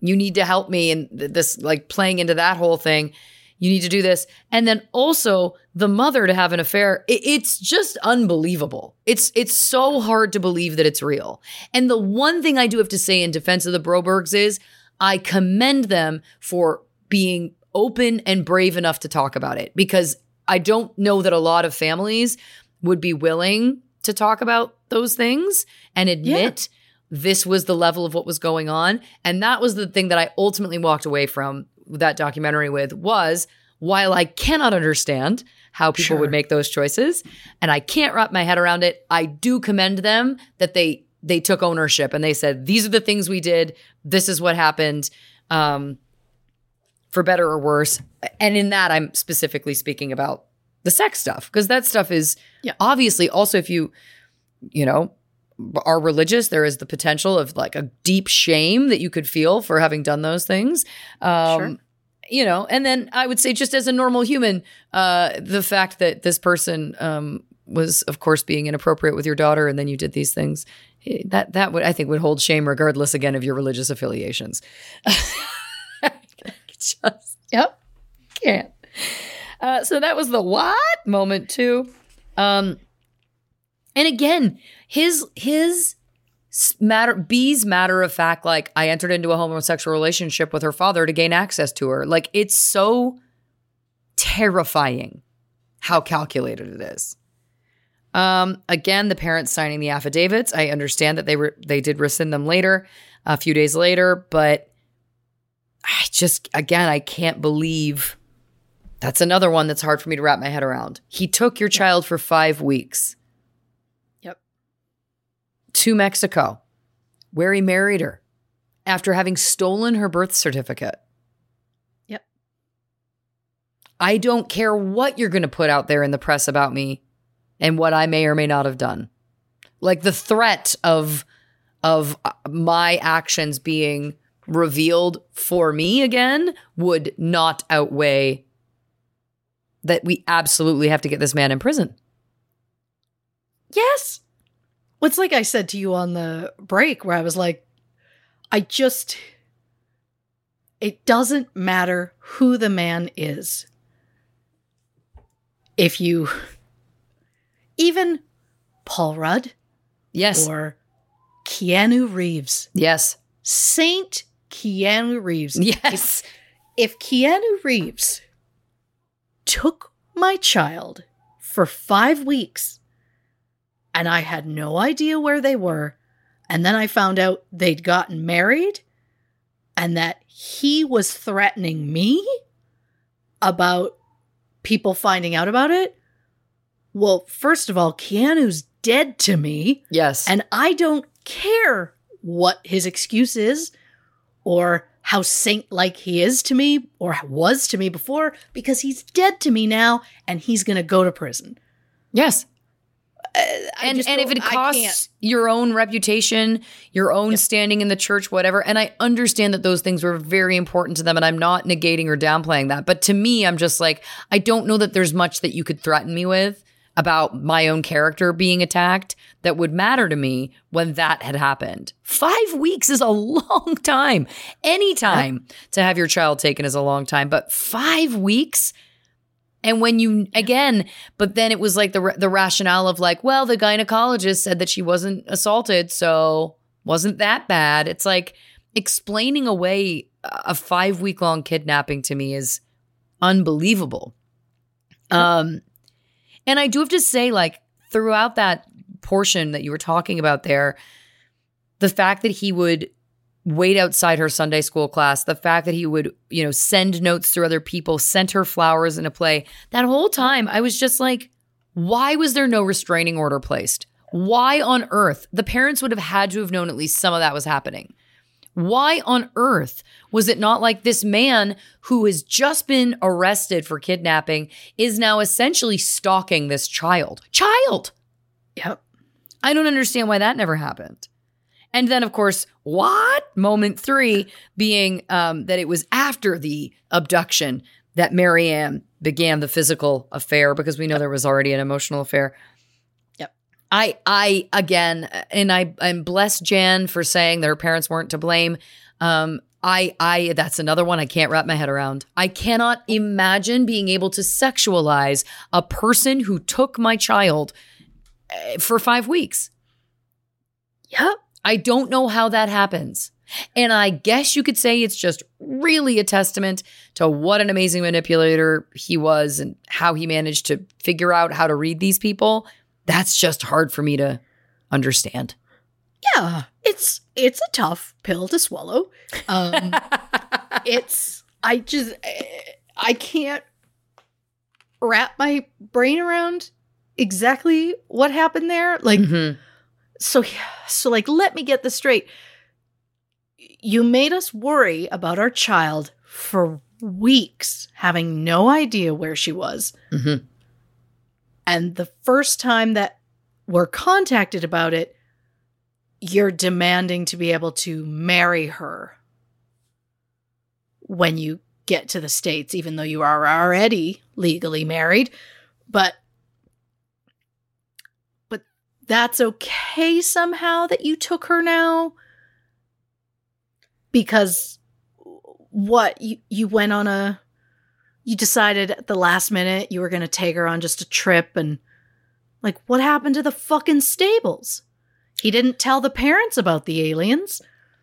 you need to help me. And this, like, playing into that whole thing, you need to do this. And then also the mother to have an affair. i- it's just unbelievable. It's, it's so hard to believe that it's real. And the one thing I do have to say in defense of the Brobergs is I commend them for being open and brave enough to talk about it because I don't know that a lot of families would be willing to talk about those things and admit this was the level of what was going on. And that was the thing that I ultimately walked away from that documentary with was while I cannot understand how people Sure. would make those choices and I can't wrap my head around it, I do commend them that they they took ownership and they said these are the things we did, this is what happened. Um for better or worse. And in that, I'm specifically speaking about the sex stuff because that stuff is Yeah. obviously also if you, you know, are religious, there is the potential of like a deep shame that you could feel for having done those things. Um, Sure. You know, and then I would say, just as a normal human, uh, the fact that this person um, was, of course, being inappropriate with your daughter, and then you did these things, that that would I think would hold shame regardless again of your religious affiliations. Just Yep. can't. Uh, so that was the what moment too. Um, and again, his his matter B's matter of fact, like I entered into a homosexual relationship with her father to gain access to her. Like it's so terrifying how calculated it is. Um, again, the parents signing the affidavits. I understand that they were they did rescind them later, a few days later, but I just again I can't believe that's another one that's hard for me to wrap my head around. He took your child for five weeks. To Mexico, where he married her after having stolen her birth certificate. Yep. I don't care what you're going to put out there in the press about me and what I may or may not have done. Like the threat of of uh, my actions being revealed for me again would not outweigh that we absolutely have to get this man in prison. Yes. It's like I said to you on the break where I was like, I just, it doesn't matter who the man is. If you, even Paul Rudd Yes. or Keanu Reeves, yes. Saint Keanu Reeves. Yes. If Keanu Reeves took my child for five weeks and I had no idea where they were, and then I found out they'd gotten married and that he was threatening me about people finding out about it. Well, first of all, Keanu's dead to me. Yes. And I don't care what his excuse is or how saint like he is to me or was to me before because he's dead to me now and he's going to go to prison. yes. And and if it costs your own reputation, your own standing in the church, whatever, and I understand that those things were very important to them, and I'm not negating or downplaying that. But to me, I'm just like, I don't know that there's much that you could threaten me with about my own character being attacked that would matter to me when that had happened. Five weeks is a long time. Any time to have your child taken is a long time, but five weeks. And when you again, but then it was like the the rationale of like, well, the gynecologist said that she wasn't assaulted, so wasn't that bad. It's like explaining away a 5 week long kidnapping to me is unbelievable. Um and I do have to say like throughout that portion that you were talking about there, the fact that he would wait outside her Sunday school class, the fact that he would, you know, send notes through other people, sent her flowers in a play. That whole time, I was just like, why was there no restraining order placed? Why on earth? The parents would have had to have known at least some of that was happening. Why on earth was it not like this man who has just been arrested for kidnapping is now essentially stalking this child? Child! Yep. I don't understand why that never happened. And then, of course, what? Moment three being um, that it was after the abduction that Marianne began the physical affair because we know there was already an emotional affair. Yep. I, I again, and I, I'm blessed Jan for saying that her parents weren't to blame. Um, I, I, that's another one I can't wrap my head around. I cannot imagine being able to sexualize a person who took my child eh, for five weeks. Yep. I don't know how that happens. And I guess you could say it's just really a testament to what an amazing manipulator he was and how he managed to figure out how to read these people. That's just hard for me to understand. Yeah, it's it's a tough pill to swallow. Um it's I just I can't wrap my brain around exactly what happened there. Like Mhm. So so like let me get this straight. You made us worry about our child for weeks having no idea where she was. Mhm. And the first time that we're contacted about it, you're demanding to be able to marry her when you get to the States, even though you are already legally married. But that's okay somehow that you took her now? Because what you you went on a you decided at the last minute you were going to take her on just a trip and like what happened to the fucking stables? He didn't tell the parents about the aliens.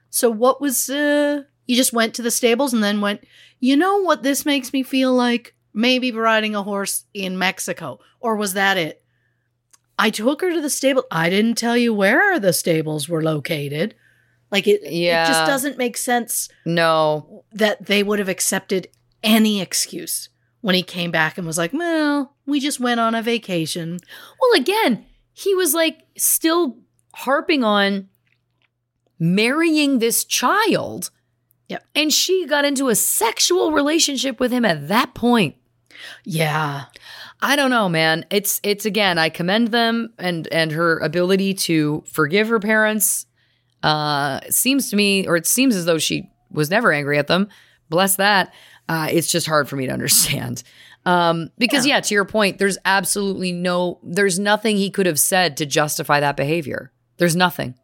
So what was uh you just went to the stables and then went, "You know what this makes me feel like? Maybe riding a horse in Mexico." Or was that it? I took her to the stable. I didn't tell you where the stables were located. Like it, Yeah. it just doesn't make sense No. that they would have accepted any excuse when he came back and was like, "Well, we just went on a vacation." Well, again, he was like still harping on marrying this child. Yep. And she got into a sexual relationship with him at that point. Yeah. I don't know, man. It's it's again, I commend them and and her ability to forgive her parents. Uh seems to me or it seems as though she was never angry at them. Bless that. Uh it's just hard for me to understand. Um because yeah, to your point, there's absolutely no there's nothing he could have said to justify that behavior. There's nothing.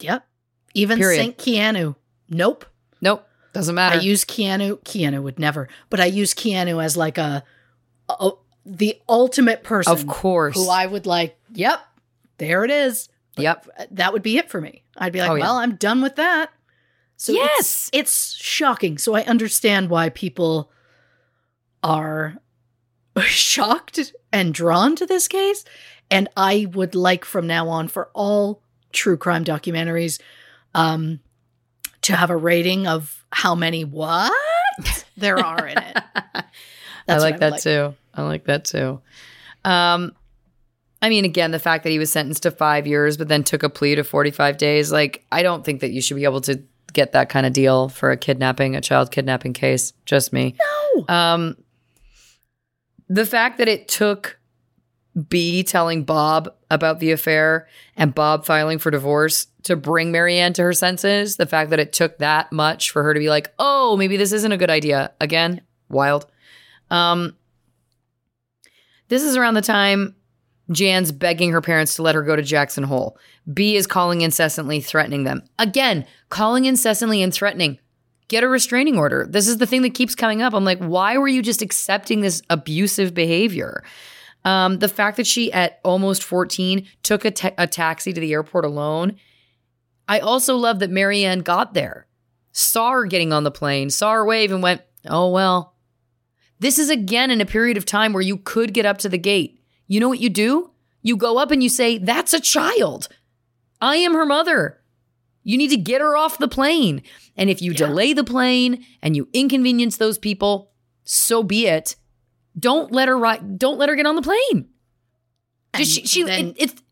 Yep. Even Period. Saint Keanu. Nope. Nope. Doesn't matter. I use Keanu. Keanu would never, but I use Keanu as like a, a the ultimate person. Of course. Who I would like. Yep. There it is. Yep. That would be it for me. I'd be like, Oh, yeah. well, I'm done with that. So Yes. it's, it's shocking. So I understand why people are shocked and drawn to this case. And I would like from now on for all true crime documentaries um, to have a rating of how many what there are in it. I like that would too. I like that too. Um, I mean, again, the fact that he was sentenced to five years, but then took a plea to 45 days, like, I don't think that you should be able to get that kind of deal for a kidnapping, a child kidnapping case. Just me. No. Um, the fact that it took B telling Bob about the affair and Bob filing for divorce to bring Marianne to her senses, the fact that it took that much for her to be like, oh, maybe this isn't a good idea. Again, wild. Um, this is around the time Jan's begging her parents to let her go to Jackson Hole. B is calling incessantly, threatening them. Again, calling incessantly and threatening. Get a restraining order. This is the thing that keeps coming up. I'm like, why were you just accepting this abusive behavior? Um, the fact that she, at almost 14, took a, ta- a taxi to the airport alone. I also love that Marianne got there, saw her getting on the plane, saw her wave, and went, oh, well. This is again in a period of time where you could get up to the gate. You know what you do? You go up and you say, That's a child. I am her mother. You need to get her off the plane. And if you delay the plane and you inconvenience those people, so be it. Don't let her ride, don't let her get on the plane. Just she, she then- it, it's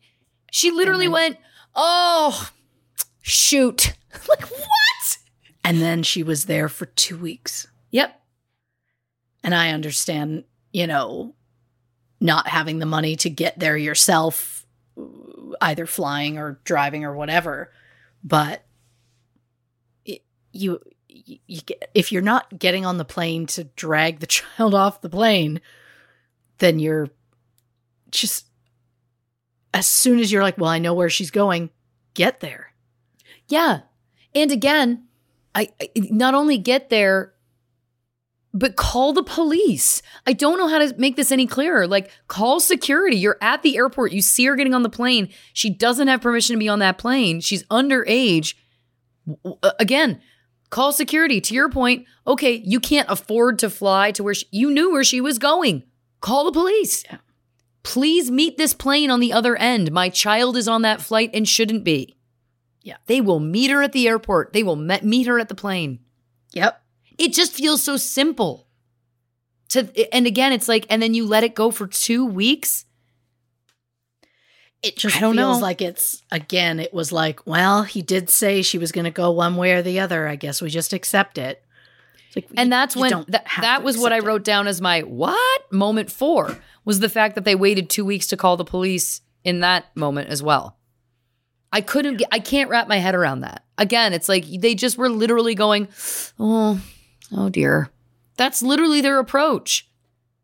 she literally then- went, Oh, shoot. like what? And then she was there for two weeks. Yep. And I understand, you know, not having the money to get there yourself, either flying or driving or whatever. But it, you, you, get, if you're not getting on the plane to drag the child off the plane, then you're just as soon as you're like, well, I know where she's going, get there. Yeah. And again, I, I not only get there, but call the police. I don't know how to make this any clearer. Like, call security. You're at the airport. You see her getting on the plane. She doesn't have permission to be on that plane. She's underage. Again, call security. To your point, okay, you can't afford to fly to where she, you knew where she was going. Call the police. Please meet this plane on the other end. My child is on that flight and shouldn't be. Yeah. They will meet her at the airport. They will met, meet her at the plane. Yep. It just feels so simple. To and again, it's like, and then you let it go for two weeks. It just I don't feels know. like it's again. It was like, well, he did say she was going to go one way or the other. I guess we just accept it. Like, And you- that's when don't that, was what I accept it. wrote down as my what moment four was the fact that they waited two weeks to call the police in that moment as well. I couldn't I can't wrap my head around that. Again, it's like they just were literally going, oh, oh dear. That's literally their approach.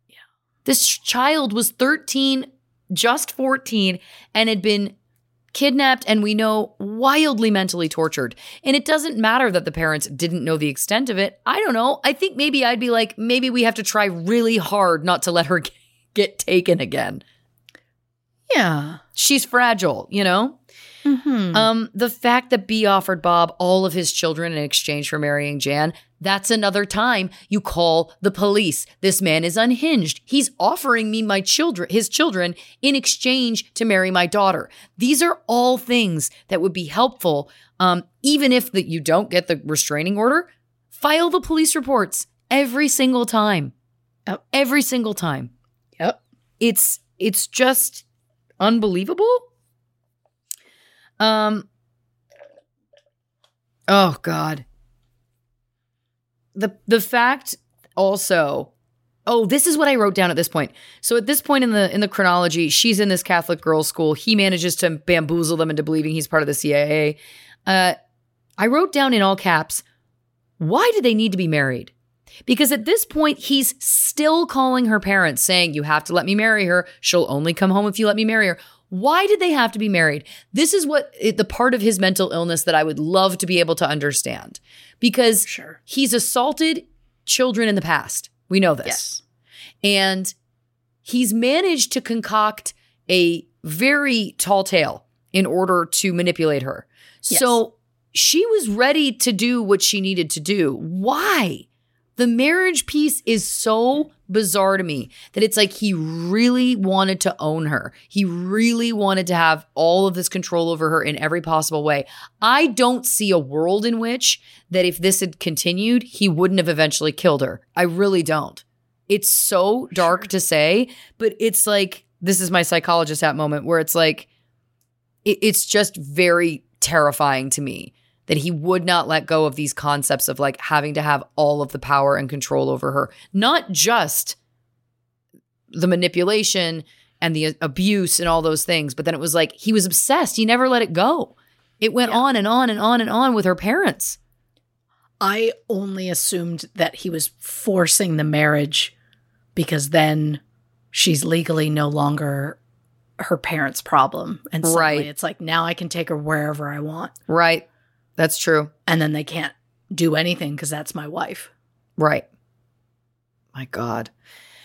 Yeah. This child was 13 just 14, and had been kidnapped and we know wildly mentally tortured. And it doesn't matter that the parents didn't know the extent of it. I don't know. I think maybe I'd be like, maybe we have to try really hard not to let her get taken again. Yeah. She's fragile, you know? Mm-hmm. Um, the fact that B offered Bob all of his children in exchange for marrying Jan, that's another time you call the police. This man is unhinged. He's offering me my children, his children, in exchange to marry my daughter. These are all things that would be helpful. Um, even if that you don't get the restraining order, file the police reports every single time. Every single time. Yep. It's it's just unbelievable. Um Oh god. The the fact also Oh, this is what I wrote down at this point. So at this point in the in the chronology, she's in this Catholic girls' school. He manages to bamboozle them into believing he's part of the CIA. Uh, I wrote down in all caps, why do they need to be married? Because at this point, he's still calling her parents, saying, You have to let me marry her. She'll only come home if you let me marry her. Why did they have to be married? This is what it, the part of his mental illness that I would love to be able to understand. Because Sure. he's assaulted children in the past. We know this. Yes. And he's managed to concoct a very tall tale in order to manipulate her. Yes. So she was ready to do what she needed to do. Why? The marriage piece is so bizarre to me that it's like he really wanted to own her. He really wanted to have all of this control over her in every possible way. I don't see a world in which that if this had continued, he wouldn't have eventually killed her. I really don't. It's so dark to say, but it's like this is my psychologist at moment where it's like it, it's just very terrifying to me that he would not let go of these concepts of like having to have all of the power and control over her, not just the manipulation and the abuse and all those things, but then it was like he was obsessed. He never let it go. It went on and on and on and on with her parents. I only assumed that he was forcing the marriage because then she's legally no longer her parents' problem. And suddenly Right. it's like now I can take her wherever I want. Right. That's true. And then they can't do anything because that's my wife. Right. My God.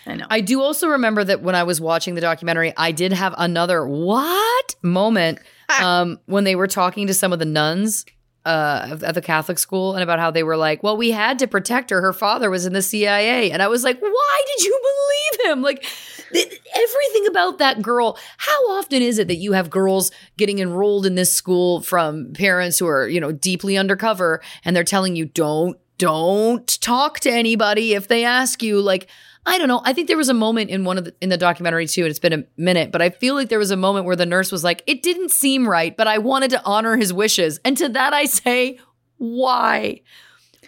I know. I do also remember that when I was watching the documentary, I did have another what moment um, when they were talking to some of the nuns uh, at the Catholic school and about how they were like, well, we had to protect her. Her father was in the CIA. And I was like, why did you believe him? Like, everything about that girl. How often is it that you have girls getting enrolled in this school from parents who are, you know, deeply undercover and they're telling you, don't, don't talk to anybody if they ask you, like, I don't know. I think there was a moment in one of the, in the documentary too, and it's been a minute, but I feel like there was a moment where the nurse was like, "It didn't seem right, but I wanted to honor his wishes." And to that I say, why?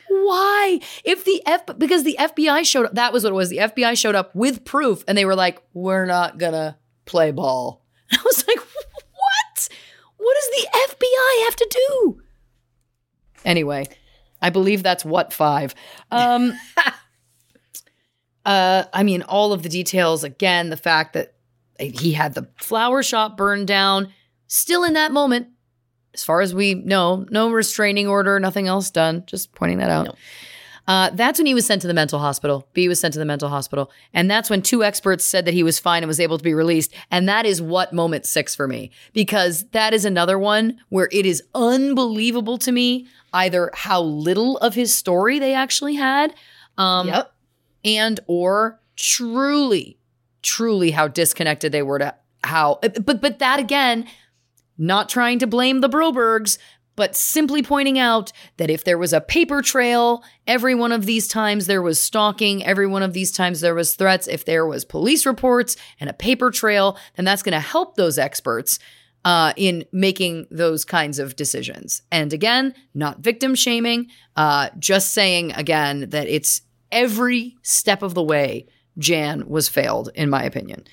Why? If the F because the FBI showed up, that was what it was. The FBI showed up with proof, and they were like, "We're not gonna play ball." I was like, "What? What does the FBI have to do?" Anyway, I believe that's what five. Um, uh, I mean, all of the details. Again, the fact that he had the flower shop burned down. Still in that moment, as far as we know, no restraining order, nothing else done. Just pointing that out. Uh, that's when he was sent to the mental hospital. B was sent to the mental hospital. And that's when two experts said that he was fine and was able to be released. And that is what moment six for me, because that is another one where it is unbelievable to me either how little of his story they actually had. Um, yep. and or truly truly how disconnected they were to how but but that again not trying to blame the Brobergs but simply pointing out that if there was a paper trail every one of these times there was stalking every one of these times there was threats if there was police reports and a paper trail then that's going to help those experts uh, in making those kinds of decisions. And again, not victim shaming, uh, just saying again that it's every step of the way Jan was failed, in my opinion.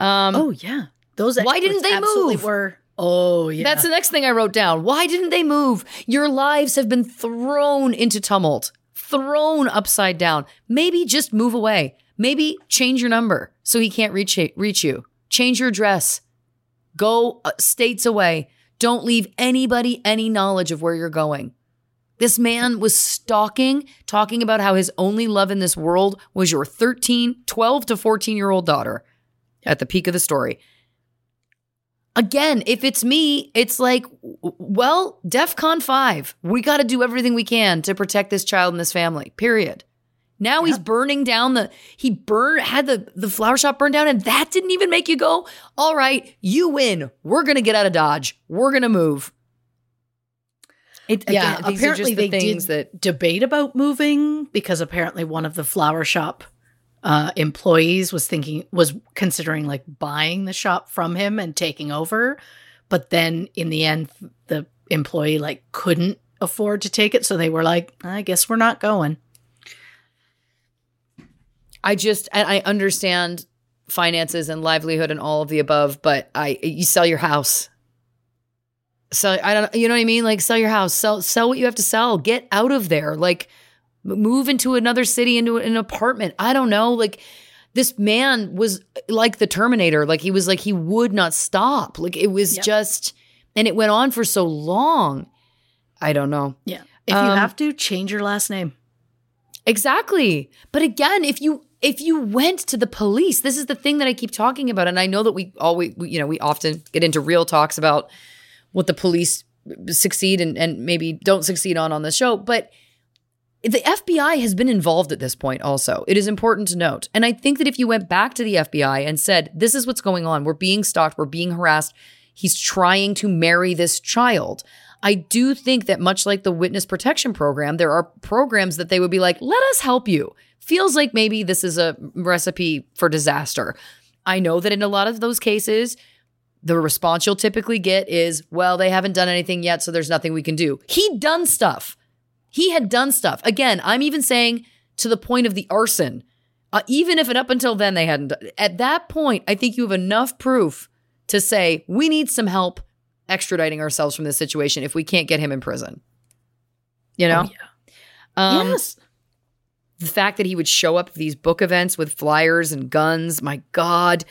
Um, oh yeah. Those Why didn't they absolutely move? Were oh yeah. That's the next thing I wrote down. Why didn't they move? Your lives have been thrown into tumult, thrown upside down. Maybe just move away. Maybe change your number so he can't reach reach you. change your address. go uh, states away. Don't leave anybody any knowledge of where you're going. This man was stalking, talking about how his only love in this world was your 13, 12 to 14 year old daughter at the peak of the story. Again, if it's me, it's like, well, DEF CON 5. We got to do everything we can to protect this child and this family, period. Now he's burning down the he burned had the the flower shop burned down and that didn't even make you go, "All right, you win. We're going to get out of Dodge. We're going to move." It, yeah, again, these are apparently just the they things did that debate about moving because apparently one of the flower shop uh, employees was thinking was considering like buying the shop from him and taking over, but then in the end the employee like couldn't afford to take it, so they were like, "I guess we're not going." I just I understand finances and livelihood and all of the above, but I you sell your house. So I don't you know what I mean? Like sell your house, sell sell what you have to sell, get out of there. Like move into another city into an apartment. I don't know. Like this man was like the Terminator. Like he was like he would not stop. Like it was Yep. just and it went on for so long. I don't know. Yeah. If you Um, have to, change your last name. Exactly. But again, if you if you went to the police, this is the thing that I keep talking about and I know that we always we, you know, we often get into real talks about what the police succeed and and maybe don't succeed on on the show, but the FBI has been involved at this point also. It is important to note. And I think that if you went back to the FBI and said, "This is what's going on. We're being stalked, we're being harassed. He's trying to marry this child." I do think that much like the witness protection program, there are programs that they would be like, let us help you. Feels like maybe this is a recipe for disaster. I know that in a lot of those cases, the response you'll typically get is, well, they haven't done anything yet, so there's nothing we can do. He'd done stuff. He had done stuff. Again, I'm even saying to the point of the arson. Uh, even if it up until then they hadn't, at that point, I think you have enough proof to say we need some help extraditing ourselves from this situation if we can't get him in prison. You know? Um, yes. the fact that he would show up at these book events with flyers and guns, my God.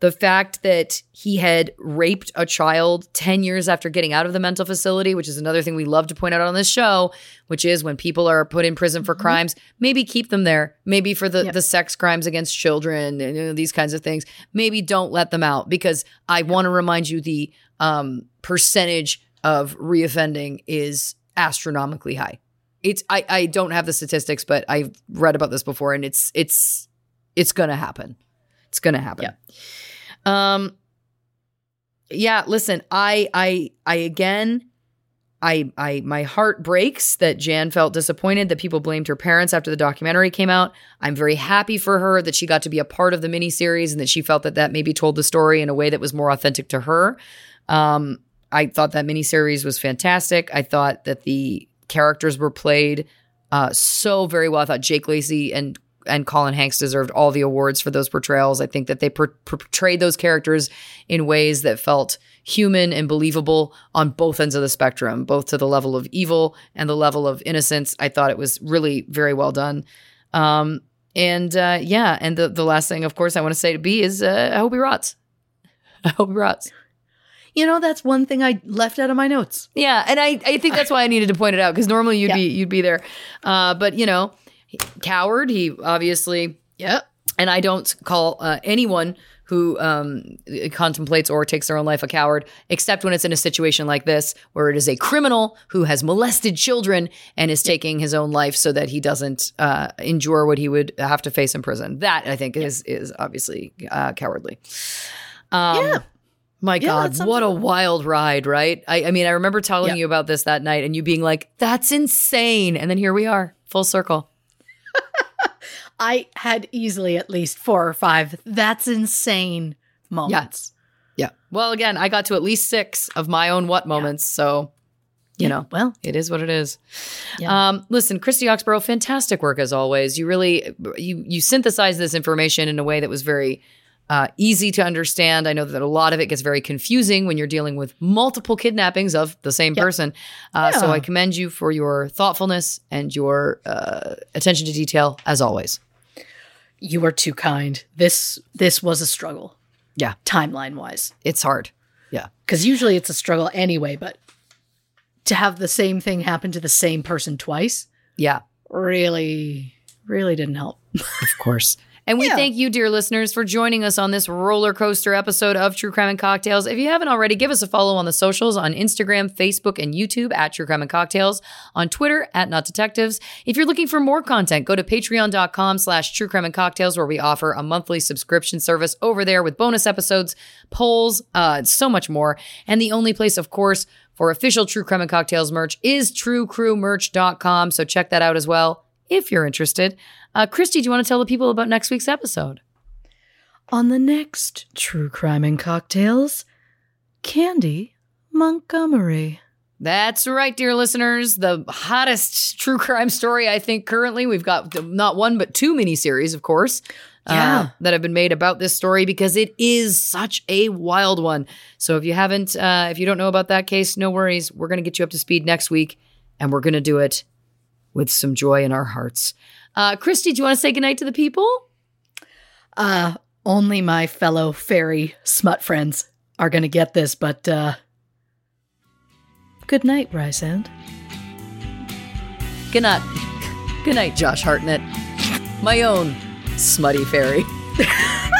The fact that he had raped a child 10 years after getting out of the mental facility, which is another thing we love to point out on this show, which is when people are put in prison for crimes, maybe keep them there. Maybe for the, Yep. the sex crimes against children and you know, these kinds of things. Maybe don't let them out because I want to remind you the um, percentage of reoffending is astronomically high it's I, I don't have the statistics, but I've read about this before and it's it's it's gonna happen. It's gonna happen. Yeah. Um yeah, listen, I I I again I I my heart breaks that Jan felt disappointed that people blamed her parents after the documentary came out. I'm very happy for her that she got to be a part of the miniseries and that she felt that that maybe told the story in a way that was more authentic to her. Um, I thought that miniseries was fantastic. I thought that the characters were played uh, so very well. I thought Jake Lacy and and Colin Hanks deserved all the awards for those portrayals. I think that they per- portrayed those characters in ways that felt human and believable on both ends of the spectrum, both to the level of evil and the level of innocence. I thought it was really very well done. Um, and uh, yeah, and the the last thing, of course, I want to say to B is uh, I hope he rots. I hope he rots. You know, that's one thing I left out of my notes. Yeah, and I, I think that's why I needed to point it out because normally you'd Yeah. be you'd be there, uh, but you know, coward. He obviously, Yep. and I don't call uh, anyone who um, contemplates or takes their own life a coward, except when it's in a situation like this where it is a criminal who has molested children and is taking his own life so that he doesn't uh, endure what he would have to face in prison. That I think is is obviously uh, cowardly. Um, Yeah. My Yeah, God, what a wild ride, right? I, I mean, I remember telling Yeah. you about this that night and you being like, that's insane. And then here we are, full circle. I had easily at least four or five. That's insane moments. Yeah. Well, again, I got to at least six of my own what moments. So, you know, Well, it is what it is. Yeah. Um, listen, Christy Oxborough, fantastic work as always. You really you you synthesized this information in a way that was very uh, easy to understand. I know that a lot of it gets very confusing when you're dealing with multiple kidnappings of the same person. Uh, So I commend you for your thoughtfulness and your uh, attention to detail as always. You are too kind. This this was a struggle. Yeah. timeline wise. It's hard. Yeah. Because usually it's a struggle anyway, but to have the same thing happen to the same person twice Yeah. really, really didn't help. Of course. And we Yeah. thank you, dear listeners, for joining us on this roller coaster episode of True Crime and Cocktails. If you haven't already, give us a follow on the socials on Instagram, Facebook, and YouTube at True Crime and Cocktails, on Twitter at Not Detectives. If you're looking for more content, go to patreon.com slash True Crime and Cocktails, where we offer a monthly subscription service over there with bonus episodes, polls, uh, so much more. And the only place, of course, for official True Crime and Cocktails merch is truecrewmerch.com. So check that out as well if you're interested. Uh, Christy, do you want to tell the people about next week's episode? On the next True Crime and Cocktails, Candy Montgomery. That's right, dear listeners. The hottest true crime story, I think, currently. We've got not one, but two miniseries, of course, uh, Yeah. that have been made about this story because it is such a wild one. So if you haven't, uh, if you don't know about that case, no worries. We're going to get you up to speed next week, and we're going to do it with some joy in our hearts. Uh, Christy, do you want to say goodnight to the people? Uh, only my fellow fairy smut friends are going to get this, but uh, good night, Rhysand. Good night. Good night, Josh Hartnett. My own smutty fairy.